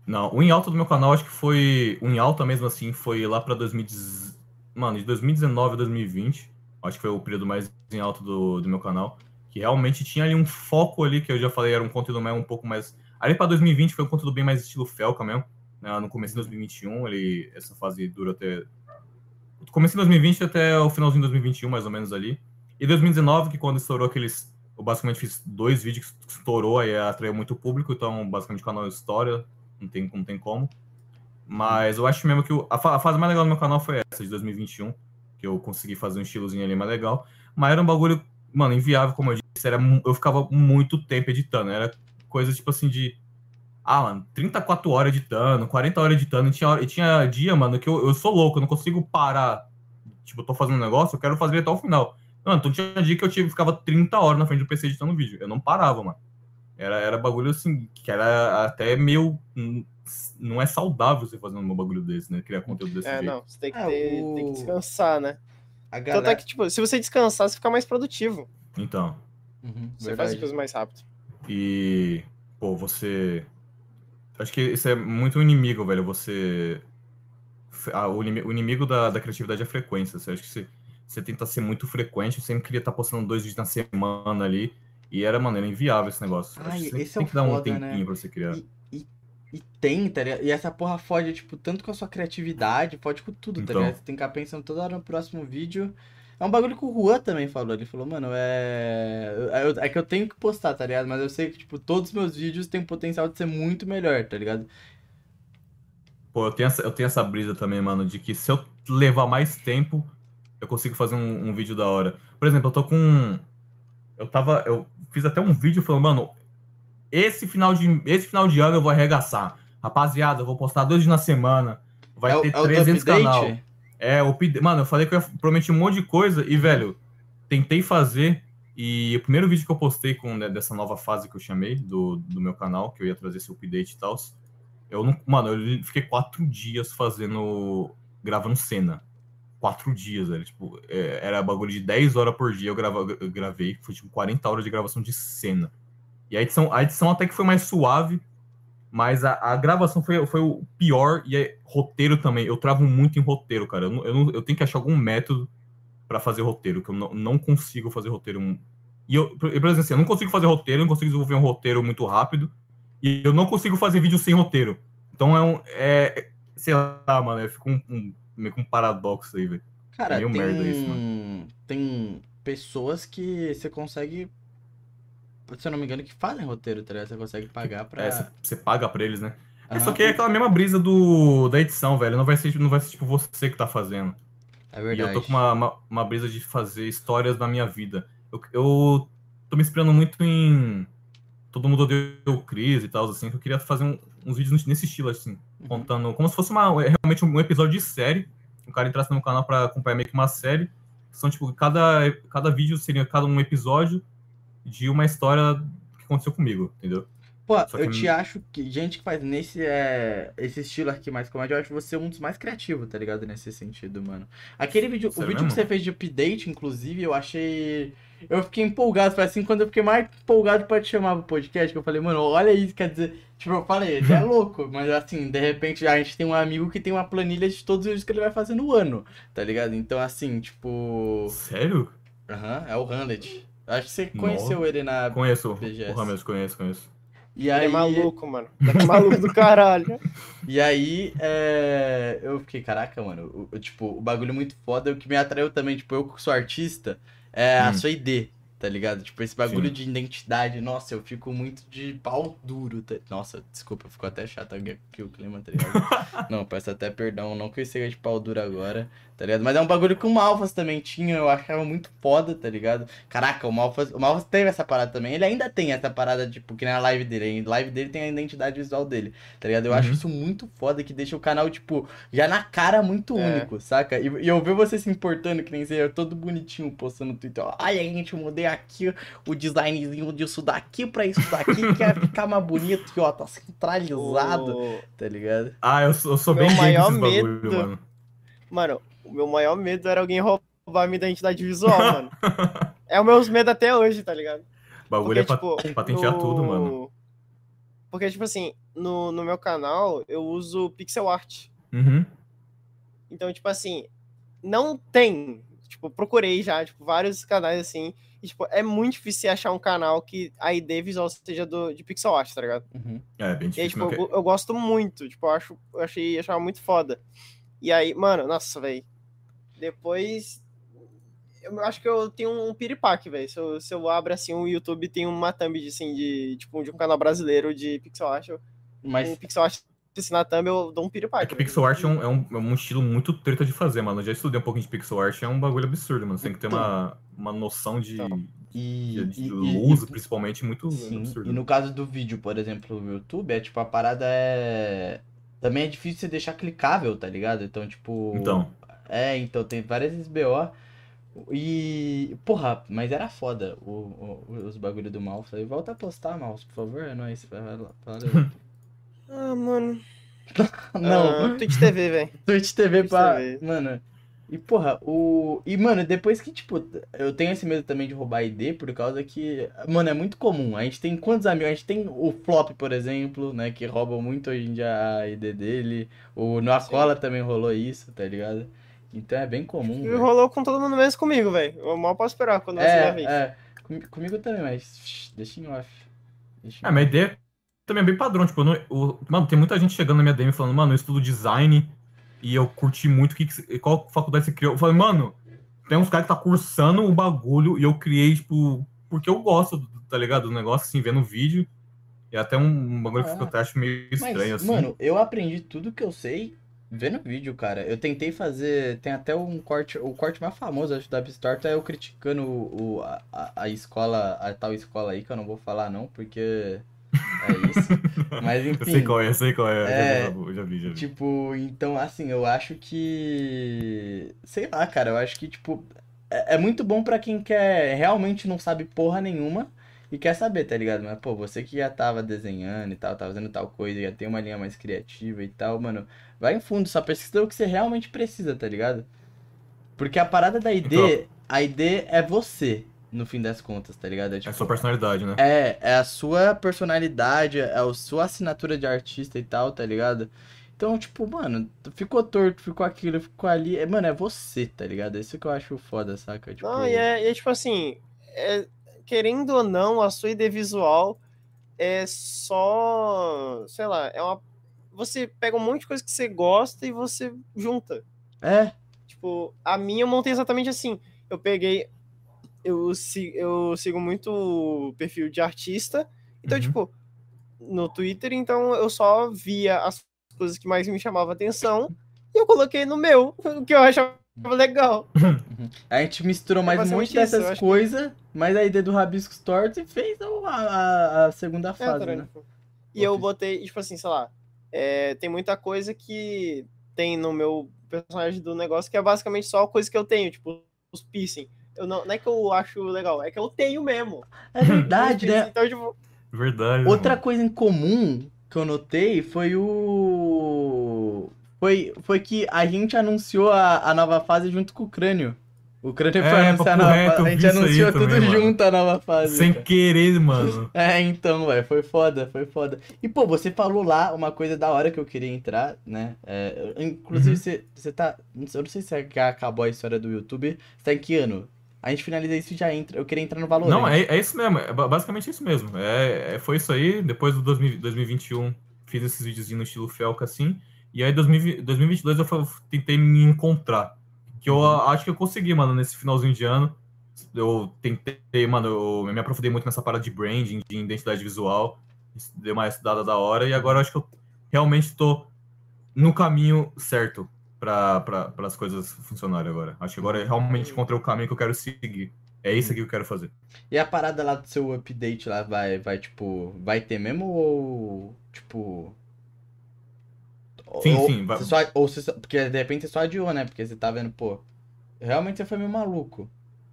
não, o em alta do meu canal, acho que foi. O em alta mesmo assim, foi lá pra 2010. Mano, de 2019 a 2020. Acho que foi o período mais em alta do, do meu canal. Que realmente tinha ali um foco ali, que eu já falei, era um conteúdo mais, um pouco mais. Ali pra 2020 foi um conteúdo bem mais estilo Felca mesmo. né? No começo de 2021, ele, essa fase dura até. Comecei em 2020 até o finalzinho de 2021, mais ou menos ali. E 2019, que quando estourou aqueles. Eu basicamente fiz dois vídeos que estourou, aí atraiu muito público, então basicamente o canal História, não tem, não tem como. Mas eu acho mesmo que o- a, a fase mais legal do meu canal foi essa, de 2021, que eu consegui fazer um estilozinho ali mais legal. Mas era um bagulho, mano, inviável, como eu disse, era, eu ficava muito tempo editando, era coisa tipo assim de. Ah, mano, 34 horas editando, 40 horas editando, e tinha, e tinha dia, mano, que eu, eu sou louco, eu não consigo parar. Tipo, eu tô fazendo um negócio, eu quero fazer até o final. Mano, então tinha dia que eu tive, ficava 30 horas na frente do PC editando vídeo. Eu não parava, mano. Era, era bagulho assim, que era até meio. hum, Não é saudável você fazer um bagulho desse, né? Criar conteúdo desse
É,
jeito.
não, você tem que,
É,
ter-
o-
tem que descansar, né?
A
Tanto é
galera.
que, tipo, se você descansar, você fica mais produtivo.
Então.
Uhum,
Você faz
verdade.
as coisas mais rápido.
E, pô, você. Acho que isso é muito um inimigo, velho. Você. Ah, o, inimi- o inimigo da, da criatividade é a frequência. Você acha que você, você tenta ser muito frequente, você sempre queria estar postando dois vídeos na semana ali. E era, mano, era inviável esse negócio. Acho
Ai,
que
esse é
tem
o
que dar um
foda,
tempinho
né?
pra você criar.
E, e, e tem, tá ligado? E essa porra fode, tipo, tanto com a sua criatividade, fode com tudo, tá
Então.
ligado? Você tem que ficar pensando toda hora no próximo vídeo. É um bagulho que o Juan também falou. Ele falou, mano, é. eu- É que eu tenho que postar, tá ligado? Mas eu sei que, tipo, todos os meus vídeos têm potencial de ser muito melhor, tá ligado?
Pô, eu tenho, essa, eu tenho essa brisa também, mano, de que se eu levar mais tempo, eu consigo fazer um, um vídeo da hora. Por exemplo, eu tô com. Eu tava. Eu fiz até um vídeo falando, mano, esse final de, esse final de ano eu vou arregaçar. Rapaziada, eu vou postar dois dias na semana. Vai
é,
ter
é o do
300
update?
canal. É, o Mano, eu falei que eu prometi um monte de coisa e, velho, tentei fazer. E o primeiro vídeo que eu postei com né, dessa nova fase que eu chamei do, do meu canal, que eu ia trazer esse update e tal. Eu não. Mano, eu fiquei quatro dias fazendo. gravando cena. Quatro dias, velho. Tipo, é, era bagulho de 10 horas por dia eu, grava, eu gravei. Foi tipo 40 horas de gravação de cena. E a edição, a edição até que foi mais suave. Mas a, a gravação foi, foi o pior e é, roteiro também. Eu travo muito em roteiro, cara. Eu, eu, eu tenho que achar algum método pra fazer roteiro, que eu não, não consigo fazer roteiro. E eu, por exemplo, assim, eu não consigo fazer roteiro, eu não consigo desenvolver um roteiro muito rápido. E eu não consigo fazer vídeo sem roteiro. Então é um. É, sei lá, mano, eu fico um, um- meio com um paradoxo aí, velho.
Cara,
meio
tem,
merda isso,
tem pessoas que você consegue, se eu não me engano, que fazem roteiro, tá ligado? Você consegue pagar pra...
É, você- paga pra eles, né? É,
Aham.
só que é aquela mesma brisa do, da edição, velho. Não vai ser, não vai ser tipo você que tá fazendo.
É
E
verdade.
eu tô com uma, uma, uma brisa de fazer histórias da minha vida. Eu, eu tô me inspirando muito em. Todo mundo deu crise e tal, assim, que eu queria fazer um- uns vídeos nesse estilo, assim,
Uhum.
contando como se fosse uma, realmente um episódio de série. O cara entrasse no canal pra acompanhar meio que uma série. São, tipo, cada, cada vídeo seria cada um episódio de uma história que aconteceu comigo, entendeu?
Pô,
Só
eu
que-
te acho que gente que faz nesse é, esse estilo aqui mais comédia, eu acho você um dos mais criativos, tá ligado? Nesse sentido, mano. Aquele vídeo, o
Sério
vídeo que
mesmo?
você fez de update, inclusive, eu achei. Eu fiquei empolgado, foi assim, quando eu fiquei mais empolgado pra te chamar pro podcast, que eu falei, mano, olha isso, quer dizer, tipo, eu falei, ele é louco, mas assim, de repente a gente tem um amigo que tem uma planilha de todos os vídeos que ele vai fazer no ano, tá ligado? Então, assim, tipo.
Sério?
Aham, é o Hamlet. Acho que você
Nossa.
conheceu ele na.
Conheço.
BGS.
O Rames, conheço, conheço.
E
Ele
aí,
é maluco, mano. Ele é maluco do caralho.
E aí, é, eu fiquei, caraca, mano, o, o- tipo, o bagulho muito foda, o que me atraiu também, tipo, eu que sou artista, é a
Hum.
sua ID, tá ligado? Tipo, esse bagulho
Sim.
de identidade, nossa, eu fico muito de pau duro, tá? Nossa, desculpa, ficou até chato aqui o clima, tá ligado? não, peço até perdão, não que eu seja de pau duro agora, tá ligado? Mas é um bagulho que o Malfas também tinha, eu achava muito foda, tá ligado? Caraca, o Malfas, o Malfas teve essa parada também, ele ainda tem essa parada, tipo, que na live dele, a live dele tem a identidade visual dele, tá ligado? Eu acho
Uhum.
isso muito foda, que deixa o canal, tipo, já na cara muito
É.
único, saca? E, e eu ver você se importando, que nem você, eu todo bonitinho postando no Twitter, ó, ai, gente, eu mudei aqui o designzinho disso daqui pra isso daqui, que ia ficar mais bonito, que ó, tá centralizado,
O-
tá ligado?
Ah, eu sou, eu sou
Meu
bem gay
maior
desses bagulho,
medo-
mano.
Mano, o meu maior medo era alguém roubar minha identidade visual, mano. É o meu medo até hoje, tá ligado?
Bagulho é pra
tipo,
patentear
no-
tudo, mano.
Porque, tipo assim, no, no meu canal eu uso pixel art.
Uhum.
Então, tipo assim, não tem. Tipo, procurei já, tipo, vários canais assim. E, tipo, é muito difícil achar um canal que a ID visual seja do, de pixel art, tá ligado?
Uhum.
É, bem
E
difícil.
tipo,
mas
eu, eu gosto muito. Tipo, eu, acho, eu achei, achava muito foda. E aí, mano, nossa, velho. Depois. Eu acho que eu tenho um piripaque, velho. Se eu, se eu abro assim o YouTube, tem uma thumb de, assim, de, tipo, de um canal brasileiro de pixel art.
Mas
um pixel art assim, na thumb, eu dou um
É
piripaque.
que
velho.
pixel art é um, é, um, é um estilo muito treta de fazer, mano. Eu já estudei um pouquinho de pixel art, é um bagulho absurdo, mano. Você tem que ter uma, uma noção de,
e,
de, de
e- e-
luz,
e-
principalmente, muito
Sim,
absurdo.
e no caso do vídeo, por exemplo, no YouTube, é tipo, a parada é. Também é difícil você deixar clicável, tá ligado? Então, tipo.
Então,
É, então tem várias SBO. E. Porra, mas era foda o, o- os bagulho do mouse. Aí volta a postar, mouse, por favor. É nóis. Valeu.
Ah, mano.
Não,
Ah, Twitch TV, velho.
Twitch TV
Twitch
pra.
TV.
Mano. E, porra, o. E, mano, depois que, tipo, eu tenho esse medo também de roubar ID, por causa que. Mano, é muito comum. A gente tem quantos amigos? A gente tem o Flop, por exemplo, né? Que roubam muito hoje em dia a ID dele. O No Acola também rolou isso, tá ligado? Então é bem comum.
E rolou com todo mundo menos comigo, velho. Eu mal posso esperar quando você
É,
vai ver.
é. Comi- Comigo também, mas. Deixa em off. Deixa em
É, minha ideia também é bem padrão. Tipo, eu não- o- mano, tem muita gente chegando na minha DM falando, mano, eu estudo design e eu curti muito. Que que você- qual faculdade você criou? Eu falei, mano, tem uns caras que tá cursando o bagulho e eu criei, tipo, porque eu gosto, tá ligado? Do negócio, assim, vendo vídeo. E até um, bagulho que
Ah,
eu até acho meio
Mas,
estranho, assim.
mano, eu aprendi tudo que eu sei vendo vídeo, cara. Eu tentei fazer. Tem até um corte. O corte mais famoso, acho, da Bistorta é eu criticando o, o- a, a- escola, a tal escola aí, que eu não vou falar, não, porque. É isso. Mas
eu
enfim.
sei qual é, eu sei qual é.
É,
eu já, vi, já vi.
Tipo, então, assim, eu acho que. Sei lá, cara, eu acho que, tipo, é, é muito bom pra quem quer realmente não sabe porra nenhuma e quer saber, tá ligado? Mas, pô, você que já tava desenhando e tal, tava fazendo tal coisa, já tem uma linha mais criativa e tal, mano, vai em fundo, só pesquisa o que você realmente precisa, tá ligado? Porque a parada da ID,
Então-
a ID é você, no fim das contas, tá ligado? É,
É
tipo,
sua personalidade, né?
é, é a sua personalidade, é a sua assinatura de artista e tal, tá ligado? Então, tipo, mano, ficou torto, ficou aquilo, ficou ali. É, mano, é você, tá ligado? É isso que eu acho foda, saca? Tipo,
Não, e é, e é tipo assim, é, querendo ou não, a sua ID visual é só, sei lá, é uma. Você pega um monte de coisa que você gosta e você junta.
é,
Tipo, a minha eu montei exatamente assim. Eu peguei. Eu, eu sigo muito o perfil de artista. Então,
Uhum.
tipo, no Twitter, então eu só via as coisas que mais me chamavam atenção e eu coloquei no meu, o que eu achava legal.
a gente misturou
É
mais um monte dessas
isso, acho que-
coisas, mas a ID do Rabiscos Tortos e fez a, a, a segunda
É,
fase,
tá
né?
E eu botei, tipo assim, sei lá, é, tem muita coisa que tem no meu personagem do negócio que é basicamente só coisa que eu tenho, tipo, os piercing. Eu não, não é que eu acho legal, é que eu tenho mesmo.
É verdade,
Os
né?
Então, tipo,
Verdade.
Outra
mano.
coisa em comum que eu notei foi o. Foi, foi que a gente anunciou a, a nova fase junto com o crânio. O crânio foi
É,
anunciar a nova
reto,
fase. A gente anunciou
também,
tudo
mano.
junto a nova fase.
Sem
cara.
querer, mano.
É, então, velho, foi foda, foi foda. E, pô, você falou lá uma coisa da hora que eu queria entrar, né? É, inclusive,
Uhum.
você, você tá. Eu não sei se já acabou a história do YouTube. Você tá em que ano? A gente finaliza isso e já entra. Eu queria entrar no Valorant.
Não, é, é isso mesmo. É ba- basicamente isso mesmo. É, é- foi isso aí. Depois do 2000 2021, fiz esses vídeos no estilo Felca, assim. E aí, 2020 2022, eu tentei me encontrar. Que eu
Uhum.
a- acho que eu consegui, mano, nesse finalzinho de ano. Eu tentei, mano, eu me aprofundei muito nessa parada de branding, de identidade visual. Dei uma estudada da hora. E agora eu acho que eu realmente tô no caminho certo para as coisas funcionarem agora. Acho que agora eu realmente encontrei o caminho que eu quero seguir. É isso aqui que eu quero fazer.
E a parada lá do seu update lá vai, vai tipo, vai ter mesmo ou, tipo...
Sim,
ou,
sim, vai-
só- ou você só- porque de repente você só adiou, né? Porque você tá vendo, pô, realmente você foi meio maluco.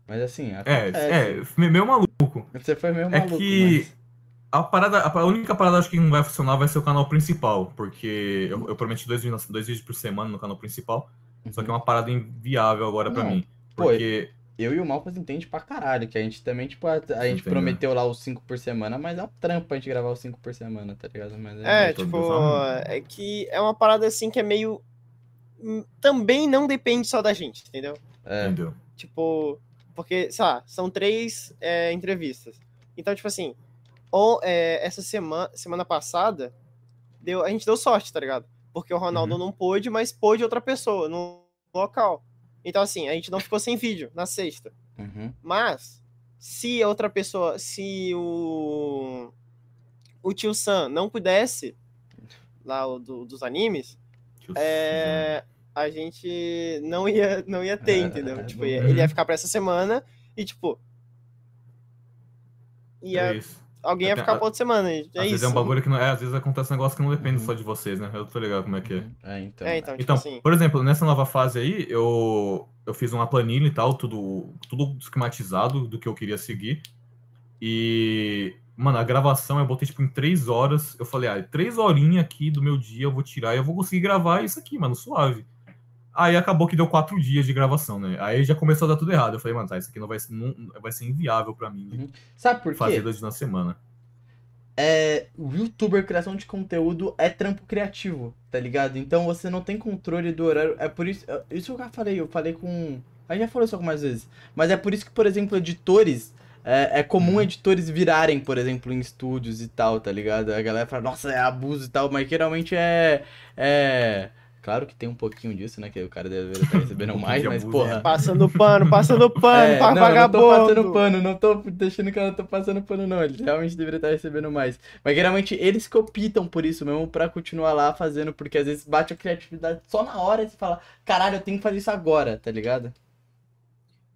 Mas assim,
É, é, meio maluco.
Você foi meio
É
maluco,
que-
mas...
A parada, a única parada acho que não vai funcionar vai ser o canal principal, porque eu, eu prometi dois, vídeos- dois vídeos por semana no canal principal, só que é uma parada inviável agora pra
Não,
mim.
pô,
Porque.
Eu e o Malcos entende pra caralho, que a gente também, tipo, a, a gente prometeu lá os 5 por semana, mas é um trampo a gente gravar os 5 por semana, tá ligado? Mas
É,
tô
tipo, é que é uma parada assim que é meio. hum, Também não depende só da gente, entendeu?
é,
Entendeu?
Tipo, porque, sei lá, são três é, entrevistas. Então, tipo assim, ou, é, essa semana, semana passada, deu, a gente deu sorte, tá ligado? Porque o Ronaldo
Uhum.
não pôde, mas pôde outra pessoa no local. Então, assim, a gente não ficou sem vídeo na sexta.
uhum.
Mas, se a outra pessoa, se o, o tio Sam não pudesse, lá do- dos animes, é, a gente não ia, não ia ter,
É,
entendeu? Tipo,
não-
ia- ele ia ficar pra essa semana e, tipo, ia,
É isso.
Alguém ia
É,
ficar
a-
pra outra semana. É
Às vezes
isso.
é um bagulho que não é, às vezes acontece um negócio que não depende
Uhum.
só de vocês, né? Eu tô ligado como é que é.
É, então.
É, então, tipo
Então,
assim.
por exemplo, nessa nova fase aí, eu, eu fiz uma planilha e tal, tudo, tudo esquematizado do que eu queria seguir. E, mano, a gravação eu botei tipo em três horas. Eu falei, ah, três horinhas aqui do meu dia eu vou tirar e eu vou conseguir gravar isso aqui, mano, suave. Aí acabou que deu quatro dias de gravação, né? Aí já começou a dar tudo errado. Eu falei, mano, tá, isso aqui não vai ser, não, vai ser inviável pra mim
Uhum. Sabe por
fazer
quê?
dois dias na semana.
É, o youtuber, criação de conteúdo é trampo criativo, tá ligado? Então você não tem controle do horário. É por isso. é- Isso eu já falei, eu falei com. A gente já falou isso algumas vezes. Mas é por isso que, por exemplo, editores. É, é comum
Uhum.
editores virarem, por exemplo, em estúdios e tal, tá ligado? A galera fala, nossa, é abuso e tal, mas geralmente é. É. Claro que tem um pouquinho disso, né? Que o cara deveria estar recebendo
Um
mais,
de
mas porra.
Passando pano, passando pano
É,
pra
não, eu não tô
vagabundo.
passando pano, não tô deixando que eu não tô passando pano, não. Eles realmente deveriam estar recebendo mais. Mas geralmente eles que optam por isso mesmo, pra continuar lá fazendo, porque às vezes bate a criatividade só na hora e você fala, caralho, eu tenho que fazer isso agora, tá ligado?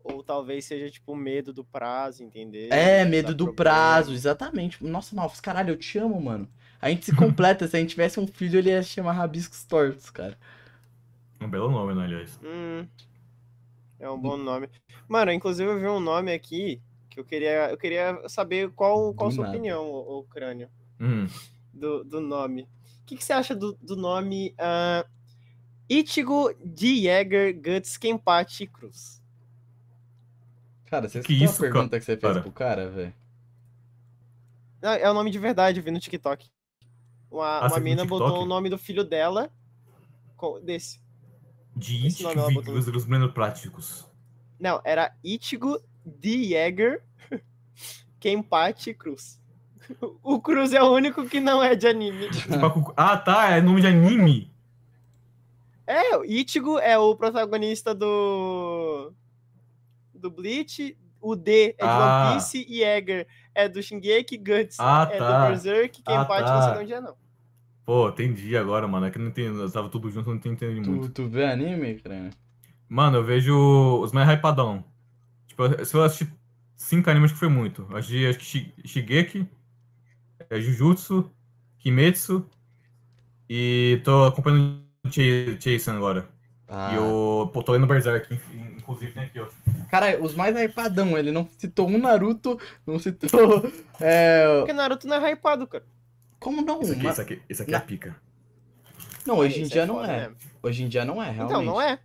Ou talvez seja, tipo, medo do prazo, entendeu?
É, medo do
problema.
prazo, exatamente. Nossa, Malfos, caralho, eu te amo, mano. A gente se completa, se a gente tivesse um filho, ele ia se chamar Rabiscos Tortos, cara.
Um belo nome, né, aliás.
Hum, é um bom nome. Mano, inclusive eu vi um nome aqui que eu queria, eu queria saber qual, qual
Do
sua
nada.
opinião, o, crânio,
Hum.
do, do nome. O que, que você acha do, do nome ah, Ichigo de Jäger Guts Kenpachi Cruz?
Cara, você
Que isso,
a pergunta que você fez
cara?
pro cara, velho?
Não, é o nome de verdade, eu vi no TikTok. Uma,
Ah,
uma mina botou o nome do filho dela desse.
De
Esse ela botou.
vídeos menos práticos.
Não, era Ichigo de Jäger Kenpachi Cruz. O Cruz é o único que não é de anime.
ah, tá, é nome de anime.
É, o Ichigo é o protagonista do. do Bleach. O D é de
Ah.
One Piece e Jäger é do Shingeki, Guts
Ah,
é
tá.
do Berserk, Kenpachi
tá.
não sei de onde é, não.
Pô, entendi agora, mano. É que eu não entendo. Eu tava tudo junto, eu não entendi
Tu,
muito.
tu vê anime, cara?
Mano, eu vejo os mais hypadão. Tipo, se eu assistir cinco animes, acho que foi muito. Eu assisti, acho que Shi- Shigeki, é, Jujutsu, Kimetsu e tô acompanhando o Ch- Chasen agora.
Ah,
E o. Pô, tô lendo Berserk, in- inclusive tem aqui, ó.
Cara, os mais hypadão, ele não citou um Naruto, não citou. É.
Porque Naruto não é hypado, cara.
Como não?
Esse aqui,
Uma-
esse aqui, esse aqui
Na-
é pica.
Não, hoje em
Esse
dia não
foda
é.
mesmo.
Hoje em dia não é, realmente.
Então, não é.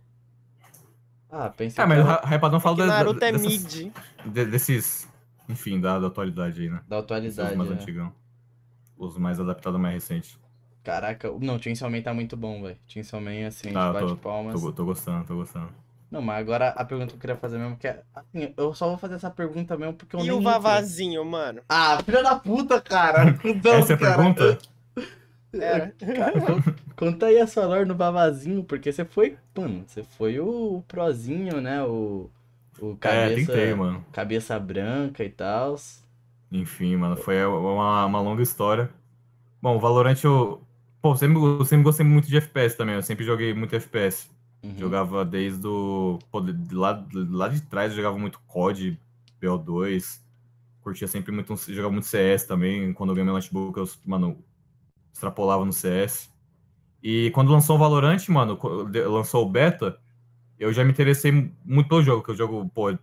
Ah, pensei
Ah, mas
que
o hypadão fala da- da-
Naruto é
dessas-
mid.
de- desses. Enfim, da, da atualidade aí, né?
da atualidade.
mais
né?
antigão. Os mais adaptados, mais recentes.
Caraca, não, Chainsaw Man tá muito bom, velho. Chainsaw Man, assim,
Ah,
gente
tô-
bate palmas.
Tô, tô gostando, tô gostando.
Não, mas agora a pergunta que eu queria fazer mesmo, que é. Assim, eu só vou fazer essa pergunta mesmo porque eu
E
nem
o
entro.
Vavazinho, mano?
Ah, filha da puta, cara! Cudão,
Essa é a
cara.
pergunta?
Era.
Cara, con- conta aí a sua lore no Vavazinho, porque você foi, mano, você foi o prozinho, né? O, o
É,
cabeça,
tentei, mano.
cabeça branca e tal.
Enfim, mano, foi uma, uma longa história. Bom, o Valorant eu. Pô, sempre, eu sempre gostei muito de FPS também. Eu sempre joguei muito FPS.
Uhum.
Jogava desde o. Pô, de- de lá, lá de trás eu jogava muito COD, BO2. Curtia sempre muito. Jogava muito CS também. Quando eu ganhei meu notebook, eu, mano, extrapolava no CS. E quando lançou o Valorant, mano, lançou o beta, eu já me interessei muito pelo jogo, que o jogo, pô,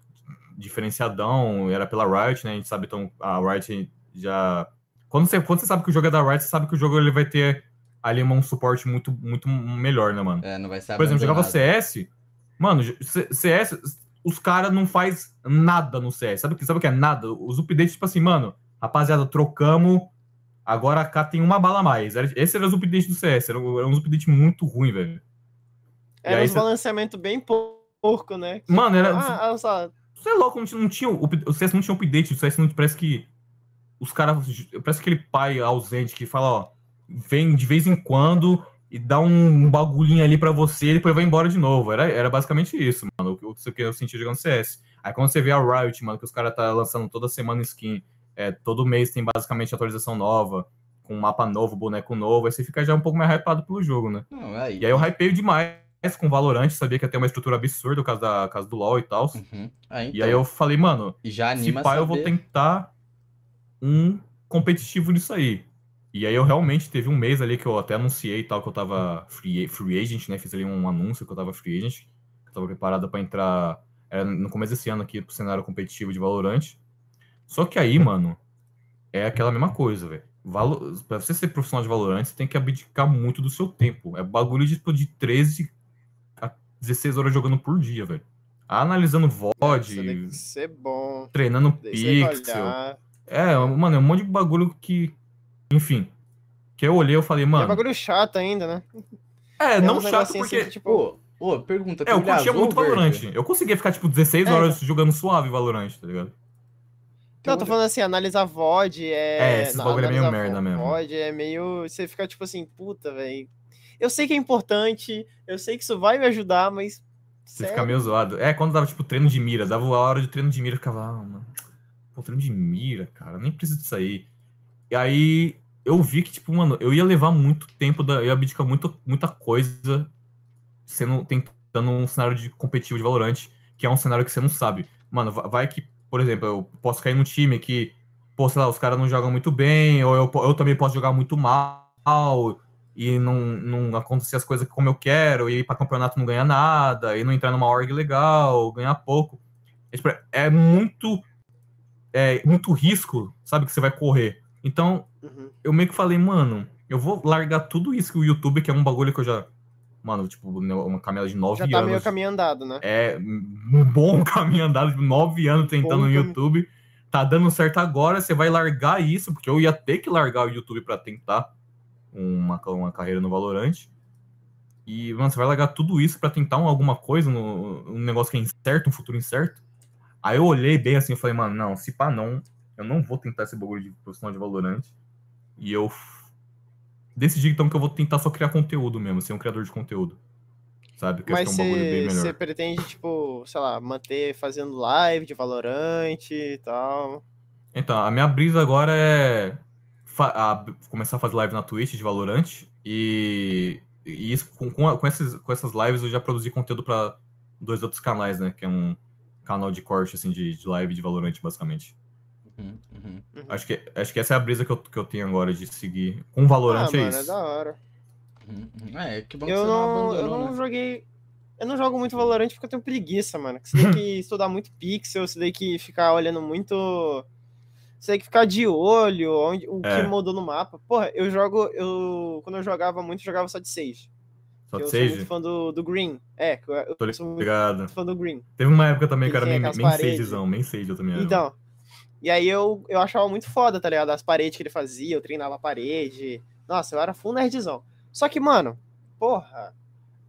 diferenciadão, era pela Riot, né? A gente sabe, então, a Riot já. Quando você, quando você sabe que o jogo é da Riot, você sabe que o jogo ele vai ter ali um suporte muito, muito melhor, né, mano?
É, não vai ser
Por exemplo, jogava
abandonado.
CS. Mano, CS, os caras não faz nada no CS. Sabe, o que- sabe o que é nada? Os updates, tipo assim, mano, rapaziada, trocamos. Agora cá tem uma bala a mais. Esse era os updates do CS. Era, uns updates muito ruim, velho.
Era
aí
uns
cê-
balanceamento bem porco, né?
Mano, era.
Ah, olha só.
Você é louco, não tinha, não tinha up- o CS não tinha update. O CS não, parece que. Os caras. Parece aquele pai ausente que fala, ó. Vem de vez em quando e dá um, bagulhinho ali pra você e depois vai embora de novo. Era, era basicamente isso, mano. O que o que eu senti jogando CS. Aí quando você vê a Riot, mano, que os caras tá lançando toda semana skin, é, todo mês tem basicamente atualização nova, com mapa novo, boneco novo, aí você fica já um pouco mais hypado pelo jogo, né?
Não, aí.
E aí eu hypeio demais com o Valorant, sabia que ia ter uma estrutura absurda por causa, da, do LoL e tal.
Uhum. Ah,
E
então.
aí eu falei, mano,
E já
se
anima
pá,
a
eu vou tentar um competitivo nisso aí. E aí eu realmente teve um mês ali que eu até anunciei e tal, que eu tava free, free agent, né? Fiz ali um anúncio que eu tava free agent, que eu tava preparado pra entrar era no começo desse ano aqui pro cenário competitivo de Valorant. Só que aí, mano, é aquela mesma coisa, velho. Pra você ser profissional de Valorant, você tem que abdicar muito do seu tempo. É bagulho de, tipo, de 13 a 16 horas jogando por dia, velho. Analisando VOD,
bom.
treinando pixel. É, mano, é um monte de bagulho que. Enfim. Que eu olhei e eu falei,
É
mano.
bagulho chato ainda, né?
É,
É
não chato porque.
assim tipo,
Ô, ô, pergunta,
É, eu curtia muito? Valorant. Eu conseguia ficar, tipo, 16
É,
horas jogando suave Valorant, tá ligado?
Não, eu tô falando assim, analisar VOD é.
É, esses bagulho é meio merda mesmo.
VOD é meio. Você fica tipo assim, puta, velho. Eu sei que é importante, eu sei que isso vai me ajudar, mas.
Você
sério?
fica meio zoado. É, quando dava, tipo, treino de mira, dava a hora de treino de mira, eu ficava, ah, mano. Pô, treino de mira, cara, nem preciso disso aí. E aí eu vi que, tipo, mano, eu ia levar muito tempo, da, eu ia abdicar muito, muita coisa sendo, tentando um cenário de competitivo de Valorant, que é um cenário que você não sabe. Mano, va- vai que, por exemplo, eu posso cair num time que, pô, sei lá, os caras não jogam muito bem, ou eu, eu também posso jogar muito mal, e não, não acontecer as coisas como eu quero, e ir pra campeonato não ganhar nada, e não entrar numa org legal, ganhar pouco. É, tipo, É muito, é muito risco, sabe, que você vai correr. Então,
Uhum.
eu meio que falei, mano, eu vou largar tudo isso que o YouTube, que é um bagulho que eu já. Mano, tipo, né, uma caminhada de nove
Já tá meio
anos.
caminho andado, né?
É um bom caminho andado, tipo, nove anos tentando
Bom
no. YouTube. Tá dando certo agora, você vai largar isso, porque eu ia ter que largar o YouTube pra tentar uma, uma carreira no Valorant. E, mano, você vai largar tudo isso pra tentar um- alguma coisa, no, um negócio que é incerto, um futuro incerto. Aí eu olhei bem assim e falei, mano, não, se pá não, eu não vou tentar esse bagulho de profissional de Valorant. E eu decidi então que eu vou tentar só criar conteúdo mesmo, ser um criador de conteúdo. Sabe? Que
Mas
que é um bagulho bem
você você pretende, tipo, sei lá, manter fazendo live de Valorant e tal.
Então, a minha brisa agora é a- começar a fazer live na Twitch de Valorant e, e isso com, com, com essas, com essas lives eu já produzi conteúdo para dois outros canais, né? Que é um canal de corte assim, de, de live de Valorant, basicamente.
Uhum, uhum.
Uhum.
Acho que, acho que essa é a brisa que eu, que eu tenho agora de seguir. Com Valorant
ah,
é
mano, é
isso.
da hora.
Uhum. É, que bom que
Eu
você não,
não, eu não
né?
joguei. Eu não jogo muito Valorant porque eu tenho preguiça, mano. Você tem que estudar muito pixel, você tem que ficar olhando muito. Você tem que ficar de olho onde, o
É.
que mudou no mapa. Porra, eu jogo. Eu, quando eu jogava muito, eu jogava só de Sage.
Só
eu
de
sou muito fã do, do Green. É, que eu, eu
Tô
sou muito fã do Green.
Teve uma época também
Que
que eu era main, main. Sagezão, main Sage eu também era.
Então. E aí eu, eu achava muito foda, tá ligado? As paredes que ele fazia, eu treinava a parede. Nossa, eu era full nerdzão. Só que, mano, porra.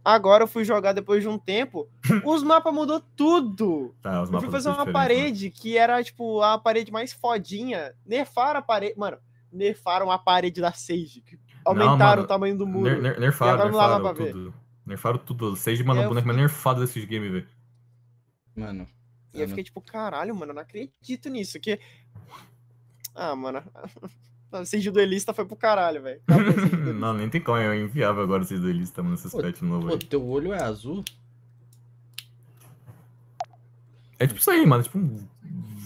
Agora eu fui jogar depois de um tempo, os mapas mudou tudo.
Tá, os
Eu fui fazer uma
diferentes, né?
parede que era, tipo, a parede mais fodinha. Nerfaram a parede. Mano, nerfaram a parede da Sage. Aumentaram
mano,
o tamanho do muro.
Ner, ner, nerfaram,
agora não dá
nerfaram
pra ver.
tudo. Nerfaram tudo. Sage, mano,
É,
o
eu
boneco mais nerfado desses games, velho.
Mano.
E eu fiquei tipo, caralho, mano, eu não acredito nisso. Que... Ah, mano. A Sage duelista foi pro caralho, velho. Duelista.
não, nem tem como, é inviável agora vocês dois listas, mano, esses pets novos
Pô, teu olho é azul?
É tipo isso aí, mano, tipo um...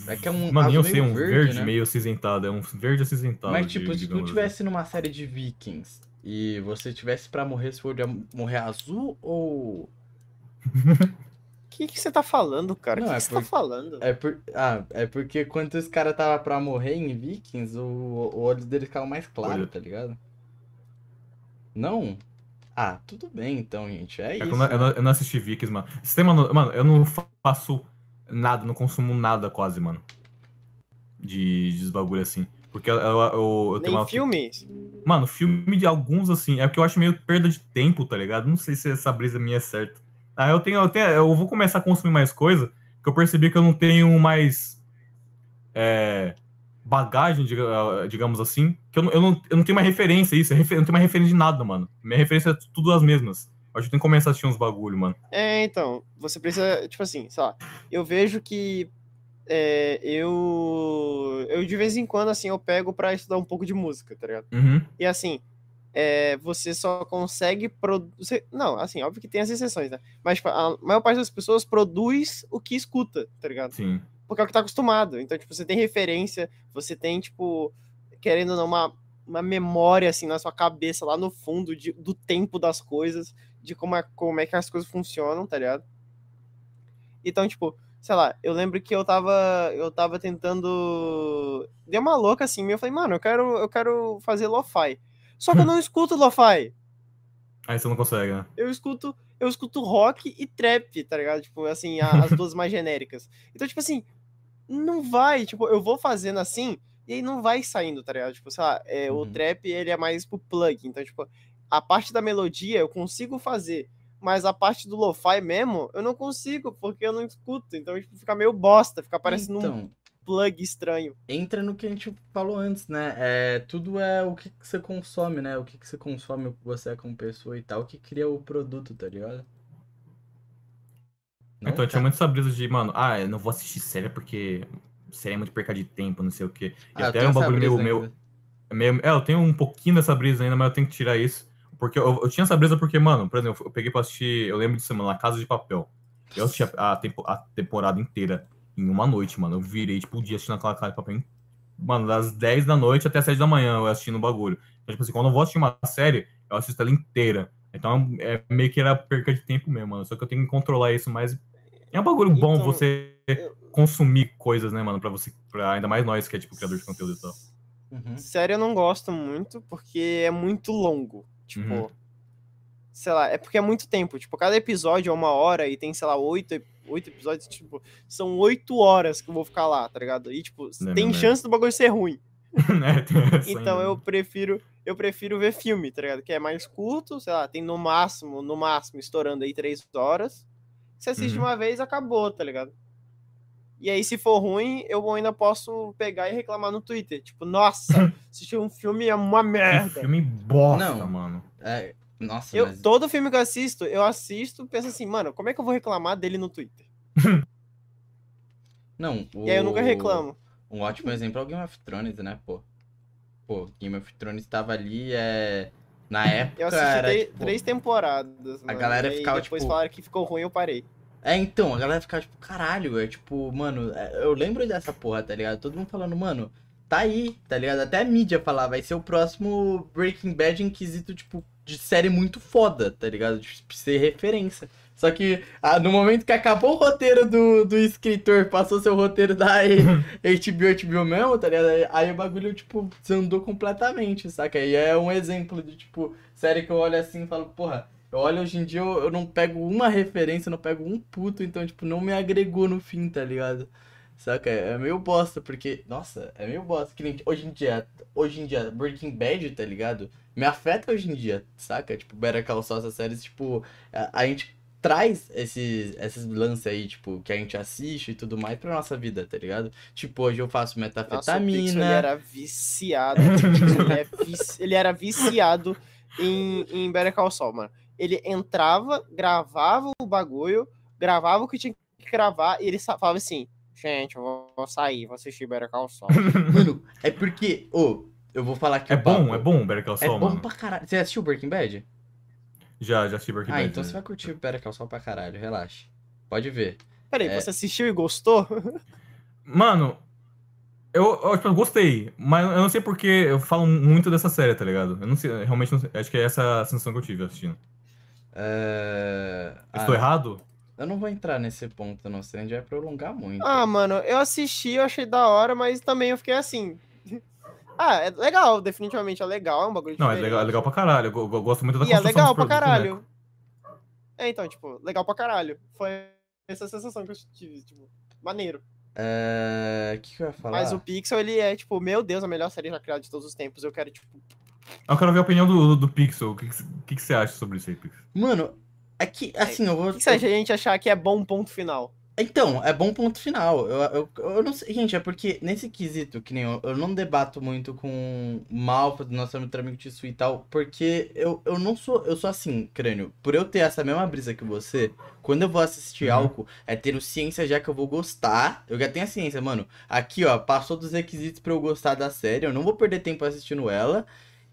É que é um
Mano,
azul
eu sei,
meio
um
verde,
verde,
né?
meio acinzentado, é um verde acinzentado.
Mas,
de-
tipo, se tu
assim.
tivesse numa série de Vikings e você tivesse pra morrer, se for morrer azul ou.
O que, que você tá falando, cara? O
Não,
que,
é
que você
por-
tá falando?
É por... Ah, é porque quando os caras tava pra morrer em Vikings, o, o olho deles ficava mais claro,
Olho.
tá ligado? Não? Ah, tudo bem então, gente. É,
É
isso.
eu, não, eu, não, assisti Vikings, mano. Você tem, mano, mano, eu não faço nada, não consumo nada quase, mano. De, de bagulho assim. Porque eu, eu, eu, eu tenho
Nem
uma.
filme?
Mano, filme de alguns, assim, é porque eu acho meio perda de tempo, tá ligado? Não sei se essa brisa minha é certa. Eu tenho, eu tenho, eu vou começar a consumir mais coisa, que eu percebi que eu não tenho mais é, bagagem, diga- digamos assim, que eu não, eu, não, eu não tenho mais referência, isso, eu não tenho mais referência de nada, mano. Minha referência é tudo as mesmas. Acho que tem que começar a assistir uns bagulho, mano.
É, então, você precisa, tipo assim, sei lá, eu vejo que é, eu, eu de vez em quando, assim, eu pego pra estudar um pouco de música, tá ligado?
Uhum.
E assim, é, você só consegue produzir. Não, assim, óbvio que tem as exceções, né? Mas tipo, a maior parte das pessoas produz o que escuta, tá ligado?
Sim.
Porque é o que tá acostumado. Então, tipo, você tem referência, você tem, tipo, querendo ou não, uma, uma memória, assim, na sua cabeça, lá no fundo, de, do tempo das coisas, de como é, como é que as coisas funcionam, tá ligado? Então, tipo, sei lá, eu lembro que eu tava, eu tava tentando. Deu uma louca assim, eu falei, mano, eu quero, eu quero fazer lo-fi. Só que eu não escuto lo-fi.
Aí você não consegue, né?
Eu escuto, eu escuto rock e trap, tá ligado? Tipo, assim, as duas mais genéricas. Então, tipo assim, não vai, tipo, eu vou fazendo assim e aí não vai saindo, tá ligado? Tipo, sei lá, é, o
Uhum.
trap, ele é mais pro plug. Então, tipo, a parte da melodia eu consigo fazer, mas a parte do lo-fi mesmo, eu não consigo, porque eu não escuto. Então, tipo, fica meio bosta, fica parecendo um
Então,
plug estranho.
entra no que a gente falou antes, né? É, tudo é o que, que você consome, né? O que, que você consome, o que você é como pessoa e tal, que cria o produto, tá ligado? Não
Então eu
tá.
tinha muito essa brisa de, mano, ah, eu não vou assistir série porque série é muito perca de tempo, não sei o quê. E
Ah, eu
até
tenho
é um bagulho
brisa
meio,
ainda.
meio- É, eu tenho um pouquinho dessa brisa ainda, mas eu tenho que tirar isso. Porque eu, eu tinha essa brisa porque, mano, por exemplo, eu peguei pra assistir, eu lembro de semana, La Casa de Papel. Eu assisti a, a tempo- a temporada inteira em uma noite, mano. Eu virei, tipo, o dia assistindo aquela Casa de Papel. Mano, das 10 da noite até 7 da manhã eu assistindo o bagulho. Então, tipo assim, quando eu vou assistir uma série, eu assisto ela inteira. Então é meio que era perca de tempo mesmo, mano. Só que eu tenho que controlar isso, mas é um bagulho bom
Então,
você consumir coisas, né, mano? Pra você, pra ainda mais nós que é tipo criador de conteúdo e tal.
Uhum.
Série eu não gosto muito, porque é muito longo. Tipo,
Uhum.
sei lá, é porque é muito tempo. Tipo, cada episódio é uma hora e tem, sei lá, oito, oito episódios. Tipo, são oito horas que eu vou ficar lá, tá ligado? E, tipo,
Não
tem
mesmo,
chance do bagulho ser ruim.
né?
Então eu prefiro, eu prefiro ver filme, tá ligado? Que é mais curto, sei lá, tem no máximo, no máximo, estourando aí três horas. Você assiste
Uhum.
uma vez, acabou, tá ligado? E aí, se for ruim, eu ainda posso pegar e reclamar no Twitter. Tipo, nossa, assistir um filme é uma
Que
merda.
filme bosta,
Não.
mano.
É, nossa,
Eu,
mas...
Todo filme que eu assisto, eu assisto penso assim, mano, como é que eu vou reclamar dele no Twitter?
Não,
E aí eu nunca
o-
reclamo.
Um ótimo exemplo é o Game of Thrones, né, pô? Pô, Game of Thrones tava ali, é... Na época
Eu assisti
era,
três,
tipo...
três temporadas. mano,
galera ficava,
depois
tipo-
falaram que ficou ruim, eu parei.
É, então, a galera ficava tipo, caralho, é tipo, mano, é, eu lembro dessa porra, tá ligado? Todo mundo falando, mano, tá aí, tá ligado? Até a mídia falava, vai ser o próximo Breaking Bad em quesito, tipo, de série muito foda, tá ligado? De ser referência. Só que ah, no momento que acabou o roteiro do, do escritor, passou seu roteiro da HBO, HBO mesmo, tá ligado? Aí, o bagulho, tipo, desandou completamente, saca? E é um exemplo de, tipo, série que eu olho assim e falo, porra, eu olho hoje em dia, eu, eu não pego uma referência, não pego um puto, então, tipo, não me agregou no fim, tá ligado? Saca? É meio bosta, porque, nossa, é meio bosta. Que nem hoje em dia, hoje em dia, Breaking Bad, tá ligado? Me afeta hoje em dia, saca? Tipo, Better Call Saul, essas séries, tipo, a, a gente traz esses, esses lances aí, tipo, que a gente assiste e tudo mais pra nossa vida, tá ligado? Tipo, hoje eu faço
Nossa, o Pixel,
metafetamina.
ele era viciado. ele, é vici- ele era viciado em, em Better Call Saul, mano. Ele entrava, gravava o bagulho, gravava o que tinha que gravar e ele falava assim, gente, eu vou, vou sair, vou assistir Better Call Saul.
Mano, é porque, ô, eu vou falar aqui
É
o papo.
bom, é bom o Better Call
É
Saul,
bom
mano.
pra caralho. Você assistiu Breaking Bad?
Já, já assisti Breaking
Ah,
Bad.
então
né?
você vai curtir Better Call Saul pra caralho, relaxa. Pode ver.
Peraí,
É.
você assistiu e gostou?
Mano, eu, eu, tipo, eu gostei, mas eu não sei porque eu falo muito dessa série, tá ligado? Eu não sei, eu realmente não sei. Acho que é essa a sensação que eu tive assistindo.
É...
Estou
ah,
errado?
Eu não vou entrar nesse ponto, não, senão a gente vai prolongar muito.
Ah, mano, eu assisti, eu achei da hora, mas também eu fiquei assim. Ah, é legal, definitivamente é legal, é um bagulho
Não, é legal, é legal pra caralho. Eu, eu gosto muito da
E é
construção
legal pra caralho. É, então, tipo, legal pra caralho. Foi essa sensação que eu tive, tipo, maneiro.
É... O que, que eu ia falar?
Mas o Pixel, ele é, tipo, meu Deus, a melhor série já criada de todos os tempos. Eu quero, tipo,
Eu quero ver a opinião do, do, do Pixel. O que, que, que que você acha sobre isso aí, Pixel?
Mano, é que, assim, eu vou...
que, de a gente achar que é bom ponto final?
Então, é bom ponto final. Eu, eu, eu não sei, gente, é porque nesse quesito, que nem eu, eu não debato muito com o Malfa, do nosso outro amigo Tissu e tal, porque eu, eu não sou, eu sou assim, crânio. Por eu ter essa mesma brisa que você, quando eu vou assistir
Uhum.
algo, é tendo ciência já que eu vou gostar. Eu já tenho a ciência, mano. Aqui, ó, passou dos requisitos pra eu gostar da série, eu não vou perder tempo assistindo ela.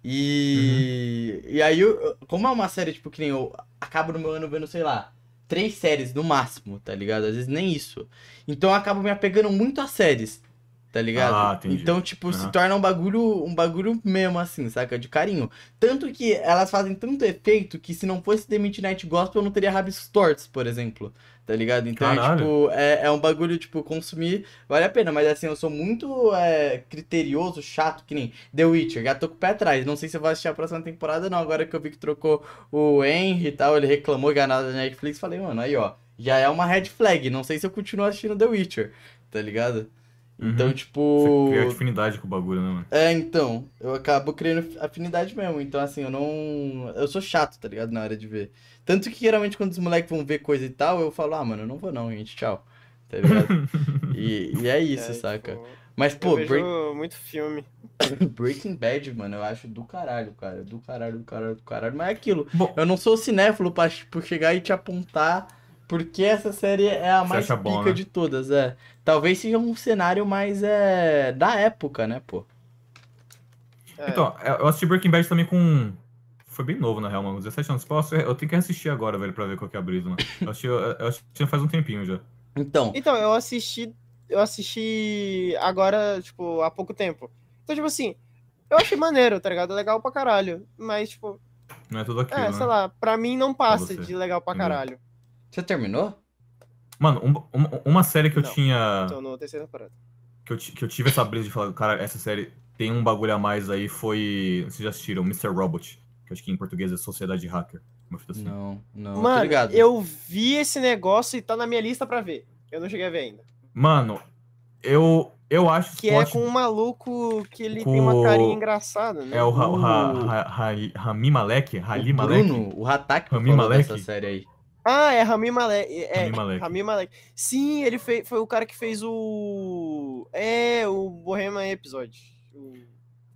E, e aí, eu- como é uma série, tipo, que nem eu acabo no meu ano vendo, sei lá, três séries no máximo, tá ligado? Às vezes nem isso. Então eu acabo me apegando muito a séries. Tá ligado?
Ah.
Então, tipo, se
Aham.
torna um bagulho, um bagulho mesmo, assim, saca? De carinho. Tanto que elas fazem tanto efeito que se não fosse The Midnight Gospel, eu não teria rabiscos tortos, por exemplo. Tá ligado? Então, é, tipo, é, é um bagulho, tipo, consumir vale a pena. Mas assim, eu sou muito é, criterioso, chato, que nem The Witcher. Já tô com o pé atrás. Não sei se eu vou assistir a próxima temporada, não. Agora que eu vi que trocou o Henry e tal, ele reclamou ganhado da Netflix. Falei, mano, aí ó, já é uma red flag. Não sei se eu continuo assistindo The Witcher, tá ligado? Então,
Uhum.
tipo.
Você cria afinidade com o bagulho, né, mano?
É, então, eu acabo criando afinidade mesmo. Então, assim, eu não. Eu sou chato, tá ligado? Na hora de ver. Tanto que geralmente quando os moleques vão ver coisa e tal, eu falo, ah, mano, eu não vou não, gente, tchau. Tá ligado? e, e é isso,
É,
saca?
tipo,
Mas,
eu
pô,
vejo
Break-
muito filme.
Breaking Bad, mano, eu acho do caralho, cara. Do caralho, do caralho, do caralho. Mas é aquilo.
Bom,
Eu não sou cinéfilo pra por chegar e te apontar porque essa série é a
Você
mais
acha bom,
pica
né?
de todas, é. Talvez seja um cenário mais é, da época, né, pô?
É,
então, eu assisti Breaking Bad também com. Foi bem novo, na real, mano. 17 anos. Pô, Eu tenho que assistir agora, velho, pra ver qual que é a brisa, mano. Eu assisti, eu assisti faz um tempinho já.
Então,
Então, eu assisti. Eu assisti agora, tipo, há pouco tempo. Então, tipo assim, eu achei maneiro, tá ligado? Legal pra caralho. Mas, tipo,
Não é tudo aquilo,
é,
né?
sei lá, pra mim não passa de legal pra
Entendeu?
caralho.
Você terminou?
Mano, um- um- uma série que eu
Não.
tinha.
Tô no terceiro temporada.
Que eu, que eu tive essa brisa de falar, cara, essa série tem um bagulho a mais aí, foi. Vocês já assistiram? Mr. Robot. Que eu acho que em português é Sociedade Hacker. Uma fita assim.
Não, não,
Mano, eu vi esse negócio e tá na minha lista pra ver. Eu não cheguei a ver ainda.
Mano, eu. Eu acho
Que é
plot-
com um maluco que ele
Com
tem uma carinha engraçada, né?
É o, Ra- o Ra-
o-
Ra- Ra- Rami Malek? Rali
o
Malek?
Bruno, o Hatak
Rami
falou
Malek?
dessa série aí.
Ah, é Rami Malek. É,
Rami Malek.
Rami Malek. Sim, ele fez, foi o cara que fez o. É, o Bohemian Episode. O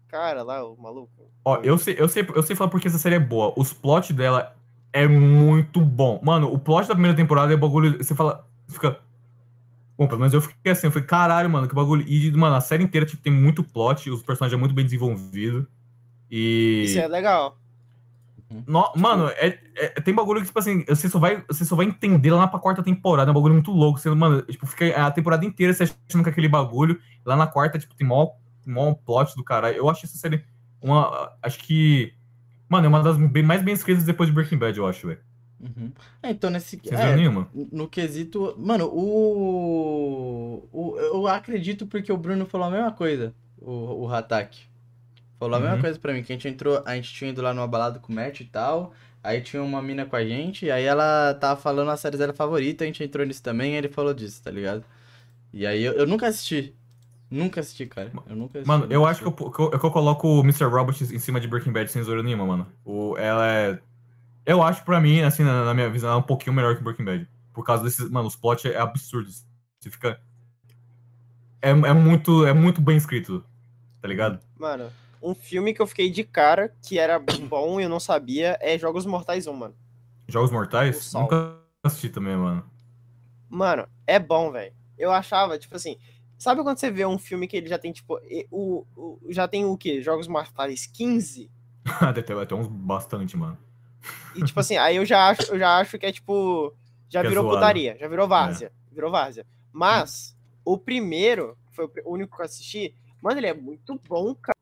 cara lá, o maluco.
Ó, eu sei, eu sei, eu sei falar porque essa série é boa. Os plot dela é muito bom. Mano, o plot da primeira temporada é bagulho. Você fala. Fica. Bom, pelo menos eu fiquei assim, eu falei, caralho, mano, que bagulho. E, mano, a série inteira tipo, tem muito plot, os personagens são muito bem desenvolvidos. E.
Isso é legal.
No- mano, é, é- tem bagulho que, tipo assim, você só vai, você só vai entender lá pra quarta temporada. É um bagulho muito louco. Você, mano, tipo, fica a temporada inteira você achando que aquele bagulho. Lá na quarta, tipo, tem mó, mó plot do caralho. Eu acho essa série uma. Acho que. Mano, é uma das bem- mais bem escritas depois de Breaking Bad, eu acho, velho.
Uhum. É, então nesse.
Vocês
é,
nenhuma?
No quesito. Mano, o... o. Eu acredito porque o Bruno falou a mesma coisa, o, o Hatak. Falou a mesma
Uhum.
coisa pra mim, que a gente entrou. A gente tinha ido lá numa balada com o Matt e tal. Aí tinha uma mina com a gente, aí ela tava falando a série dela favorita, a gente entrou nisso também, e ele falou disso, tá ligado? E aí eu, eu nunca assisti. Nunca assisti, cara. Eu nunca assisti.
Mano, eu acho que eu, que eu, que eu coloco o Mr. Robot em cima de Breaking Bad sem zoeira nenhuma, mano. O, ela é. Eu acho, pra mim, assim, na, na minha visão, ela é um pouquinho melhor que Breaking Bad. Por causa desses. Mano, os plot é absurdo. Você fica. É, é, muito, é muito bem escrito, tá ligado?
Mano, um filme que eu fiquei de cara, que era bom e eu não sabia, é Jogos Mortais 1, mano.
Jogos Mortais? Nunca assisti também, mano.
Mano, é bom, velho. Eu achava, tipo assim. Sabe quando você vê um filme que ele já tem, tipo. O, o- já tem o quê? Jogos Mortais 15?
Deve ter até uns bastante, mano.
E, tipo assim, aí eu já acho, eu já acho que é tipo. Já
Que é
virou
zoado.
putaria, já virou várzea. Virou várzea. Mas, o primeiro, que foi o único que eu assisti, mano, ele é muito bom, cara.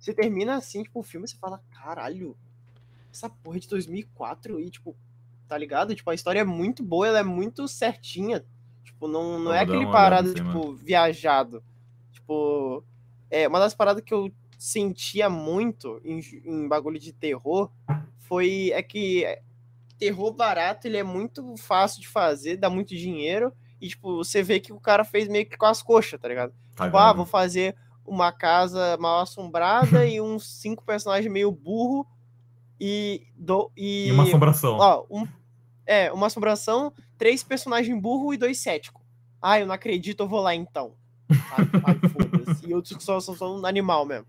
Você termina assim, tipo, o filme, você fala, caralho, essa porra é de 2004 e, tipo, tá ligado? Tipo, a história é muito boa, ela é muito certinha. Tipo, não, não é aquele parada,
aí,
tipo, viajado. Tipo, é uma das paradas que eu sentia muito em, em bagulho de terror foi é que terror barato ele é muito fácil de fazer, dá muito dinheiro e tipo você vê que o cara fez meio que com as coxas, tá ligado?
Tá
Tipo, ah, vou fazer uma casa mal assombrada e uns cinco personagens meio burro e do e,
E uma assombração.
ó, um, é, uma assombração, três personagens burro e dois céticos. Ah, eu não acredito, eu vou lá então. Ai, foda-se. E outros que só são só um animal mesmo.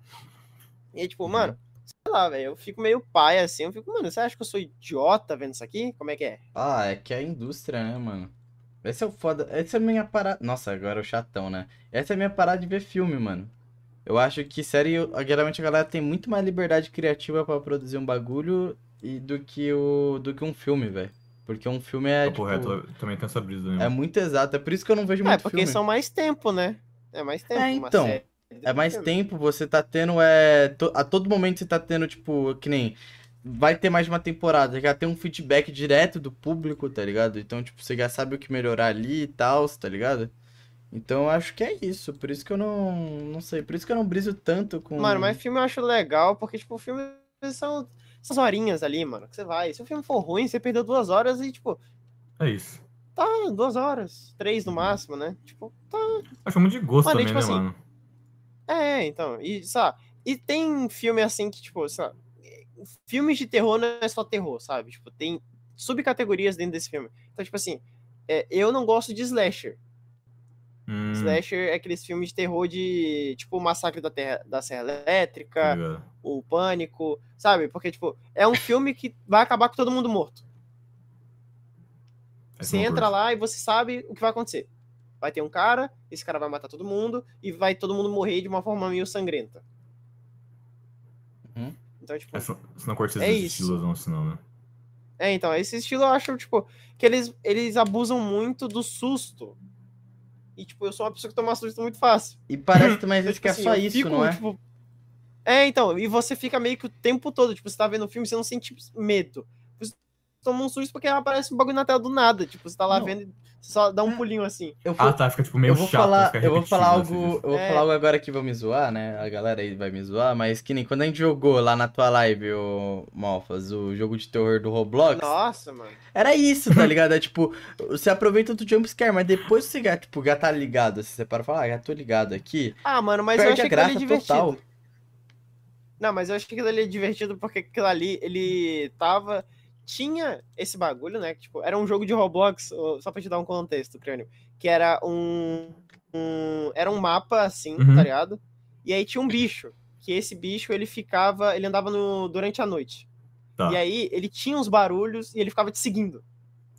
E aí, tipo, mano, sei lá, velho, eu fico meio pai assim, eu fico, mano, você acha que eu sou idiota vendo isso aqui? Como é que é?
Ah, é que é a indústria, né, mano? Esse é o foda. Essa é a minha parada. Nossa, agora é o chatão, né? Essa é a minha parada de ver filme, mano. Eu acho que série, geralmente a galera tem muito mais liberdade criativa pra produzir um bagulho e do que o do que um filme, velho. Porque um filme é, tipo,
reto, também tem essa brisa, né?
é muito exato. É por isso que eu não vejo
É,
muito
porque
filme.
são mais tempo, né? É mais tempo.
É,
uma
então,
série
É mais
filme.
tempo, você tá tendo. É, to- a todo momento você tá tendo, tipo, que nem. Vai ter mais de uma temporada, já tem um feedback direto do público, tá ligado? Então, tipo, você já sabe o que melhorar ali e tal, tá ligado? Então, eu acho que é isso. Por isso que eu não. Não sei. Por isso que eu não briso tanto com.
Mano, mas filme eu acho legal, porque, tipo, filme são essas horinhas ali, mano, que você vai. Se o filme for ruim, você perdeu duas horas e, tipo,
É isso.
tá, duas horas, três no máximo, né? Tipo, tá.
Acho muito de gosto
Mano,
também,
tipo
né,
assim,
mano?
É, então, e, sabe, e tem filme assim que, tipo, sabe, filmes de terror não é só terror, sabe? Tipo, tem subcategorias dentro desse filme. Então, tipo assim, é, eu não gosto de slasher.
Hum,
Slasher é aqueles filmes de terror de, tipo, o Massacre da, Terra, da Serra Elétrica,
ligado?
o Pânico, sabe? Porque, tipo, é um filme que vai acabar com todo mundo morto.
Esse
Você entra
curto.
lá e você sabe o que vai acontecer. Vai ter um cara, esse cara vai matar todo mundo e vai todo mundo morrer de uma forma meio sangrenta.
Uhum.
Então, tipo,
Essa- Você não curte esses
É isso.
estilos, não, senão, né?
é, então, esse estilo eu acho, tipo, que eles, eles abusam muito do susto. E, tipo, eu sou uma pessoa que toma susto muito fácil.
E parece também às vezes
tipo
que é
assim,
só isso,
fico,
não é?
tipo, É, então, e você fica meio que o tempo todo, tipo, você tá vendo o filme, você não sente medo. Você toma um susto porque aparece um bagulho na tela do nada. Tipo, você tá lá
Não.
vendo você só dá um
É.
pulinho assim.
Eu vou,
Ah, tá, fica tipo meio
eu vou
chato.
falar,
fica
eu vou falar algo,
assim,
eu vou
É.
falar algo agora que vão me zoar, né? A galera aí vai me zoar, mas que nem quando a gente jogou lá na tua live, o Malfas, o jogo de terror do Roblox,
Nossa, mano.
era isso, tá ligado? É tipo, você aproveita do jumpscare, mas depois você já, tipo, já tá ligado, assim, você para e fala, ah, já tô ligado aqui,
Ah, mano, mas eu
perde
achei
a
aquilo ali
graça
divertido.
total.
Não, mas eu achei aquilo ali divertido porque aquilo ali, ele tava. Tinha esse bagulho, né? Que, tipo, era um jogo de Roblox, só pra te dar um contexto, crânio. Que era um. um- era um mapa, assim,
Uhum.
tá ligado? E aí tinha um bicho. Que esse bicho, ele ficava. Ele andava no, durante a noite.
Tá.
E aí ele tinha uns barulhos e ele ficava te seguindo.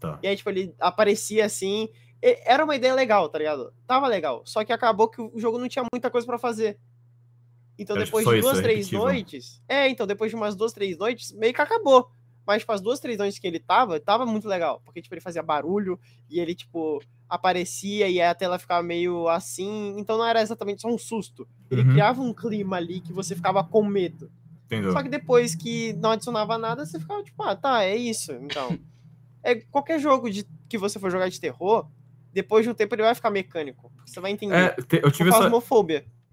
Tá.
E aí, tipo, ele aparecia assim. Era uma ideia legal, tá ligado? Tava legal. Só que acabou que o jogo não tinha muita coisa pra fazer. Então,
tipo,
depois de duas, três noites. É, então, depois de umas duas, três noites, meio que acabou. Mas, tipo, as duas, três noites que ele tava, tava muito legal. Porque, tipo, ele fazia barulho e ele, tipo, aparecia e a tela ficava meio assim. Então não era exatamente só um susto. Ele
Uhum.
criava um clima ali que você ficava com medo.
Entendeu?
Só que depois que não adicionava nada, você ficava tipo, ah, tá, é isso. Então. É qualquer jogo de, que você for jogar de terror, depois de um tempo ele vai ficar mecânico. Você vai entender.
É, te- eu tive essa.
Eu,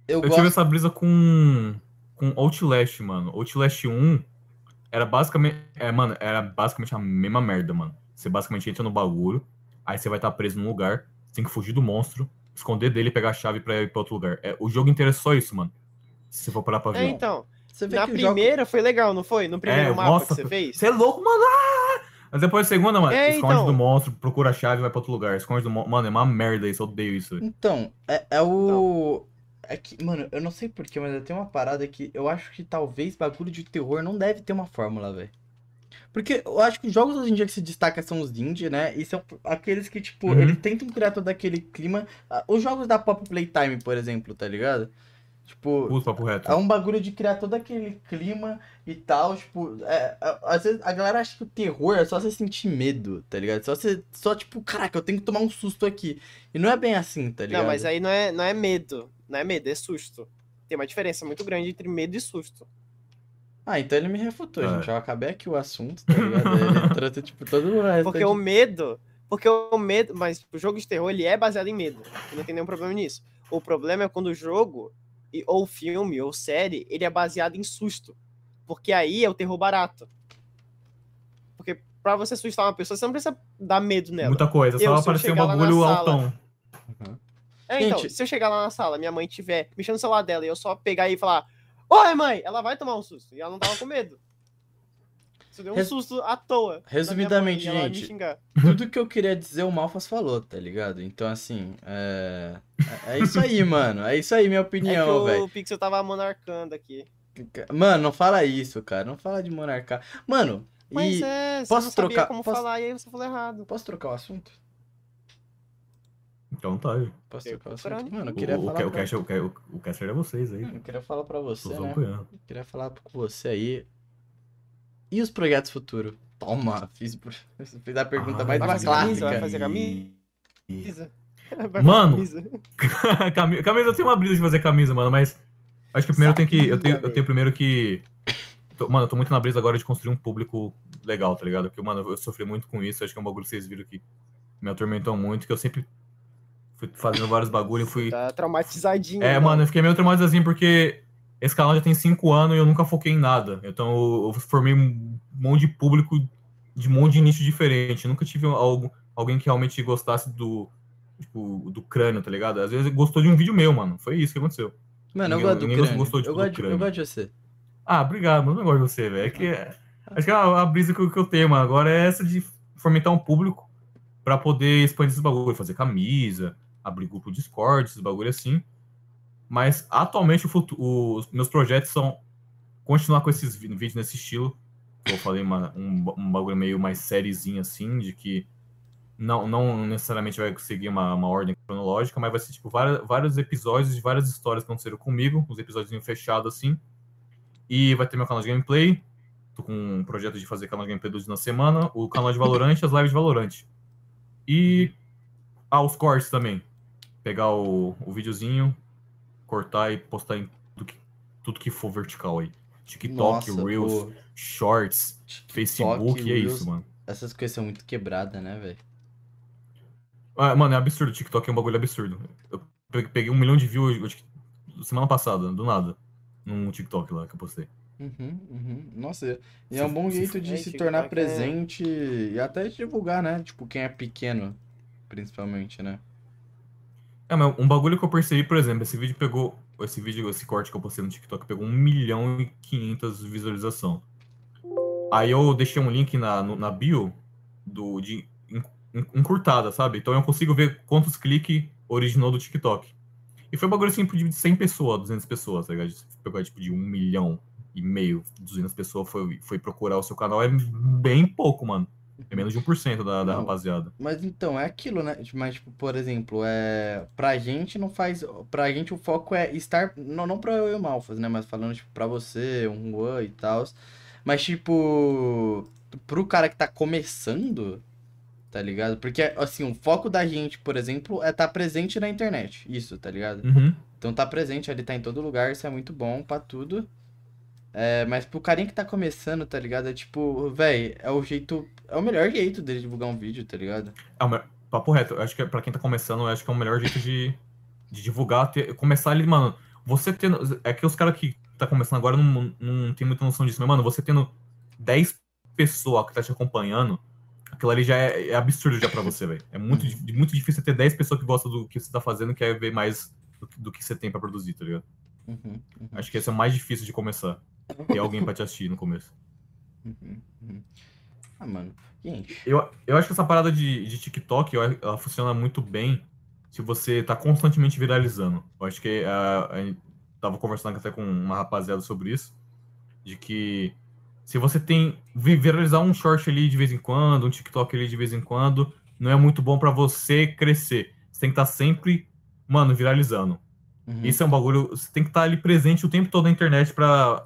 eu
gosto...
tive essa brisa com, com Outlast, mano. Outlast 1 era basicamente. É, mano, era basicamente a mesma merda, mano. Você basicamente entra no bagulho, aí você vai estar preso num lugar, você tem que fugir do monstro, esconder dele e pegar a chave pra ir pra outro lugar. É, o jogo inteiro é só isso, mano. Se você for parar pra ver.
É, então.
Você vê
Na
que o jogo...
primeira foi legal, não foi? No primeiro
É,
mapa
nossa,
que você fez?
Você é louco, mano! Ah! Mas depois da segunda, mano,
É,
esconde
então.
do monstro, procura a chave e vai pra outro lugar. Esconde do monstro. Mano, é uma merda isso, eu odeio isso.
Então, é, é o. É que, mano, eu não sei porquê, mas eu tenho uma parada que eu acho que talvez bagulho de terror não deve ter uma fórmula, velho. Porque eu acho que os jogos hoje em dia que se destacam são os indie, né? E são aqueles que, tipo,
Uhum.
eles tentam criar todo aquele clima. Ah, Os jogos da Pop Playtime, por exemplo, tá ligado? Tipo,
Puta, papo reto.
é um bagulho de criar todo aquele clima e tal, tipo, é, é, às vezes a galera acha que o terror é só você sentir medo, tá ligado? Só você, só tipo, caraca, eu tenho que tomar um susto aqui. E não é bem assim, tá ligado?
Não, mas aí não é, não é medo. Não é medo, é susto. Tem uma diferença muito grande entre medo e susto.
Ah, então ele me refutou,
É.
gente. Eu acabei aqui o assunto, tá ligado? ele trouxe, tipo, todo o resto.
Porque o medo. Porque o medo. Mas o jogo de terror ele é baseado em medo. Não tem nenhum problema nisso. O problema é quando o jogo, ou filme, ou série, ele é baseado em susto. Porque aí é o terror barato. Porque pra você assustar uma pessoa, você não precisa dar medo nela.
Muita coisa,
Eu,
só
eu
aparecer um bagulho
sala-
altão.
É, então,
Gente-
se eu chegar lá na sala, minha mãe tiver mexendo no celular dela e eu só pegar e falar, Oi, mãe! Ela vai tomar um susto. E ela não tava com medo. Deu um
Res-
susto à toa.
Resumidamente, gente. Tudo que eu queria dizer, o Malfas falou, tá ligado? Então, assim, é. É é isso aí, mano. É isso aí, minha
É
opinião,
que
velho.
o Pixel tava monarcando aqui.
Mano, não fala isso, cara. Não fala de monarcar. Mano,
Mas
e.
é, você
posso
não sabia
trocar-
como
posso-
falar e aí você falou errado.
Posso trocar o assunto?
Então tá. gente.
Posso
Eu
trocar o assunto? Mano, eu
O,
queria
o,
falar.
o,
pra...
caster, o, ca- o, o caster é vocês aí.
Eu queria falar pra você,
Vocês
né? Eu queria falar com você aí. E os projetos futuros? Toma, fiz, fiz a pergunta
Ah,
mais
vai
uma
fazer camisa,
clássica.
vai fazer camisa? Vai
Mano.
camisa.
Cami- camisa, eu tenho uma brisa de fazer camisa, mano, mas. Acho que primeiro eu tenho que. Eu tenho, eu tenho primeiro que. tô- mano, eu tô muito na brisa agora de construir um público legal, tá ligado? Porque, mano, eu sofri muito com isso. Acho que é um bagulho que vocês viram que me atormentou muito, que eu sempre fui fazendo vários bagulho e fui.
Tá traumatizadinho.
É,
né?
mano, eu fiquei meio traumatizadinho porque esse canal já tem cinco anos e eu nunca foquei em nada. Então eu, eu formei um monte de público de um monte de nicho diferente. Eu nunca tive algo, alguém que realmente gostasse do, tipo, do crânio, tá ligado? Às vezes gostou de um vídeo meu, mano. Foi isso que aconteceu.
Mano, eu
Ninguém-
gosto do crânio.
gostou, tipo,
eu,
do
gosto, de- eu
crânio.
gosto de você.
Ah, obrigado, mano. Eu gosto de você, velho. É que é- acho que a, a brisa que, eu- que eu tenho, mano, agora é essa de fomentar um público pra poder expandir esses bagulho, fazer camisa, abrir grupo Discord, esses bagulho assim. Mas atualmente o futu- os meus projetos são continuar com esses vídeos nesse estilo. Eu falei uma- um, um bagulho meio mais sériezinho assim, de que não, não necessariamente vai seguir uma, uma ordem cronológica, mas vai ser tipo várias, vários episódios de várias histórias que aconteceram comigo, uns episódios fechados assim. E vai ter meu canal de gameplay. Tô com um projeto de fazer canal de gameplay dias na semana. O canal de Valorant e as lives de Valorant. E. Ah, os cortes também. Pegar o, o videozinho, cortar e postar em tudo que, tudo que for vertical aí. TikTok,
Nossa,
Reels,
pô,
Shorts,
TikTok,
Facebook, e é
Reels,
isso, mano.
Essas coisas são muito quebradas, né, velho?
Ah, mano, é absurdo. TikTok é um bagulho absurdo. Eu pe- peguei um milhão de views acho que, semana passada, do nada. Num TikTok lá que eu postei.
Uhum, uhum. Nossa, e
Se-
é um bom
se-
jeito de
É,
se
TikTok
tornar
é-
presente e até de divulgar, né? Tipo, quem é pequeno, principalmente, né?
É, mas um bagulho que eu percebi, por exemplo, esse vídeo pegou. Esse vídeo, esse corte que eu postei no TikTok pegou 1 milhão e 500 visualização. Aí eu deixei um link na, no- na bio do, de en- en- encurtada, sabe? Então eu consigo ver quantos cliques originou do TikTok. E foi um bagulho assim de 100 pessoas, 200 pessoas, tá ligado? Pegou tipo de 1 milhão e meio, 200 pessoas foi, foi procurar o seu canal. É bem pouco, mano. É menos de 1% da, da
Não.
rapaziada.
Mas então, é aquilo, né? Mas, tipo, por exemplo, é... pra gente não faz. Pra gente o foco é estar. Não, não pra eu e o Malfas, né? Mas falando, tipo, pra você, um Juan e tal. Mas, tipo. Pro cara que tá começando, tá ligado? Porque, assim, o foco da gente, por exemplo, é estar presente na internet. Isso, tá ligado?
Uhum.
Então tá presente ali, tá em todo lugar, isso é muito bom pra tudo. É, mas pro carinha que tá começando, tá ligado? É tipo, véi, é o jeito. É o melhor jeito dele divulgar um vídeo, tá ligado?
É o me- papo reto, eu acho que pra quem tá começando, eu acho que é o melhor jeito de, de divulgar, ter- começar ali, mano. Você tendo. É que os caras que tá começando agora não, não tem muita noção disso, mas, mano, você tendo 10 pessoas que tá te acompanhando, aquilo ali já é, é absurdo já pra você, velho. É muito, di- muito difícil ter 10 pessoas que gostam do que você tá fazendo e quer ver mais do, que- do que você tem pra produzir, tá ligado?
Uhum, uhum,
Acho que esse é o mais difícil de começar. Ter alguém pra te assistir no começo.
uhum, uhum. Ah, mano, gente.
Eu, eu acho que essa parada de, de TikTok, ela funciona muito bem se você tá constantemente viralizando. Eu acho que ah, a, gente tava conversando até com uma rapaziada sobre isso, de que se você tem vi- viralizar um short ali de vez em quando, um TikTok ali de vez em quando, não é muito bom pra você crescer. Você tem que estar sempre, mano, viralizando.
Uhum.
Isso é um bagulho, você tem que estar ali presente o tempo todo na internet pra,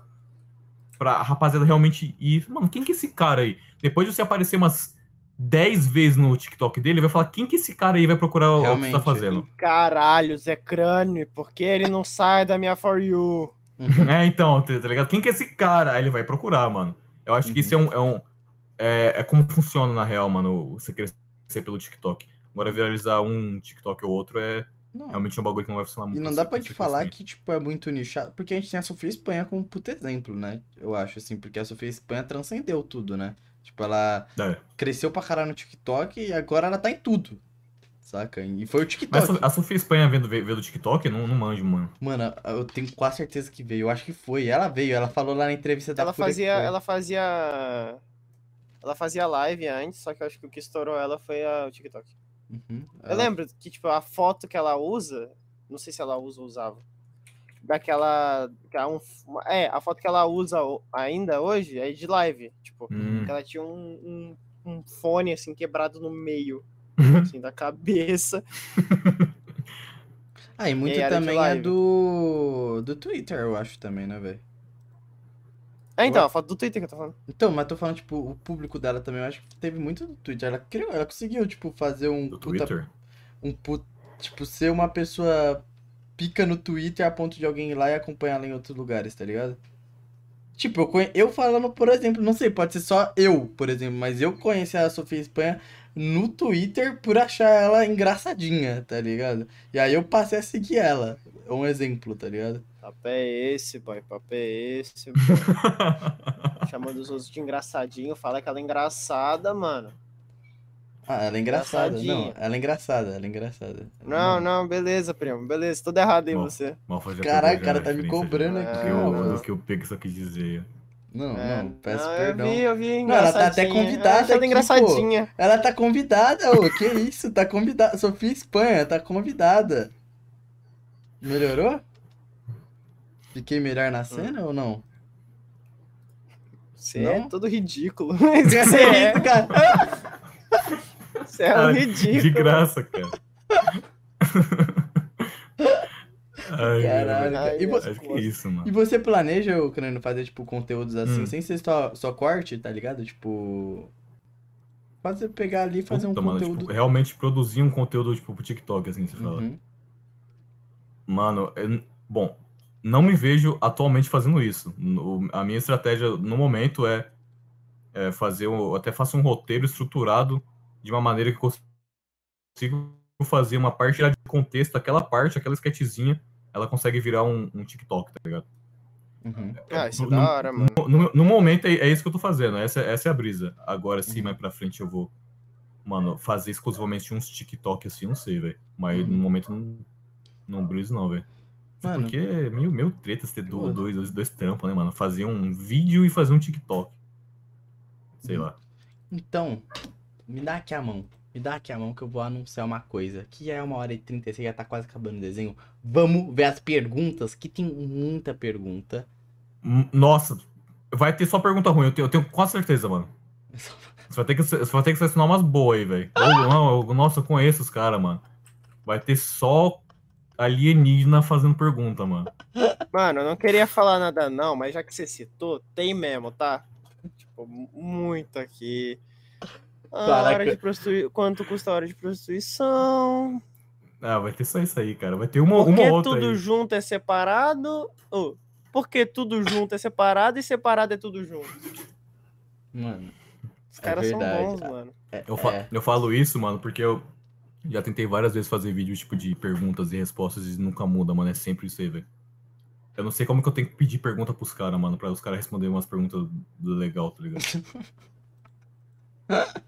pra rapaziada realmente ir. Mano, quem que é esse cara aí? Depois de você aparecer umas 10 vezes no TikTok dele, vai falar quem que é esse cara aí vai procurar o- o que você tá
Realmente.
fazendo.
Caralho, Zé Crânio, por que ele não sai da minha For You?
Uhum.
É, então, tá tá ligado? Quem que é esse cara? Aí ele vai procurar, mano. Eu acho que isso é um. É, um é, é como funciona na real, mano, você crescer pelo TikTok. Agora viralizar um TikTok ou outro é
Não.
realmente um bagulho que não vai funcionar
E
muito.
não
pra
dá pra te falar
crescer.
que, tipo, é muito nichado. Porque a gente tem a Sofia Espanha como um puto exemplo, né? Eu acho, assim. Porque a Sofia Espanha transcendeu tudo, né? Tipo, ela
É.
cresceu pra caralho no TikTok e agora ela tá em tudo. Saca? E foi o
Mas
TikTok.
a Sofia Espanha vendo, vendo do TikTok, não, não manjo, mano.
Mano, eu tenho quase certeza que veio. Eu acho que foi. Ela veio. Ela falou lá na entrevista da
Ela
Fúria que
fazia, ela fazia, ela fazia live antes, só que eu acho que o que estourou ela foi a, o TikTok.
Uhum.
Eu lembro que, tipo, a foto que ela usa, não sei se ela usa ou usava, daquela, que é é, a foto que ela usa ainda hoje é de live, tipo,
Hum.
que ela tinha um, um, um fone, assim, quebrado no meio, assim, da cabeça.
Ah, e muito
de
também é do. Do Twitter, eu acho também, né, velho?
É, então, a foto do Twitter que eu tô falando.
Então, mas tô falando, tipo, o público dela também, eu acho que teve muito do Twitter. Ela criou, ela conseguiu, tipo, fazer um
Do
puta
Twitter?
um pu- tipo, ser uma pessoa pica no Twitter a ponto de alguém ir lá e acompanhar ela em outros lugares, tá ligado? Tipo, eu, conhe... eu falando, por exemplo, não sei, pode ser só eu, por exemplo, mas eu conheci a Sofia Espanha no Twitter por achar ela engraçadinha, tá ligado? E aí eu passei a seguir ela. É um exemplo, tá ligado?
Papo é esse, boy. Papo é esse. boy. Chamando os outros de engraçadinho. Fala que ela é engraçada, mano.
Ah, ela é engraçada. Não, ela é engraçada, ela é engraçada.
Não, não, beleza, primo. Beleza, tudo errado aí
Bom.
você.
Já
o cara tá me cobrando aqui,
Que eu-
mano.
do que o Pix só quis dizer.
Não,
É,
não, peço
não,
perdão.
Eu vi, eu vi
Não, ela tá até convidada
ela
aqui,
engraçadinha.
Ela tá convidada, ô, que isso? Tá convidada. Sofia Espanha, tá convidada. Melhorou? Fiquei melhor na cena ou não?
Você é
Não?
todo ridículo. Você é,
cara.
você é um
Cara,
ridículo.
De graça, cara. Ai,
Caralho, cara. E, vo-
Acho que é isso, mano.
e você planeja, ô, querendo fazer, tipo, conteúdos assim,
Hum.
sem ser só, só corte, tá ligado? Tipo. Fazer, pegar ali e fazer um
Puta, mano,
conteúdo.
tipo, realmente produzir um conteúdo, tipo, pro TikTok, assim, você fala.
Uhum.
Mano, eu- bom, não me vejo atualmente fazendo isso. No- a minha estratégia no momento é, é fazer, um, eu até faço um roteiro estruturado de uma maneira que eu consigo fazer uma parte tirar de contexto, aquela parte, aquela sketchzinha, ela consegue virar um, um TikTok, tá ligado?
Uhum.
Ah, isso é
No-
da
no-
hora, mano.
No, no momento é, é isso que eu tô fazendo, essa, essa é a brisa. Agora, se
Uhum.
mais pra frente eu vou, mano, fazer exclusivamente uns TikTok assim, não sei, velho. Mas
Uhum.
no momento não, não briso, não, velho.
Mano.
Porque é meio, meio treta você ter dois, dois, dois trampos, né, mano? Fazer um vídeo e fazer um TikTok. Sei lá.
Então, me dá aqui a mão. Me dá aqui a mão que eu vou anunciar uma coisa. Que é uma hora e trinta e seis, já tá quase acabando o desenho. Vamos ver as perguntas, que tem muita pergunta.
Hum, Nossa, vai ter só pergunta ruim, eu tenho, eu tenho quase certeza, mano. Você vai ter que, você vai ter que selecionar umas boas aí, velho. Eu- Nossa, eu conheço os caras, mano. Vai ter só alienígena fazendo pergunta, mano.
Mano, eu não queria falar nada não, mas já que você citou, tem mesmo, tá? Tipo, muito aqui. A
Caraca.
hora de prostitui... Quanto custa a hora de prostituição?
Ah, vai ter só isso aí, cara. Vai ter uma,
Por
uma outra
tudo
aí.
junto é separado? Oh, por que tudo junto é separado e separado é tudo junto?
Mano,
Os
É
caras são
verdade.
bons, mano.
é,
Eu, fa-
é,
eu falo isso, mano, porque eu já tentei várias vezes fazer vídeo tipo de perguntas e respostas e nunca muda, mano. É sempre isso aí, velho. Eu não sei como que eu tenho que pedir pergunta pros caras, mano, pra os caras responderem umas perguntas legal, tá ligado?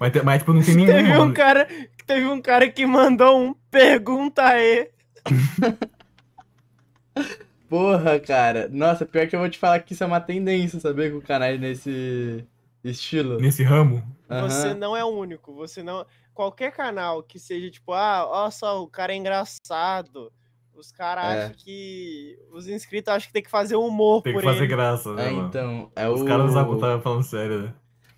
mas, mas, tipo, não tem nenhum,
Teve um
mano.
cara, teve um cara que mandou um pergunta aí.
Porra, cara. Nossa, pior que eu vou te falar que isso é uma tendência, saber com canais nesse estilo.
Nesse ramo.
Você
Aham.
não é o único, você não. Qualquer canal que seja tipo, ah, olha só, o cara é engraçado. Os caras
É.
acham que. Os inscritos acham que tem que fazer humor
Tem que
por
fazer
ele.
graça, né,
É,
mano?
então, é
Os
o...
caras não estavam falando sério, né?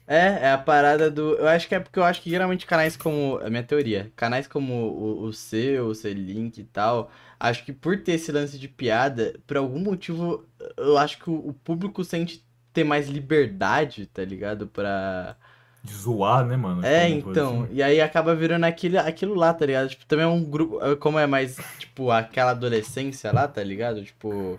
É, é a parada do. Eu acho que é porque eu acho que geralmente canais como. É a minha teoria. Canais como o, o seu, o C-Link e tal. Acho que por ter esse lance de piada, por algum motivo, eu acho que o, o público sente ter mais liberdade, tá ligado? Pra.
De zoar, né, mano?
É,
coisa
então.
assim.
E aí acaba virando aquilo, aquilo lá, tá ligado? Tipo, também é um grupo. Como é mais, tipo, aquela adolescência lá, tá ligado? Tipo.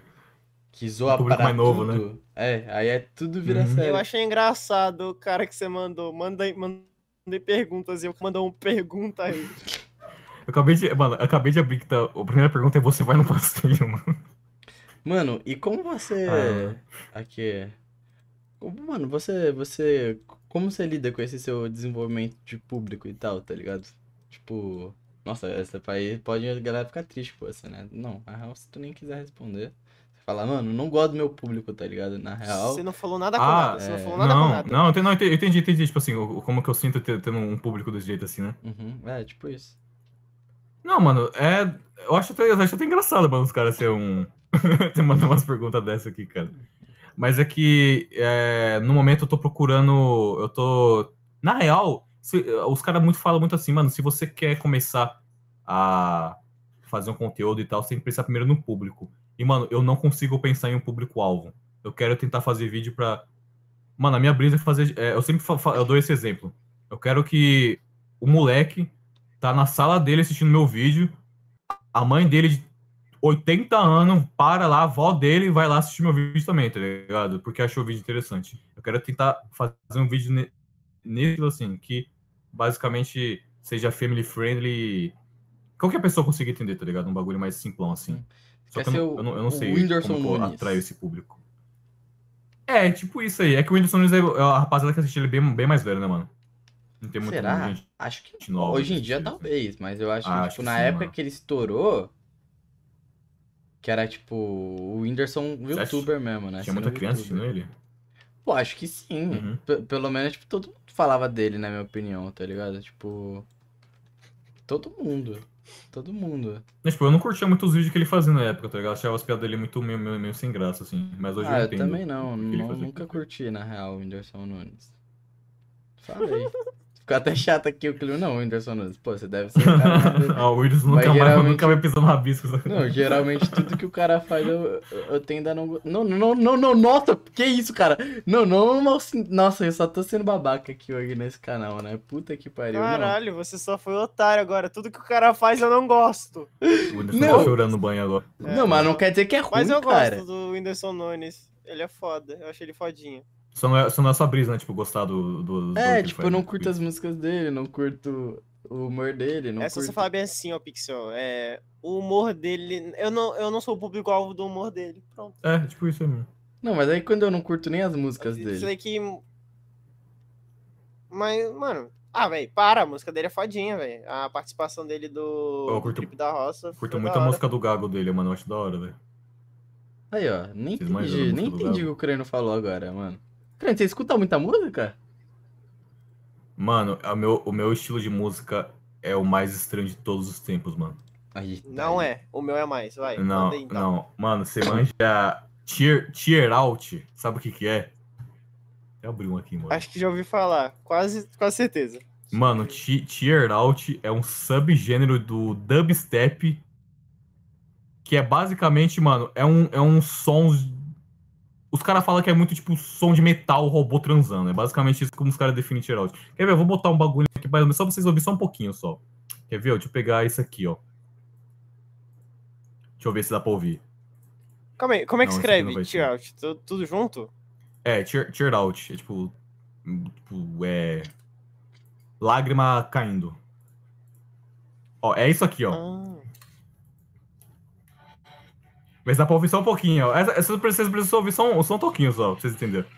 Que zoa
público
para
mais novo,
tudo. É, aí é tudo vira
Uhum.
sério.
Eu achei engraçado o cara que você mandou. Mandei, mandei perguntas e eu mandou um pergunta aí.
Eu acabei de. Mano, acabei de abrir que tá. A primeira pergunta é você vai no passeio, mano.
Mano, e como você.
Ah.
Aqui. Como, mano, você. Você. Como você lida com esse seu desenvolvimento de público e tal, tá ligado? Tipo. Nossa, essa aí pode a galera ficar triste com você, né? Não, na real, se tu nem quiser responder, você fala, mano, não gosto do meu público, tá ligado? Na real.
Você não falou nada com
Ah,
nada. Você não
é.
falou nada com
Não,
nada.
não, eu entendi, não, eu entendi, tipo assim, o- como que eu sinto ter- tendo um público desse jeito assim, né?
Uhum, é, tipo isso.
Não, mano, é. Eu acho até, eu acho até engraçado, mano, os caras ser um. ter mandado umas perguntas dessa aqui, cara. Mas é que é, no momento eu tô procurando. Eu tô. Na real, se- os caras muito falam muito assim, mano, se você quer começar a fazer um conteúdo e tal, você tem que pensar primeiro no público. E, mano, eu não consigo pensar em um público-alvo. Eu quero tentar fazer vídeo pra. Mano, a minha brisa é fazer. é, eu sempre fa- fa- eu dou esse exemplo. Eu quero que o moleque tá na sala dele assistindo meu vídeo. A mãe dele de 80 anos para lá, a avó dele vai lá assistir meu vídeo também, tá ligado? Porque achou o vídeo interessante. Eu quero tentar fazer um vídeo nesse assim, que basicamente seja family friendly. Qualquer pessoa consiga entender, tá ligado? Um bagulho mais simplão assim. Só
Quer
que eu
o-
eu não, eu não sei
Whindersson
como
Nunes.
atraio esse público. É, tipo isso aí. É que o Whindersson Nunes é é a rapaziada que assiste ele bem, bem mais velho, né, mano? Não tem muita
Será?
gente.
Acho que
nova
hoje em dia
assiste,
talvez, mas eu acho que,
Ah,
tipo,
acho que
na
sim,
época
mano.
que ele estourou, que era tipo o Whindersson
acha-
youtuber mesmo, né?
Tinha muita criança
youtuber.
assistindo ele?
Pô, acho que sim.
Uhum.
Pelo menos, tipo, todo mundo falava dele, na minha opinião, tá ligado? Tipo. Todo mundo. Todo mundo.
Mas, tipo, eu não curtia muito os vídeos que ele fazia na época, tá ligado? Eu achava as piadas dele muito meio, meio, meio sem graça, assim. Mas hoje
ah,
eu
eu
entendo.
também não. nunca curti, na real, o Whindersson Nunes. Falei. Ficou até chato aqui o clima. Não, Whindersson Nunes. Pô, você deve ser
ah, o Whindersson nunca, mais,
geralmente-
nunca vai pisar no rabisco. sabe?
Não, geralmente tudo que o cara faz eu, eu tendo a não. Não, não, não, não, nossa, que isso, cara? Não, não, não, nossa, eu só tô sendo babaca aqui hoje nesse canal, né? Puta que pariu. não.
Caralho, você só foi otário agora. Tudo que o cara faz eu não gosto.
O Whindersson
Não.
tá chorando no banho agora.
Não, mas não quer dizer que é ruim,
Mas eu
cara.
gosto do Whindersson Nunes. Ele é foda. Eu achei ele fodinho.
Só não, é, só não é sua brisa, né? Tipo, gostar do. do, do
É,
que
tipo, eu não
faz.
curto as músicas dele, não curto o humor dele, não
é só
curto...
você falar bem assim, ó, Pixel. É, o humor dele. Eu não, eu não sou o público-alvo do humor dele. Pronto.
É, tipo isso aí mesmo.
Não, mas aí quando eu não curto nem as músicas
Isso
dele.
daqui. Mas, mano. Ah, velho, para. A música dele é fodinha, velho. A participação dele do,
Eu curto-
da roça.
Curto muito a música do Gago dele, mano. Eu acho da hora, velho.
Aí, ó, nem
Vocês
entendi, nem
do
entendi o que o Crânio falou agora, mano. Crânio, você escuta muita música?
Mano, a meu, o meu estilo de música é o mais estranho de todos os tempos, mano.
Aí, tá
Não
aí.
é. O meu é mais. Vai.
Não,
aí, então.
não. Mano, você manja Tier, tier Out, sabe o que que é? Até abrir um aqui, mano.
Acho que já ouvi falar. Quase, quase certeza.
Mano, ti- Tier Out é um subgênero do dubstep que é basicamente, mano, é um, é um som. Os caras falam que é muito tipo som de metal robô transando. É basicamente isso como os caras definem Tier Out. Quer ver? Eu vou botar um bagulho aqui pra- só pra vocês ouvirem só um pouquinho só. Quer ver? Deixa eu pegar isso aqui, ó. Deixa eu ver se dá pra ouvir.
Calma aí, como é que
Não,
escreve? out? Tudo, junto?
É, out. É tipo, tipo. É. Lágrima caindo. Ó, é isso aqui, ó.
Ah.
Mas dá pra ouvir só um pouquinho, ó. Essa, essa, vocês precisam ouvir só um, só um toquinho só, pra vocês entenderem.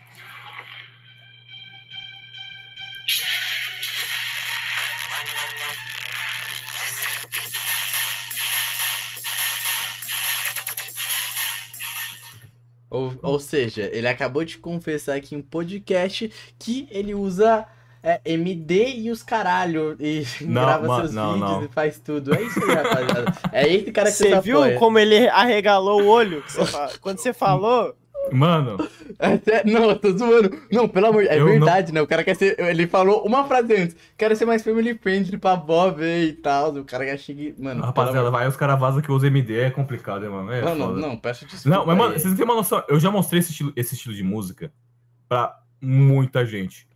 Ou, ou seja, ele acabou de confessar aqui em um podcast que ele usa é, MD e os caralho e
Não,
grava
mano,
seus
não,
vídeos
não.
e faz tudo. É isso aí, rapaziada. É esse cara que
Você
você
viu
apoia.
como ele arregalou o olho? que você Quando você falou,
Mano,
É Não, eu tô zoando. Não, pelo amor de É
Eu não-
verdade, né? O cara quer ser. Ele falou uma frase antes. Quero ser mais family friendly pra ver e tal. O cara já chega. e- Mano,
rapaziada, vai os caras vazam que usa MD, é complicado, né, mano? É
Não, não,
foda.
não, peço desculpa.
Não, mas, mano, vocês não têm uma noção. Eu já mostrei esse estilo, esse estilo de música pra muita gente.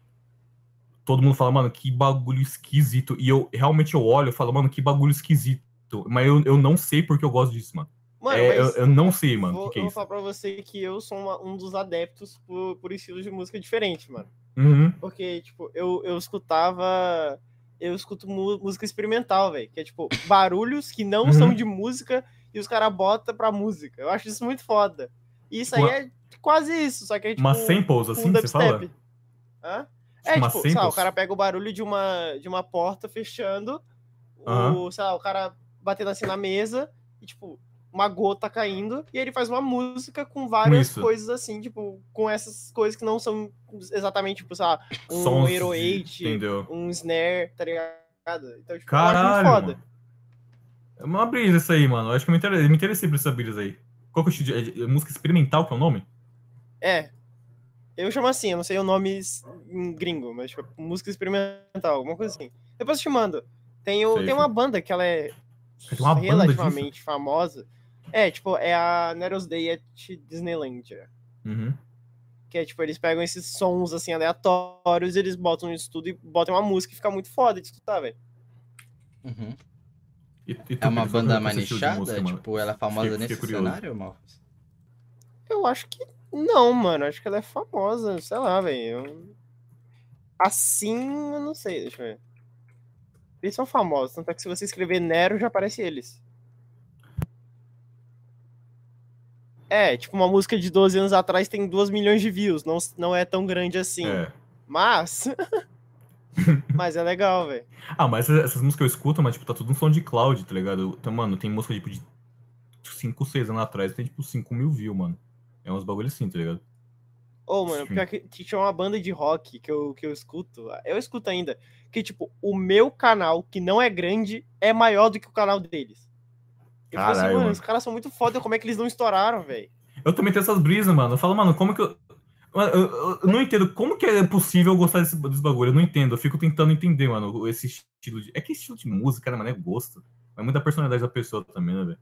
Todo mundo fala, mano, que bagulho esquisito. E eu realmente eu olho e falo, mano, que bagulho esquisito. Mas eu, eu não sei porque eu gosto disso, mano.
mano,
É, eu, eu não sei, mano,
vou,
que, que é
eu vou falar pra você que eu sou uma- um dos adeptos por, por estilos de música diferentes, mano.
Uhum.
Porque, tipo, eu, eu escutava. Eu escuto música experimental, velho. Que é, tipo, barulhos que não
Uhum.
são de música e os caras botam pra música. Eu acho isso muito foda. E isso aí
Uma-
é quase isso, só que é tipo.
Uma samples,
um
assim, você fala?
dubstep. Hã? É,
uma
tipo, sei lá, o cara pega o barulho de uma, de uma porta fechando,
Aham.
o, sei lá, o cara batendo assim na mesa e, tipo, uma gota caindo, e ele faz uma música com várias
isso.
coisas assim, tipo, com essas coisas que não são exatamente, tipo, sei lá, um
Sons
Hero 8,
Entendeu?
um snare, tá ligado? Então, tipo,
Caralho,
muito foda.
É uma brisa isso aí, mano. Eu acho que eu me interessei, me interessei por essa brisa aí. Qual que é o estilo é- é música experimental, que é o nome?
É. Eu chamo assim, eu não sei o nome em gringo, mas tipo, música experimental, alguma coisa assim. Depois eu te mando. Tem, o,
Sei,
tem uma banda que ela é relativamente famosa. É, tipo, é a Neros Day at Disneylandia.
Uhum.
Que é, tipo, eles pegam esses sons, assim, aleatórios, eles botam no estudo e botam uma música e fica muito foda de escutar, velho.
Uhum.
E, e
É uma banda
é o seu estilo de
nichada?
música, mano?
tipo, ela é famosa
Fiquei-
nesse
fiquei curioso.
cenário, Malfas?
Eu acho que não, mano. Acho que ela é famosa, sei lá, velho. Assim, eu não sei, deixa eu ver. Eles são famosos, tanto é que se você escrever Nero, já aparece eles. É, tipo, uma música de 12 anos atrás tem 2 milhões de views, não, não é tão grande assim.
É.
Mas. mas é legal, velho.
Ah, mas essas, essas músicas eu escuto, mas tipo, tá tudo no som de cloud, tá ligado? Então, mano, tem música tipo de 5, 6 anos atrás, tem tipo 5 mil views, mano. É uns bagulho assim, tá ligado?
Ô, mano,
Sim.
pior que, que tinha uma banda de rock que eu, que eu escuto, eu escuto ainda, que, tipo, o meu canal, que não é grande, é maior do que o canal deles. Eu assim,
Caralho,
mano,
mano.
os caras são muito foda, como é que eles não estouraram, velho?
Eu também tenho essas brisas, mano. Eu falo, mano, como que eu. Mano, eu, eu- eu não entendo como que é possível eu gostar desse, desse bagulho. Eu não entendo. Eu fico tentando entender, mano, esse estilo de. É que estilo de música, né, mano? É gosto. É muita personalidade da pessoa também, né, velho?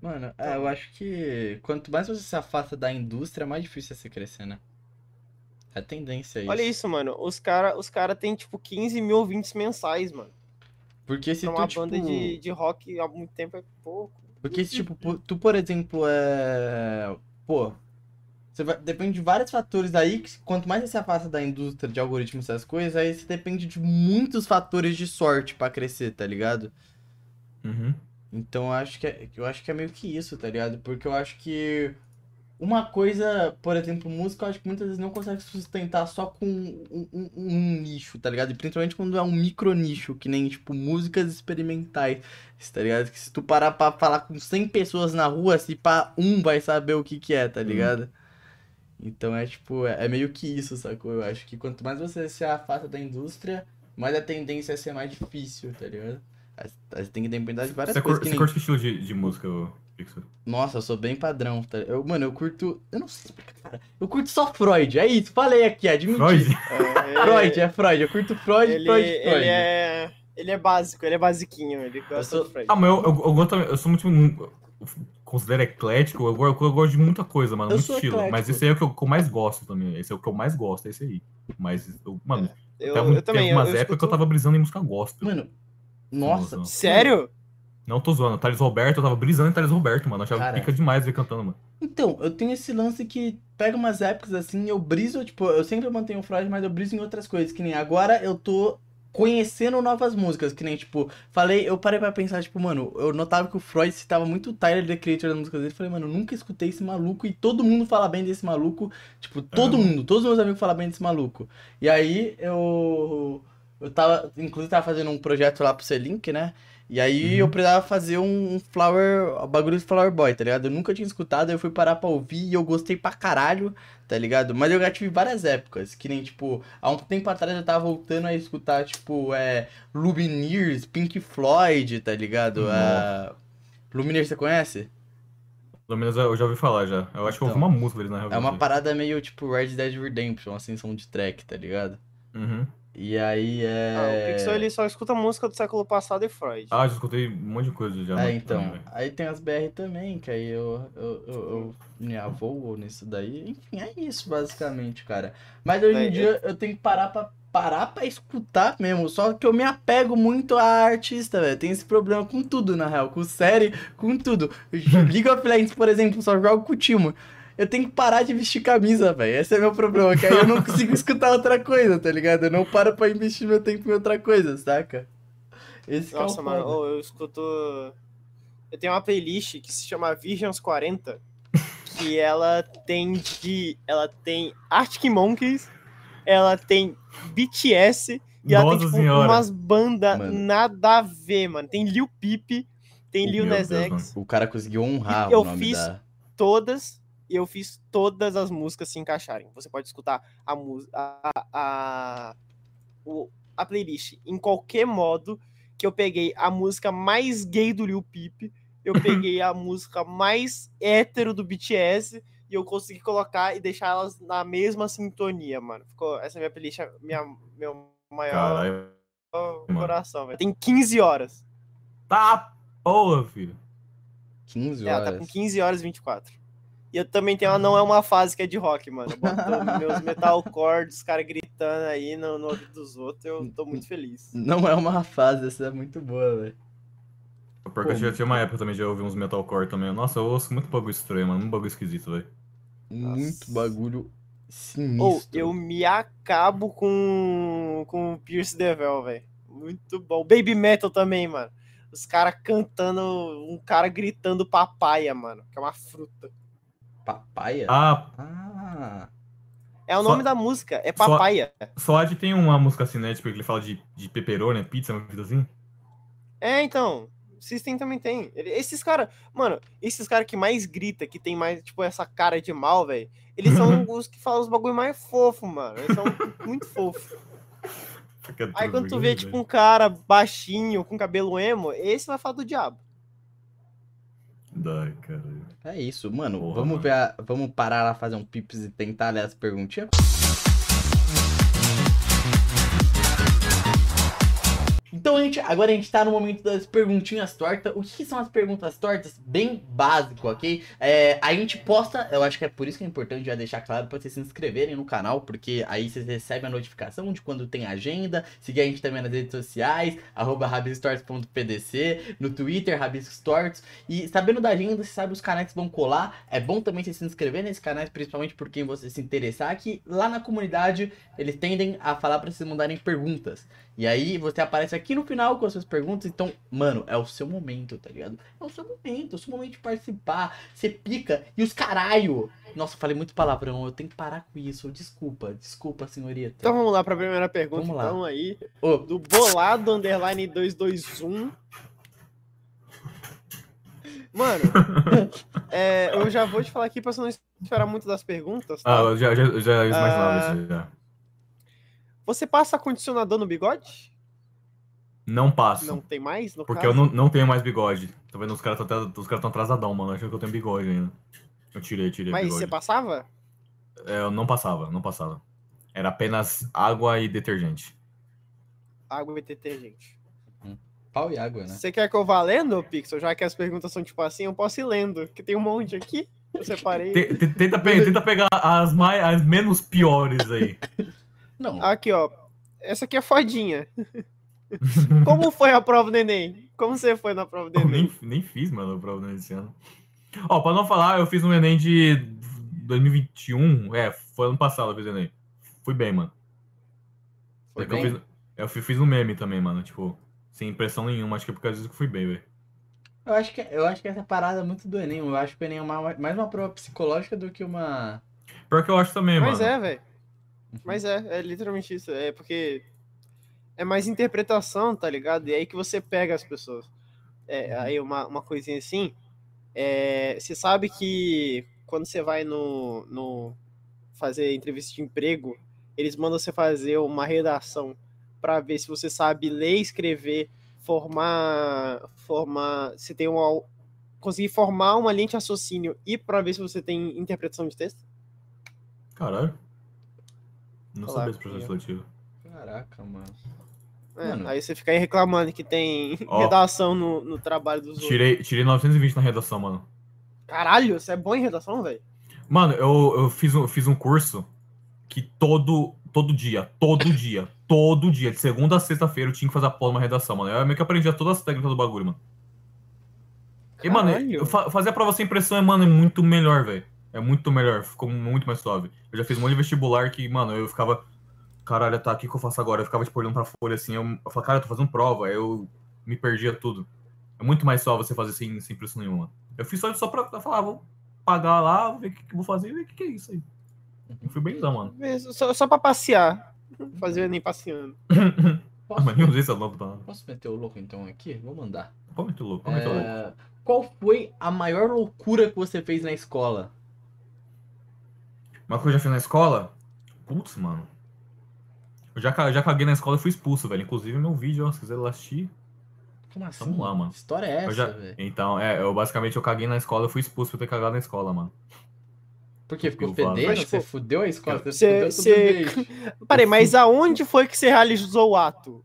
Mano, é, eu acho que quanto mais você se afasta da indústria, mais difícil é você crescer, né? É tendência isso.
Olha isso, mano, os caras os cara têm, tipo, 15 mil ouvintes mensais, mano.
Porque se
Pra
tu,
uma
tipo...
banda de, de rock há muito tempo é pouco.
Porque se, tipo, pu- tu, por exemplo, é... Pô, você vai... depende de vários fatores aí, que quanto mais você se afasta da indústria de algoritmos e essas coisas, aí você depende de muitos fatores de sorte pra crescer, tá ligado?
Uhum.
Então eu acho que é, eu acho que é meio que isso, tá ligado? Porque eu acho que uma coisa, por exemplo, música, eu acho que muitas vezes não consegue sustentar só com um, um- um nicho, tá ligado? E principalmente quando é um micro nicho, que nem, tipo, músicas experimentais, tá ligado? Que se tu parar pra falar com 100 pessoas na rua, se pá, um vai saber o que que é, tá ligado? Então é tipo, é, é meio que isso, sacou? Eu acho que quanto mais você se afasta da indústria, mais a tendência é ser mais difícil, tá ligado? Aí Você tem que depender de várias
Você,
coisas
cur,
que
você
nem...
curte que estilo de, de música, Pixel?
Nossa, eu sou bem padrão, tá? Eu, mano, eu curto. Eu não sei explicar, cara. Eu curto só Freud, é isso, falei aqui, admiti.
Freud?
É,
Freud, é Freud. Eu curto Freud,
ele,
Freud, Freud.
ele é. Ele é básico, ele é basiquinho, ele gosta
sou-
de Freud.
Ah, mas eu, eu, eu, gosto eu sou muito. eu considero eclético, eu, go- eu gosto de muita coisa, mano,
Eu
muito
sou
estilo.
eclético.
Mas esse aí é o que eu, que eu mais gosto também. Esse é o que eu mais gosto, é esse aí. Mas, eu, mano,
eu, eu
teve
também. Eu,
umas
eu
épocas que eu
escuto-
tava brisando em música gospel.
Mano, nossa.
Sério?
Não tô zoando. Thales Roberto, eu tava brisando em Thales Roberto, mano. Eu achava
Cara.
pica demais ver cantando, mano.
Então, eu tenho esse lance que pega umas épocas assim, eu briso, tipo, eu sempre mantenho o Freud, mas eu briso em outras coisas, que nem agora eu tô conhecendo novas músicas, que nem, tipo, falei, eu parei pra pensar, tipo, mano, eu notava que o Freud citava muito o Tyler, The Creator das músicas dele, falei, mano, eu nunca escutei esse maluco e todo mundo fala bem desse maluco, tipo, todo
É.
mundo, todos os meus amigos falam bem desse maluco. E aí eu eu tava, inclusive tava fazendo um projeto lá pro Selink, né? E aí
Uhum.
eu precisava fazer um flower, um bagulho de Flower Boy, tá ligado? Eu nunca tinha escutado, aí eu fui parar pra ouvir e eu gostei pra caralho, tá ligado? Mas eu já tive várias épocas, que nem, tipo, há um tempo atrás eu tava voltando a escutar, tipo, é, Lumineers, Pink Floyd, tá ligado? É... Lumineers, você conhece?
Menos eu já ouvi falar já. Eu acho que eu ouvi
Então,
uma música deles na real.
É uma parada meio, tipo, Red Dead Redemption, assim, som de track, tá ligado?
Uhum.
E aí é...
Ah, o Pixel ele só escuta música do século passado e Freud.
Ah, já escutei um monte de coisa já.
É,
mano,
então.
também, velho.
Aí tem as BR também, que aí eu, eu, eu, eu me avoo nisso daí. Enfim, é isso basicamente, cara. Mas hoje em
É,
dia eu tenho que parar pra, parar pra escutar mesmo. Só que eu me apego muito a artista, velho. Tem esse problema com tudo, na real. Com série, com tudo. League of Legends, por exemplo, só jogo com o Timo. Eu tenho que parar de vestir camisa, velho. Esse é meu problema, que aí eu não consigo escutar outra coisa, tá ligado? Eu não paro pra investir meu tempo em outra coisa, saca? Esse é o
Nossa, mano, ô, eu escuto. Eu tenho uma playlist que se chama Visions 40, que ela tem de. Ela tem Arctic Monkeys, ela tem BTS e ela tem
Nossa
tipo,
senhora.
umas bandas nada a ver, mano. Tem Lil Peep, tem Lil Nas X,
O cara conseguiu honrar
Eu
o nome
fiz-
da...
todas. E eu fiz todas as músicas se encaixarem. Você pode escutar a música. A, a, o- a playlist em qualquer modo. Que eu peguei a música mais gay do Lil Peep. Eu peguei a música mais hétero do BTS. E eu consegui colocar e deixar elas na mesma sintonia, mano. Ficou, essa é minha playlist, é minha, meu maior
Caralho.
coração, velho. Tem 15 horas.
Tá, porra, filho.
15
É, ela
horas.
tá com 15 horas e 24. E eu também tenho uma, não é uma fase que é de rock, mano. Boto meus metalcore, os caras gritando aí no, no ouvido dos outros, eu tô muito feliz.
Não é uma fase, essa é muito boa, velho.
Porque eu já tinha uma época também de ouvir uns metalcore também. Nossa, eu ouço muito bagulho estranho, mano. Um bagulho esquisito, velho.
Muito bagulho
Ou
sinistro.
eu me acabo com, com o Pierce Devel, velho. Muito bom. Baby Metal também, mano. Os caras cantando, um cara gritando papaya, mano. Que é uma fruta.
Papaya?
Ah,
Ah.
É o
Só-
nome da música, é
só-
papaya.
Soad tem uma música cinética que ele fala de, de pepperoni, pizza, uma coisa assim.
É, então. System também tem. Ele- Esses caras, mano, esses caras que mais grita, que tem mais, tipo, essa cara de mal, velho. Eles são os que falam os bagulho mais fofo, mano. Eles são muito fofos.
Fica
Aí quando tu vê, tipo, um cara baixinho, com cabelo emo, esse vai falar do diabo.
Dai, caralho.
É isso, mano.
Porra,
vamos
mano.
ver a- Vamos parar lá, fazer um pips e tentar ler as perguntinhas? Então, gente, agora a gente tá no momento das perguntinhas tortas. O que, são as perguntas tortas? Bem básico, ok? É, a gente posta, eu acho que é por isso que é importante já deixar claro pra vocês se inscreverem no canal, porque aí vocês recebem a notificação de quando tem agenda. Seguir a gente também nas redes sociais, arroba rabistorts.pdc, no Twitter, rabistorts. E sabendo da agenda, você sabe os canais que vão colar. É bom também se inscrever nesses canais, principalmente por quem você se interessar, que lá na comunidade eles tendem a falar pra vocês mandarem perguntas. E aí você aparece aqui no final com as suas perguntas. Então, mano, é o seu momento, tá ligado? É o seu momento, é o seu momento de participar. Você pica e os caralho. Nossa, falei muito palavrão, eu tenho que parar com isso. Desculpa, desculpa, senhorita.
Então vamos lá pra primeira pergunta,
Vamos lá.
então, aí.
Ô,
Do bolado underline 221. Mano, é, eu já vou te falar aqui pra você não esperar muito das perguntas, tá?
Ah, eu já, já, já imaginava
Ah.
isso já.
Você passa condicionador no bigode?
Não passo.
Não tem mais, no
porque
caso?
eu não, não tenho mais bigode. Tá vendo? Os caras estão tão atrasadão, mano. Achando que eu tenho bigode ainda. Eu tirei, tirei
Mas
bigode.
você passava?
É, eu não passava, não passava. Era apenas água e detergente.
Água e detergente.
pau e água, né?
Você quer que eu vá lendo, Pixel? Já que as perguntas são tipo assim, eu posso ir lendo, que tem um monte aqui. Eu separei.
Te- te- Tenta, pe- tenta pegar as, mais, as menos piores aí.
Não,
Aqui, ó. Essa aqui é fodinha. Como foi a prova do Enem? Como você foi na prova do
Eu
Enem?
nem, nem fiz, mano, a prova desse ano. Ó, pra não falar, eu fiz um Enem de 2021. É, foi ano passado eu fiz Enem. Fui bem, mano.
foi
É que eu
bem?
fiz, eu fi- fiz um meme também, mano. Tipo, sem impressão nenhuma. Acho que é por causa disso que eu fui bem, velho.
Eu acho, que, eu acho que essa parada é muito do Enem. Eu acho que o Enem é uma- mais uma prova psicológica do que uma.
Pior que eu acho também,
Mas
mano.
é, velho. Mas é, é literalmente isso. É porque é mais interpretação, tá ligado? E aí que você pega as pessoas. É, aí uma, uma coisinha assim. é, você sabe que quando você vai no, no fazer entrevista de emprego, eles mandam você fazer uma redação para ver se você sabe ler, escrever, formar, formar, se tem uma conseguir formar uma linha de raciocínio e para ver se você tem interpretação de texto.
Caralho. Não
lá,
sabia esse processo seletivo.
Caraca, mano.
É,
Mano.
aí você fica aí reclamando que tem
Ó.
redação no, no trabalho dos outros.
Tirei, tirei 920 na redação, mano.
Caralho, você é bom em redação, velho?
Mano, eu, eu fiz, um, fiz um curso que todo, todo dia, todo dia, todo dia, de segunda a sexta-feira, eu tinha que fazer a porra de uma redação, mano. Eu meio que aprendi todas as técnicas do bagulho, mano. E, mano,
Caralho.
eu fa fazer a prova sem pressão, mano, é muito melhor, velho. É muito melhor, ficou muito mais suave. Eu já fiz um monte de vestibular que, mano, eu ficava. Caralho, tá, o que, que eu faço agora? Eu ficava, tipo, olhando pra folha assim, eu, eu falava, cara, eu tô fazendo prova, aí eu me perdia tudo. É muito mais suave você fazer sem, sem pressão nenhuma. mano. Eu fiz só, só pra, pra falar, ah, vou pagar lá, vou ver o que, que eu vou fazer e ver o que, que é isso aí. Eu fui bem, mano.
Só, só pra passear. Fazer o Enem passeando.
Ah,
Posso,
mas nem usei essa pra nada.
posso meter o louco então aqui? Vou mandar.
Pode meter louco, pode meter louco.
É, Qual foi a maior loucura que você fez na escola?
Uma coisa que eu já fiz na escola? Putz, mano. Eu já, já caguei na escola e fui expulso, velho. Inclusive, meu vídeo, ó, se quiser assistir.
Como assim?
Vamos lá, mano.
Que história é essa,
já...
velho?
Então, é, eu basicamente eu caguei na escola e fui expulso por ter cagado na escola, mano.
Porque ficou
Eu falo.
fedendo?
Mas,
Você fudeu a escola? Você.
Parei, mas aonde foi que você realizou o ato?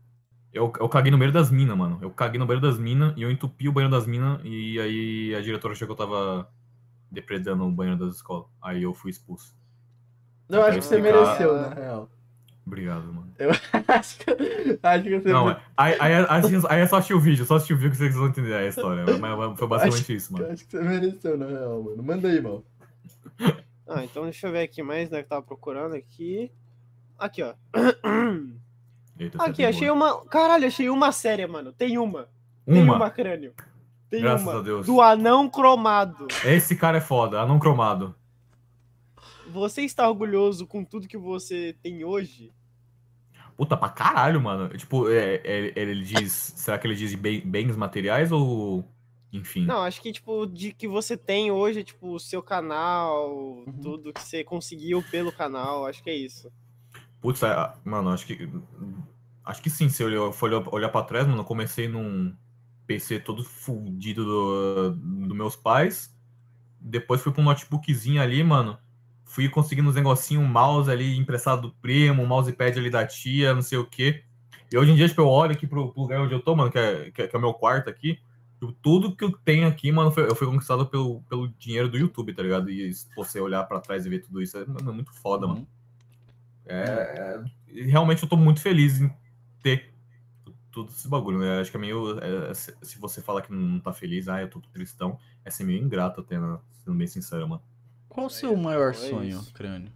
Eu, eu caguei no banheiro das minas, mano. Eu caguei no banheiro das minas e eu entupi o banheiro das minas e aí a diretora achou que eu tava depredando o banheiro das escolas. Aí eu fui expulso.
Eu acho que você mereceu, na real.
Obrigado, mano.
acho que, acho que você.
Não, aí, aí, aí, aí é só assistir o vídeo, só assistir o vídeo que vocês vão entender a história. Mas, foi basicamente
acho,
isso, mano.
Acho que você mereceu, na real, mano. Manda aí, mano.
Ah, então deixa eu ver aqui mais, né? Que eu tava procurando aqui. Aqui, ó.
Eita,
Aqui,
tá de
achei
boa.
uma. Caralho, achei uma série, mano. Tem uma. Tem
Uma.
uma crânio. Tem
Graças
uma.
a Deus.
Do anão cromado.
Esse cara é foda, anão cromado.
Você está orgulhoso com tudo que você tem hoje?
Puta, pra caralho, mano. Tipo, é, é- ele diz. Será que ele diz bens materiais ou. Enfim.
Não, acho que, tipo, de que você tem hoje, tipo, o seu canal,
Uhum.
tudo que você conseguiu pelo canal, acho que é isso.
Putz, é, mano, acho que. Acho que sim, se eu for olhar, olhar pra trás, mano, eu comecei num PC todo fudido do, dos meus pais. Depois fui pra um notebookzinho ali, mano. Fui conseguindo uns negocinhos, um mouse ali emprestado do primo, um mousepad ali da tia, não sei o quê. E hoje em dia, tipo, eu olho aqui pro, pro lugar onde eu tô, mano, que é, que é, que é o meu quarto aqui. tipo, Tudo que eu tenho aqui, mano, foi, eu fui conquistado pelo, pelo dinheiro do YouTube, tá ligado? E se você olhar pra trás e ver tudo isso, é, mano, é muito foda, mano. É, é- realmente eu tô muito feliz em ter tudo esse bagulho, né? Acho que é meio. é, se, se você fala que não tá feliz, ah, eu tô tristão, é ser meio ingrato até, né? sendo bem sincero, mano.
Qual o seu maior
é
sonho,
isso.
crânio?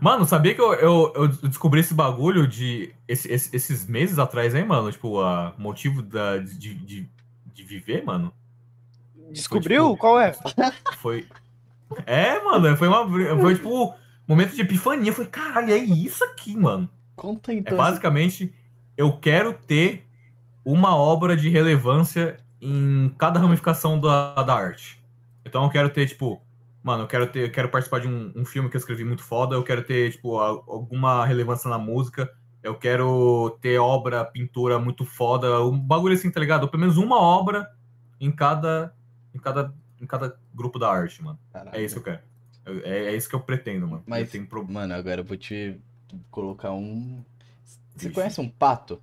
Mano, sabia que eu, eu, eu descobri esse bagulho de esse- esse- esses meses atrás, hein, mano? Tipo, o motivo da, de, de, de viver, mano?
Descobriu?
tipo-
Qual é?
Foi. É, mano, foi uma. Foi tipo momento de epifania. Foi, caralho, é isso aqui, mano.
Conta
É
então.
basicamente, eu quero ter uma obra de relevância em cada ramificação da, da arte. Então eu quero ter, tipo, mano, eu quero ter, eu quero participar de um, um filme que eu escrevi muito foda, eu quero ter, tipo, a- alguma relevância na música, eu quero ter obra, pintura muito foda, um bagulho assim, tá ligado? Pelo menos uma obra em cada, em cada, em cada grupo da arte, mano.
Caralho.
É isso que eu quero. Eu- É, é isso que eu pretendo, mano.
Mas-
Eu tenho pro-
Mano, agora eu vou te colocar um. Você
Vixe.
conhece um pato?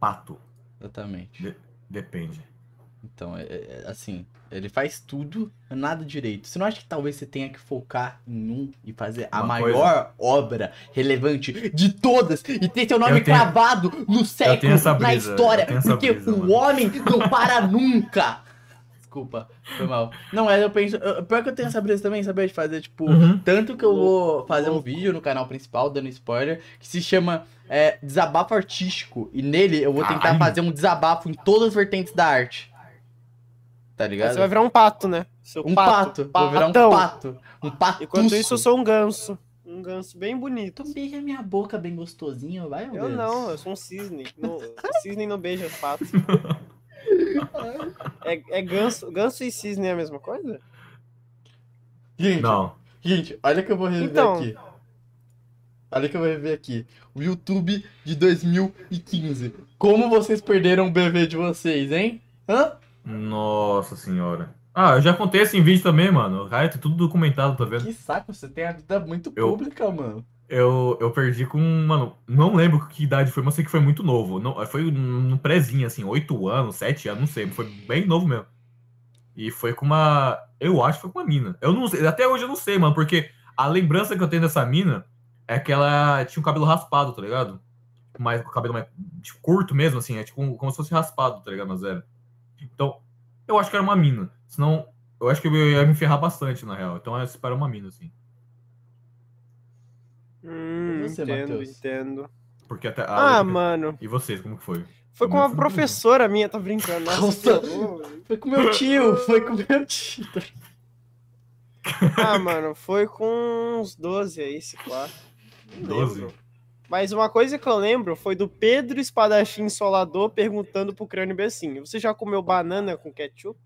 pato.
Exatamente.
Depende.
Então, é, é- é assim, ele faz tudo, nada direito. Você não acha que talvez você tenha que focar em um e fazer a
Uma
maior obra relevante de todas e ter seu nome
tenho-
cravado no século, na história? Porque
brisa,
o
mano.
homem não para nunca. Desculpa, foi mal. Não, mas eu penso. eu- Pior que eu tenho essa brisa também, saber de fazer, tipo.
Uhum.
Tanto que eu vou fazer um vídeo no canal principal, dando spoiler, que se chama é, Desabafo Artístico. E nele eu vou tentar
Caralho.
fazer um desabafo em todas as vertentes da arte. Tá
Aí
ligado?
Você vai virar um pato, né? Seu
Um pato. Vou virar um
patão.
pato. Um pato.
Enquanto isso, eu sou um ganso. Um ganso bem bonito.
Então beija minha boca bem gostosinho, vai,
Eu
Deus.
não, eu sou um cisne. Não, cisne não beija pato. É, é ganso, ganso e cisne é a mesma coisa?
Gente,
Não.
gente, olha que eu vou rever
Então.
aqui. Olha que eu vou rever aqui. O YouTube de 2015. Como vocês perderam o bebê de vocês, hein? Hã?
Nossa senhora. Ah, eu já contei isso em vídeo também, mano. Cara, tá tudo documentado, tá vendo?
Que saco, você tem a vida muito
Eu-
pública, mano.
Eu, eu perdi com. Mano, não lembro que idade foi, mas sei que foi muito novo. Não, foi no prézinho, assim, 8 anos, 7 anos, não sei. Foi bem novo mesmo. E foi com uma. Eu acho que foi com uma mina. Eu não sei, até hoje eu não sei, mano, porque a lembrança que eu tenho dessa mina é que ela tinha o cabelo raspado, tá ligado? Mais, com o cabelo mais tipo, curto mesmo, assim, é tipo como se fosse raspado, tá ligado? Mas era. Então, eu acho que era uma mina. Senão, eu acho que eu ia me ferrar bastante, na real. Então, essa era uma mina, assim.
Hum,
você,
entendo,
Matheus?
entendo.
Porque até.
Ah,
a-
mano.
E vocês, como que foi?
Foi com uma professora minha, tá brincando. Nossa,
Nossa.
horror.
Foi com meu tio, foi com meu tio.
Ah, mano, foi com uns 12 aí, esse quarto. Não
12?
lembro. Mas uma coisa que eu lembro foi do Pedro Espadachim Solador perguntando pro crânio Bessinho: Você já comeu banana com ketchup?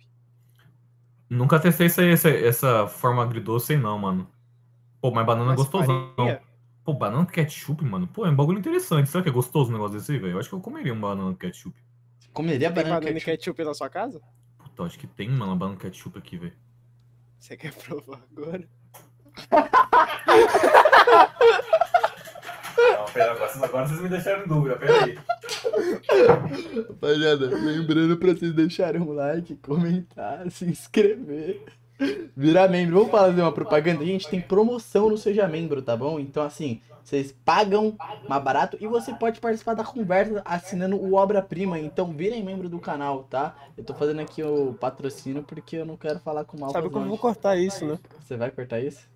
Nunca testei essa, essa, essa forma agridoce aí, não, mano. Pô, mas banana é
Mas
gostosão.
faria?
Pô, banana com ketchup, mano. Pô, é um bagulho interessante. Será que é gostoso um negócio desse aí, velho? Eu acho que eu comeria um banana com ketchup.
Comeria
Tem
banana
banana
ketchup.
ketchup na sua casa?
Puta, acho que tem, mano, uma banana com ketchup aqui, velho.
Você quer provar agora?
Não, pera, agora, agora vocês me deixaram em dúvida, pera aí.
Rapaziada, lembrando pra vocês deixarem um like, comentar, se inscrever. Virar membro. Vamos fazer uma propaganda? Gente, tem promoção no Seja Membro, tá bom? Então, assim, vocês pagam mais barato e você pode participar da conversa assinando o Obra-Prima. Então, virem membro do canal, tá? Eu tô fazendo aqui o patrocínio porque eu não quero falar com mal
Sabe
com
como eu vou cortar isso, né?
Você vai cortar isso?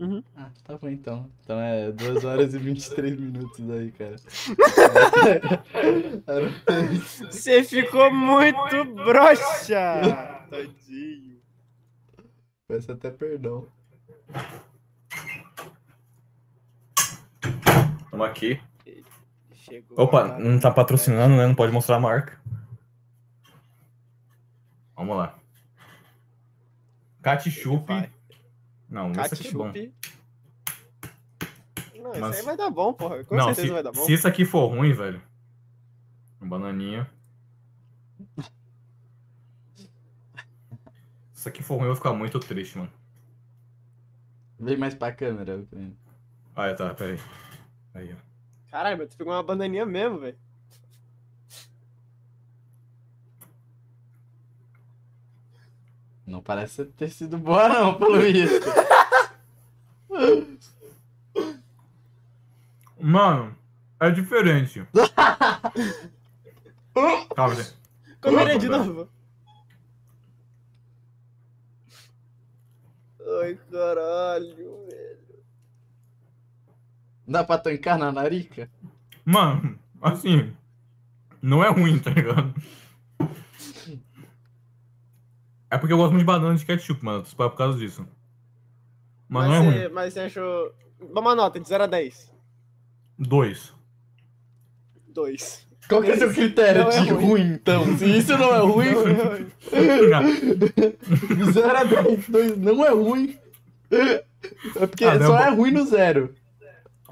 Uhum.
Ah, tá bom então. Então é 2 horas e 23 minutos aí, cara.
Você ficou muito broxa! Tadinho.
Peço até perdão.
Vamos aqui.
Chegou
Opa, não tá patrocinando, né? Não pode mostrar a marca. Vamos lá. Ketchup.
Vai.
Não, isso aqui é bom.
Não,
Mas-
isso aí vai dar bom, porra. Com
não,
certeza
se,
vai dar bom.
se isso aqui for ruim, velho. Um bananinha. Se isso aqui for ruim, eu vou ficar muito triste, mano.
Vem mais pra câmera.
Ah, é, tá, peraí. Aí, ó.
Caralho, mas tu pegou uma bananinha mesmo, velho.
Não parece ter sido boa não, pelo visto.
Mano, é diferente. Calma, gente.
Comeria de
velho.
novo. Ai, caralho, velho.
Dá pra tancar na narica?
Mano, assim, não é ruim, tá ligado? É porque eu gosto muito de banana de ketchup, mano. Só por causa disso. Mas, não é
você,
ruim.
mas você achou. Dá uma nota de 0 a 10.
Dois.
2.
Qual que é o seu critério
Não é
de
ruim.
ruim, então? Se isso não é ruim, de 0 a 10, 2 não é ruim. É porque
Ah, não,
só
pô.
é ruim no zero.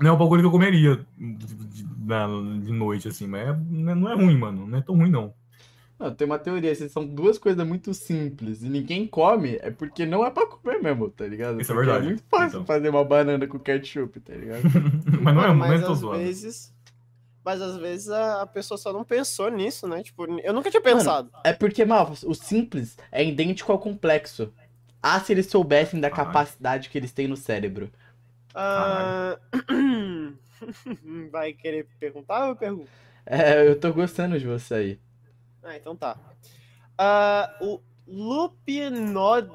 Não é um bagulho que eu comeria de, de- de noite, assim, mas é- não é ruim, mano. Não é tão ruim, não.
Não, tem uma teoria, se são duas coisas muito simples e ninguém come, é porque não é pra comer mesmo, tá ligado?
Isso é
Porque
verdade,
É muito fácil
então.
fazer uma banana com ketchup, tá ligado?
mas não é,
Mano,
não é
mas
tão
às
zoado.
vezes. Mas às vezes a, pessoa só não pensou nisso, né? Tipo, eu nunca tinha pensado.
É porque, Malfas, o simples é idêntico ao complexo. Ah, se eles soubessem da capacidade que eles têm no cérebro.
Ah, Vai querer perguntar ou eu pergunto?
É, eu tô gostando de você aí.
Ah, então tá. Ah, o Lupinod.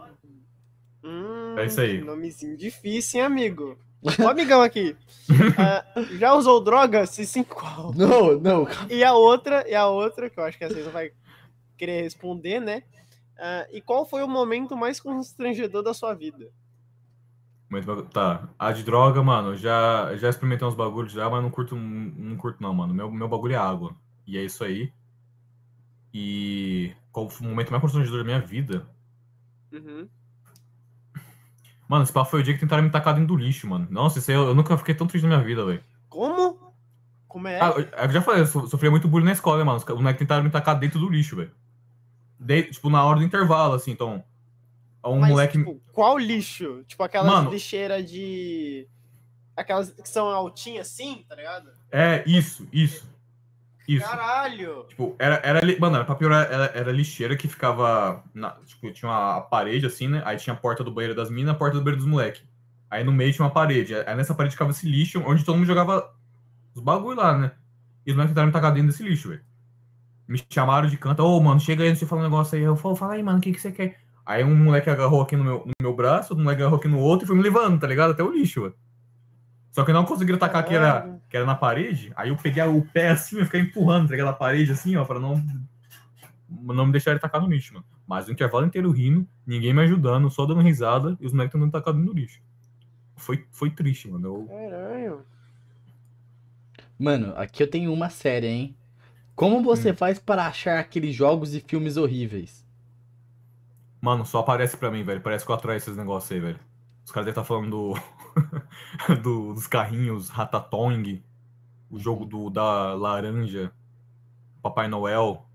Hum,
É isso aí.
Nomezinho difícil, hein, amigo? Ó, amigão aqui. Ah, já usou droga? Se sim, qual?
Não, não.
E a outra, e a outra, que eu acho que não vai querer responder, né? Ah, e qual foi o momento mais constrangedor da sua vida?
Tá. A de droga, mano, já, já experimentei uns bagulhos já, mas não curto, não curto não, mano. Meu, meu bagulho é água. E é isso aí. E qual foi o momento mais constrangedor da minha vida?
Uhum.
Mano, esse papo foi o dia que tentaram me tacar dentro do lixo, mano. Nossa, isso aí eu, eu nunca fiquei tão triste na minha vida, velho.
Como? Como é?
Ah, eu, eu já falei, eu so- sofria muito bullying na escola, né, mano? Os moleques tentaram me tacar dentro do lixo, velho. Tipo, na hora do intervalo, assim, então. Um
Mas,
moleque.
tipo, qual lixo? Tipo, aquelas
Mano.
lixeiras de. Aquelas que são altinhas assim, tá ligado?
É, isso, isso. Isso.
Caralho!
Tipo, era, era, mano, era pra piorar, era, era lixeira que ficava, na, tipo, tinha uma parede assim, né? Aí tinha a porta do banheiro das minas, a porta do banheiro dos moleques. Aí no meio tinha uma parede. Aí nessa parede ficava esse lixo, onde todo mundo jogava os bagulho lá, né? E os moleques tentaram me tacar dentro desse lixo, velho. Me chamaram de canto, ô, mano, chega aí, deixa eu falar um negócio aí. Eu falo, fala aí, mano, o que, que você quer? Aí um moleque agarrou aqui no meu, no meu braço, outro moleque agarrou aqui no outro e foi me levando, tá ligado? Até o lixo, velho. Só que eu não conseguiram tacar que era, que era na parede, aí eu peguei o pé assim, eu fiquei empurrando, tá parede assim, ó, pra não, não me deixar ele tacar no lixo, mano. Mas o intervalo inteiro rindo, ninguém me ajudando, só dando risada e os moleques tentando tacar no lixo. Foi, foi triste, mano. Eu,
Caralho.
Mano, aqui eu tenho uma série, hein? Como você
Hum.
faz para achar aqueles jogos e filmes horríveis?
Mano, só aparece pra mim, velho. Parece que eu atraio esses negócios aí, velho. Os caras devem estar falando do, do- dos carrinhos, Ratatouille, o jogo do, da laranja, Papai Noel,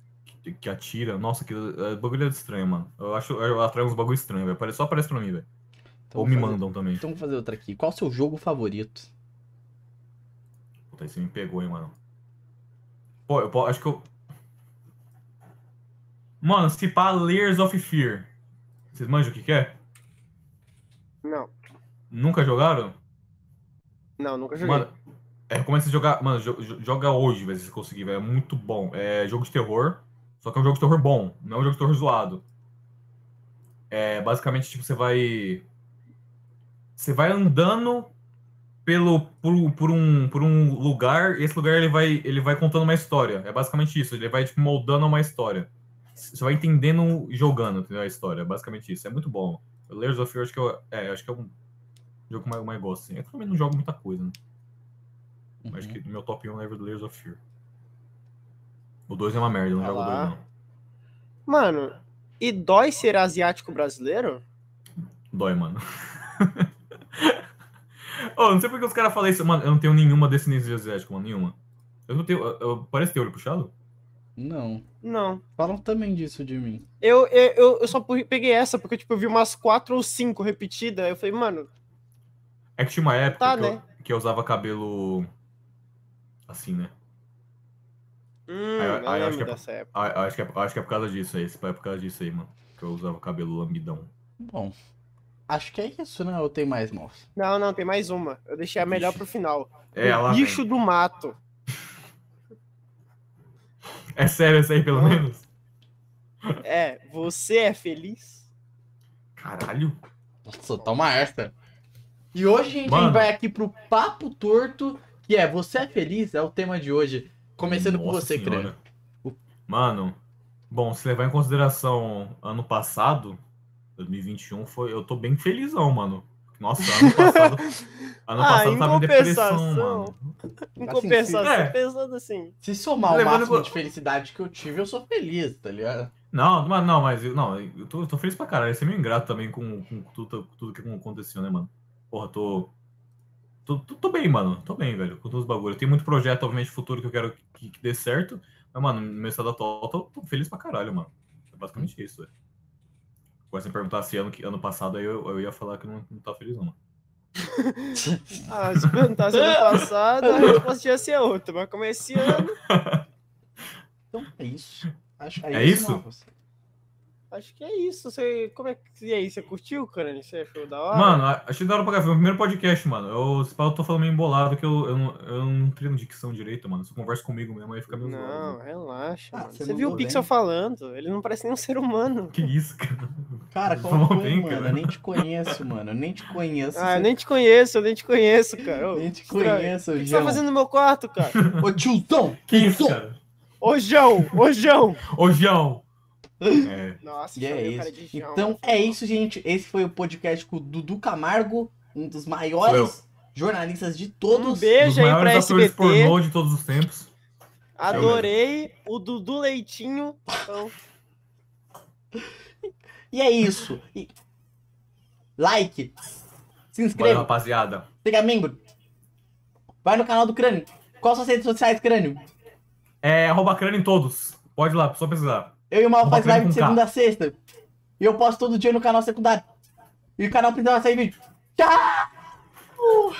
que, que atira. Nossa, que é, bagulho é estranho, mano. Eu acho eu atraio uns bagulho estranho, velho. Só aparece pra mim, velho.
Então
Ou me
fazer-
mandam também.
Então vamos fazer outra aqui. Qual o seu jogo favorito?
Puta, aí você me pegou, hein, mano. Pô, eu acho que eu. Mano, se pá Layers of Fear. Vocês manjam o que, que é?
Não,
Nunca jogaram?
não, nunca joguei.
Mano, é, recomendo você jogar. Mano, jo- jo- joga hoje, velho, se você conseguir, velho. É muito bom. É jogo de terror. Só que é um jogo de terror bom, não é um jogo de terror zoado. É basicamente tipo, você vai. Você vai andando pelo, por, por, um, por um lugar, e esse lugar ele vai, ele vai contando uma história. É basicamente isso, ele vai tipo, moldando uma história. Você vai entendendo jogando entendeu, a história. É basicamente isso. É muito bom. Layers of Fear acho que eu, é, acho que é um jogo que eu mais, gosto. Assim. Eu também não jogo muita coisa, né? Acho
Uhum.
que no meu top 1 é do Layers of Fear. O 2 é uma merda, eu não jogo o 2
lá.
não.
Mano, e dói ser asiático brasileiro?
Dói, mano. Ô, não sei porque os caras falam isso. Mano, eu não tenho nenhuma descendência de asiático, mano. Nenhuma. Eu não tenho. Eu, eu- parece ter olho puxado?
Não.
Não.
Falam também disso de mim.
Eu, eu, eu, só peguei essa porque, tipo, eu vi umas quatro ou cinco repetidas. Eu falei, mano,
É que tinha uma época
Tá,
que,
né?
eu, que eu usava cabelo. Assim, né?
hum,
Aí aí acho
lembro
que é-
dessa época.
Acho que, é, acho que é por causa disso aí. É por causa disso aí, mano. Que eu usava cabelo lambidão.
Bom, acho que é isso, né? Ou tem mais, moço?
Não, não, tem mais uma. Eu deixei a melhor pro final.
É,
o bicho do mato.
É sério esse aí, pelo
Não.
menos?
É, você é feliz?
Caralho.
Nossa, toma essa. E hoje a gente
Mano.
vai aqui pro Papo Torto, que é Você é Feliz? É o tema de hoje. Começando com
Nossa
você,
Senhora.
Crânio.
Mano, bom, se levar em consideração ano passado, 2021, foi, eu tô bem felizão, mano. Nossa, ano passado. ano
Ah,
passado
em
tava em depressão,
compensação.
mano.
Em
Assim,
compensação,
é.
pensando assim.
Se somar o máximo de felicidade que eu tive, eu sou feliz, tá ligado?
Não, mas não, mas eu- não, eu tô, eu tô feliz pra caralho. Você é meio ingrato também com, com tudo, tudo que aconteceu, né, mano? Porra, tô, tô. Tô, tô bem, mano. Tô bem, velho, com todos os bagulhos. Tem muito projeto, obviamente, futuro que eu quero que, que dê certo. Mas, mano, no meu estado atual, tô, tô feliz pra caralho, mano. É basicamente isso, velho. Agora, se você perguntar se ano, ano passado, aí eu, eu ia falar que eu não, não tava feliz, não, mano.
Ah, se perguntasse ano passado, a resposta ia ser outra. Mas como é esse ano,
Então é isso. Acho,
É isso?
Marcos.
Acho que é isso. Você, como é que. E aí, você curtiu, cara? Você achou da hora?
Mano, achei da hora pra cá. Foi o primeiro podcast, mano. Eu, se pá, eu tô falando meio embolado que eu, eu, não, eu não treino dicção direito, mano. Se eu converso comigo mesmo, aí fica meio zoado,
Não,
né?
relaxa.
Ah,
mano.
você
Você viu o Pixel
bem.
falando? Ele não parece nem um ser humano.
Que isso, cara.
Cara, como
bem,
mano?
cara.
Eu nem te conheço, mano. Eu nem te conheço.
Ah, eu nem te conheço, eu nem te conheço, cara.
Nem te conheço,
O que você
João.
tá fazendo no meu quarto, cara?
Ô, tiozão!
Que isso, cara?
Ô, João! Ô, João!
Ô, João! É,
Nossa,
E é isso.
de João.
Então é isso, gente. Esse foi o podcast com o Dudu Camargo, um dos maiores jornalistas de
Um
todos.
dos
beijo aí pra SBT.
pornô de todos os tempos.
Adorei o Dudu Leitinho. Então,
E é isso. E- Like. Se
Valeu,
inscreva.
rapaziada.
Seja membro. Vai no canal do Crânio. Quais são as redes sociais, Crânio?
É, arroba crânio em todos. Pode ir lá, só pesquisar.
Eu e o Mal faz live de segunda a sexta. E eu posto todo dia no canal secundário. E o canal principal vai sair vídeo. Tchau! Uh.